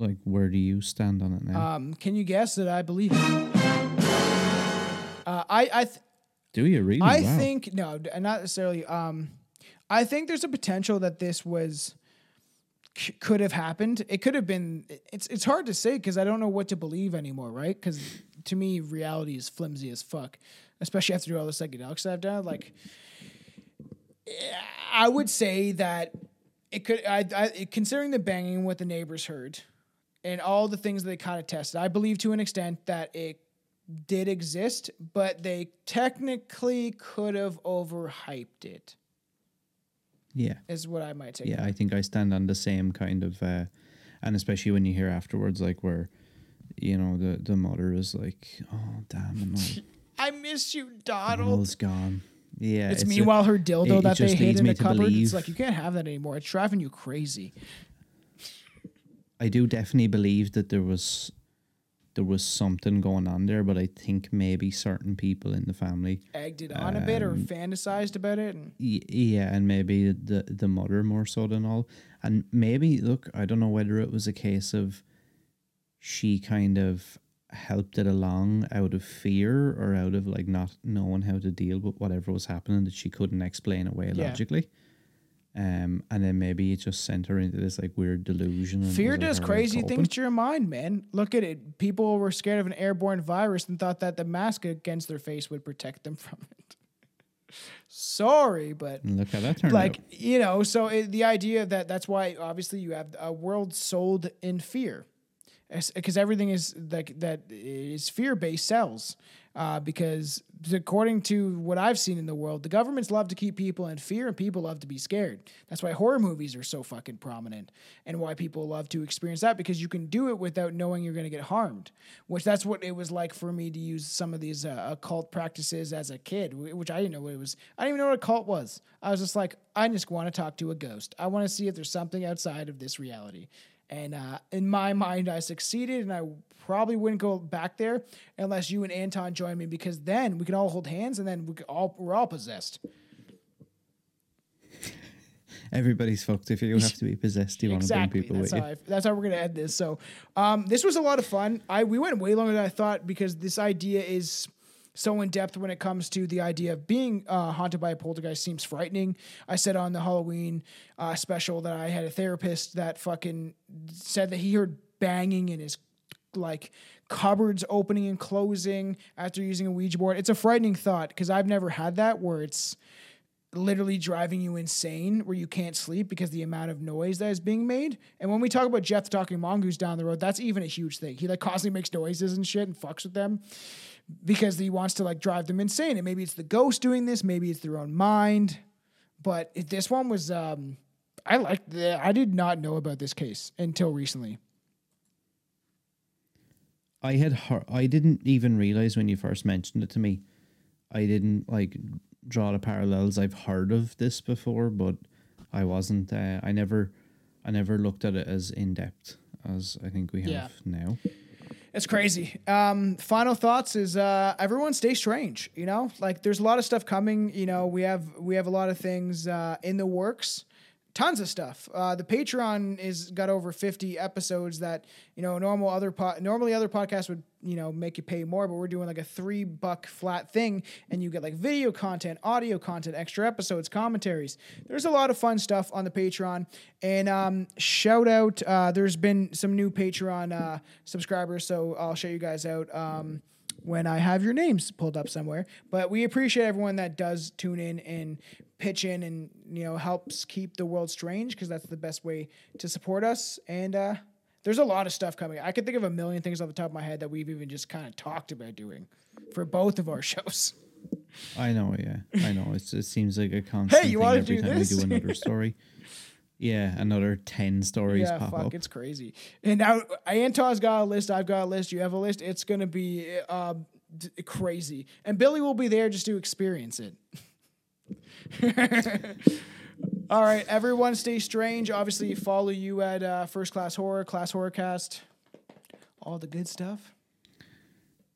like where do you stand on it now um, can you guess that I believe? Uh, I I th- do you really I Wow. think no, not necessarily. Um, I think there's a potential that this was c- could have happened. It could have been. It's it's hard to say because I don't know what to believe anymore, right? Because to me, reality is flimsy as fuck, especially after all the psychedelics that I've done. Like, I would say that it could I, I considering the banging what the neighbors heard and all the things that they kind of tested i believe to an extent that it did exist but they technically could have overhyped it Yeah. is what i might take Yeah, I think I stand on the same kind of, uh, and especially when you hear afterwards, like where, you know, the the mother is like, "Oh damn, i miss you donald Anol's gone." Yeah, it's, a- meanwhile her dildo it- it that they just hid in the cupboard. Believe- it's like you can't have that anymore. It's driving you crazy. I do definitely believe that there was there was something going on there, but I think maybe certain people in the family, egged it on a bit or Um, fantasized about it and yeah, and maybe the the mother more so than all, and maybe look, I don't know whether it was a case of she kind of helped it along out of fear or out of like not knowing how to deal with whatever was happening that she couldn't explain away Yeah. logically. Um, and then maybe it just sent her into this like weird delusion. Fear like, does her way of crazy things to your mind, man. Look at it. People were scared of an airborne virus and thought that the mask against their face would protect them from it. Sorry, but look how that turned like out. you know, so it, the idea that that's why obviously you have a world sold in fear, because everything is like that is fear based sells. Uh, because according to what I've seen in the world, the governments love to keep people in fear and people love to be scared. That's why horror movies are so fucking prominent and why people love to experience that because you can do it without knowing you're going to get harmed. Which that's what it was like for me to use some of these uh, occult practices as a kid, which I didn't know what it was. I didn't even know what a cult was. I was just like, I just want to talk to a ghost. I want to see if there's something outside of this reality. And uh, in my mind, I succeeded, and I probably wouldn't go back there unless you and Anton join me, because then we can all hold hands, and then we could all we're all possessed. Everybody's fucked if you have to be possessed. You want to bring people That's with how you. I, that's how we're gonna end this. So, um, this was a lot of fun. I we went way longer than I thought because this idea is so in depth when it comes to the idea of being uh, haunted by a poltergeist seems frightening. I said on the Halloween uh, special that I had a therapist that fucking said that he heard banging in his like cupboards opening and closing after using a Ouija board. It's a frightening thought because I've never had that where it's literally driving you insane where you can't sleep because the amount of noise that is being made. And when we talk about Gef the Talking Mongoose down the road, that's even a huge thing. He like constantly makes noises and shit and fucks with them because he wants to like drive them insane. And maybe it's the ghost doing this, maybe it's their own mind. But it, this one was um I like the I did not know about this case until recently. I had heard, I didn't even realize when you first mentioned it to me. I didn't like draw the parallels. I've heard of this before, but I wasn't. Uh, I never, I never looked at it as in depth as I think we have Yeah. now. It's crazy. Um, final thoughts is uh, everyone stay strange. You know, like there's a lot of stuff coming. You know, we have we have a lot of things uh, in the works. Tons of stuff. Uh, the Patreon is got over 50 episodes that you know normal other po- normally other podcasts would you know make you pay more, but we're doing like a three buck flat thing, and you get like video content, audio content, extra episodes, commentaries. There's a lot of fun stuff on the Patreon. And um, shout out, uh, there's been some new Patreon uh, subscribers, so I'll show you guys out. Um, when I have your names pulled up somewhere. But we appreciate everyone that does tune in and pitch in and you know helps keep the world strange because that's the best way to support us. And uh, there's a lot of stuff coming. I can think of a million things off the top of my head that we've even just kind of talked about doing for both of our shows. I know, yeah, I know. It's, it seems like a constant hey, you thing every do time this? we do another story. Yeah, another ten stories yeah, pop fuck, up. it's crazy. And now Anton's got a list. I've got a list. You have a list. It's gonna be uh, d- crazy. And Billy will be there just to experience it. All right, everyone, stay strange. Obviously, follow you at uh, First Class Horror, Class Horrorcast, all the good stuff.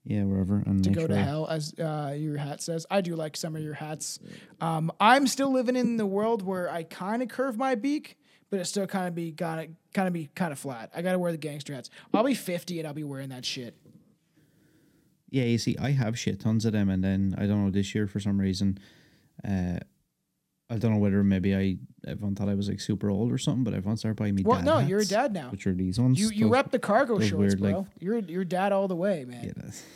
Yeah, wherever. To go to hell, as uh, your hat says. I do like some of your hats. Um, I'm still living in the world where I kind of curve my beak, but it still kind of be gotta kind of be kind of flat. I gotta wear the gangster hats. I'll be 50 and I'll be wearing that shit. Yeah, you see, I have shit tons of them, and then I don't know this year for some reason, uh, I don't know whether maybe I everyone thought I was like super old or something, but everyone started buying me. Well, dad no, you're a dad now. Which are these ones? You you those, rep the cargo shorts, weird, bro. Like, you're you're dad all the way, man. Yeah, that's-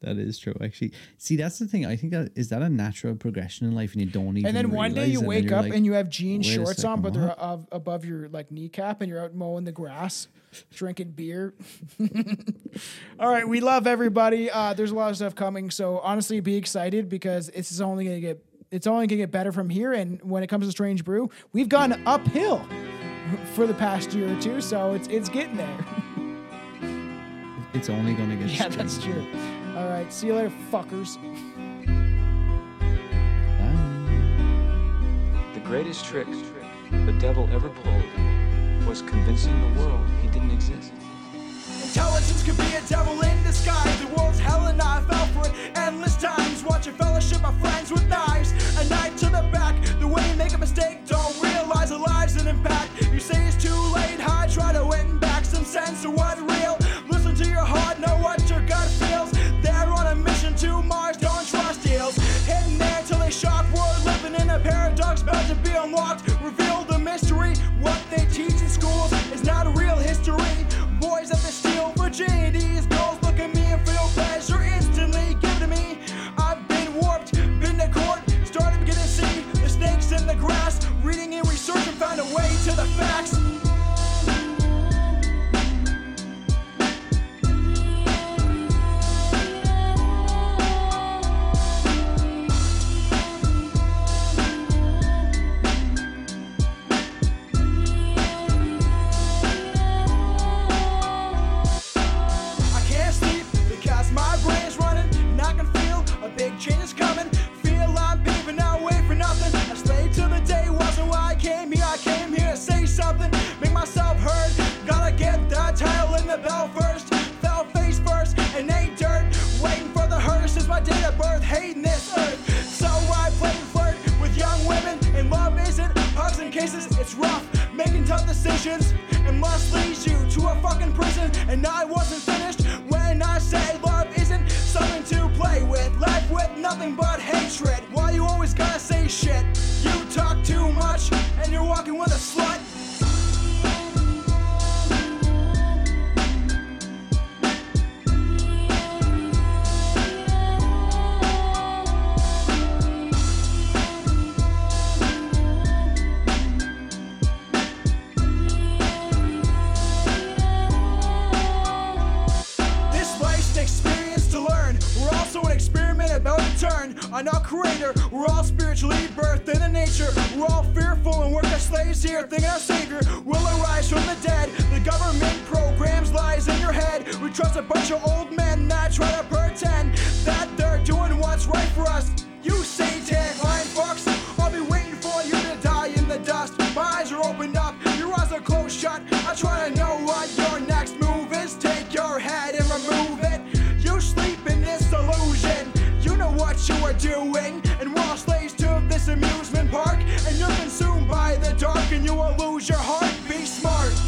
That is true. Actually, see, that's the thing. I think that is that a natural progression in life, and you don't even. And then one day you wake up like, and you have jean "Wait a shorts on, but they're what?" ab- above your like kneecap, and you're out mowing the grass, drinking beer. All right, we love everybody. Uh, there's a lot of stuff coming, so honestly, be excited because this is only gonna get it's only gonna get better from here. And when it comes to Strange Brew, we've gone uphill for the past year or two, so it's it's getting there. It's only going to get. Better. Yeah, that's true. All right, see you later, fuckers. Bye. The greatest trick the devil ever pulled was convincing the world he didn't exist. Intelligence could be a devil in disguise. The world's hell and I fell for it endless times. Watching fellowship of friends with knives. To the back. The way you make a mistake, don't realize the lies and impact. You say it's too late, high, try to win back some sense of what real. Listen to your heart, know what your gut feels. They're on a mission to Mars, don't trust deals. Hidden there till they shock. We're living in a paradox, about to be unlocked. Reveal the mystery. What they teach in schools is not a real history. Research and found a way to the facts. Came here. To say something, make myself heard. Gotta get that title in the bell first. Fell face first, and ain't dirt. Waiting for the hearse is my date of birth, hating this earth. So I play and flirt with young women, and love isn't hugs and kisses. It's rough, making tough decisions, and must lead you to a fucking prison. And I wasn't finished when I say love isn't something to play with. Life with nothing but hatred. Why you always gotta say shit? And with a slut. This an experience to learn. We're also an experiment about to turn. On our creator, we're all spiritually birthed into nature. We're all fearful and work as slaves here, thinking our savior will arise from the dead. The government programs lies in your head. We trust a bunch of old men that try to pretend that they're doing what's right for us. You satanic lying fucks, I'll be waiting for you to die in the dust. My eyes are opened up, your eyes are closed shut. I try to know what your next move amusement park, and you're consumed by the dark, and you will lose your heart. Be smart.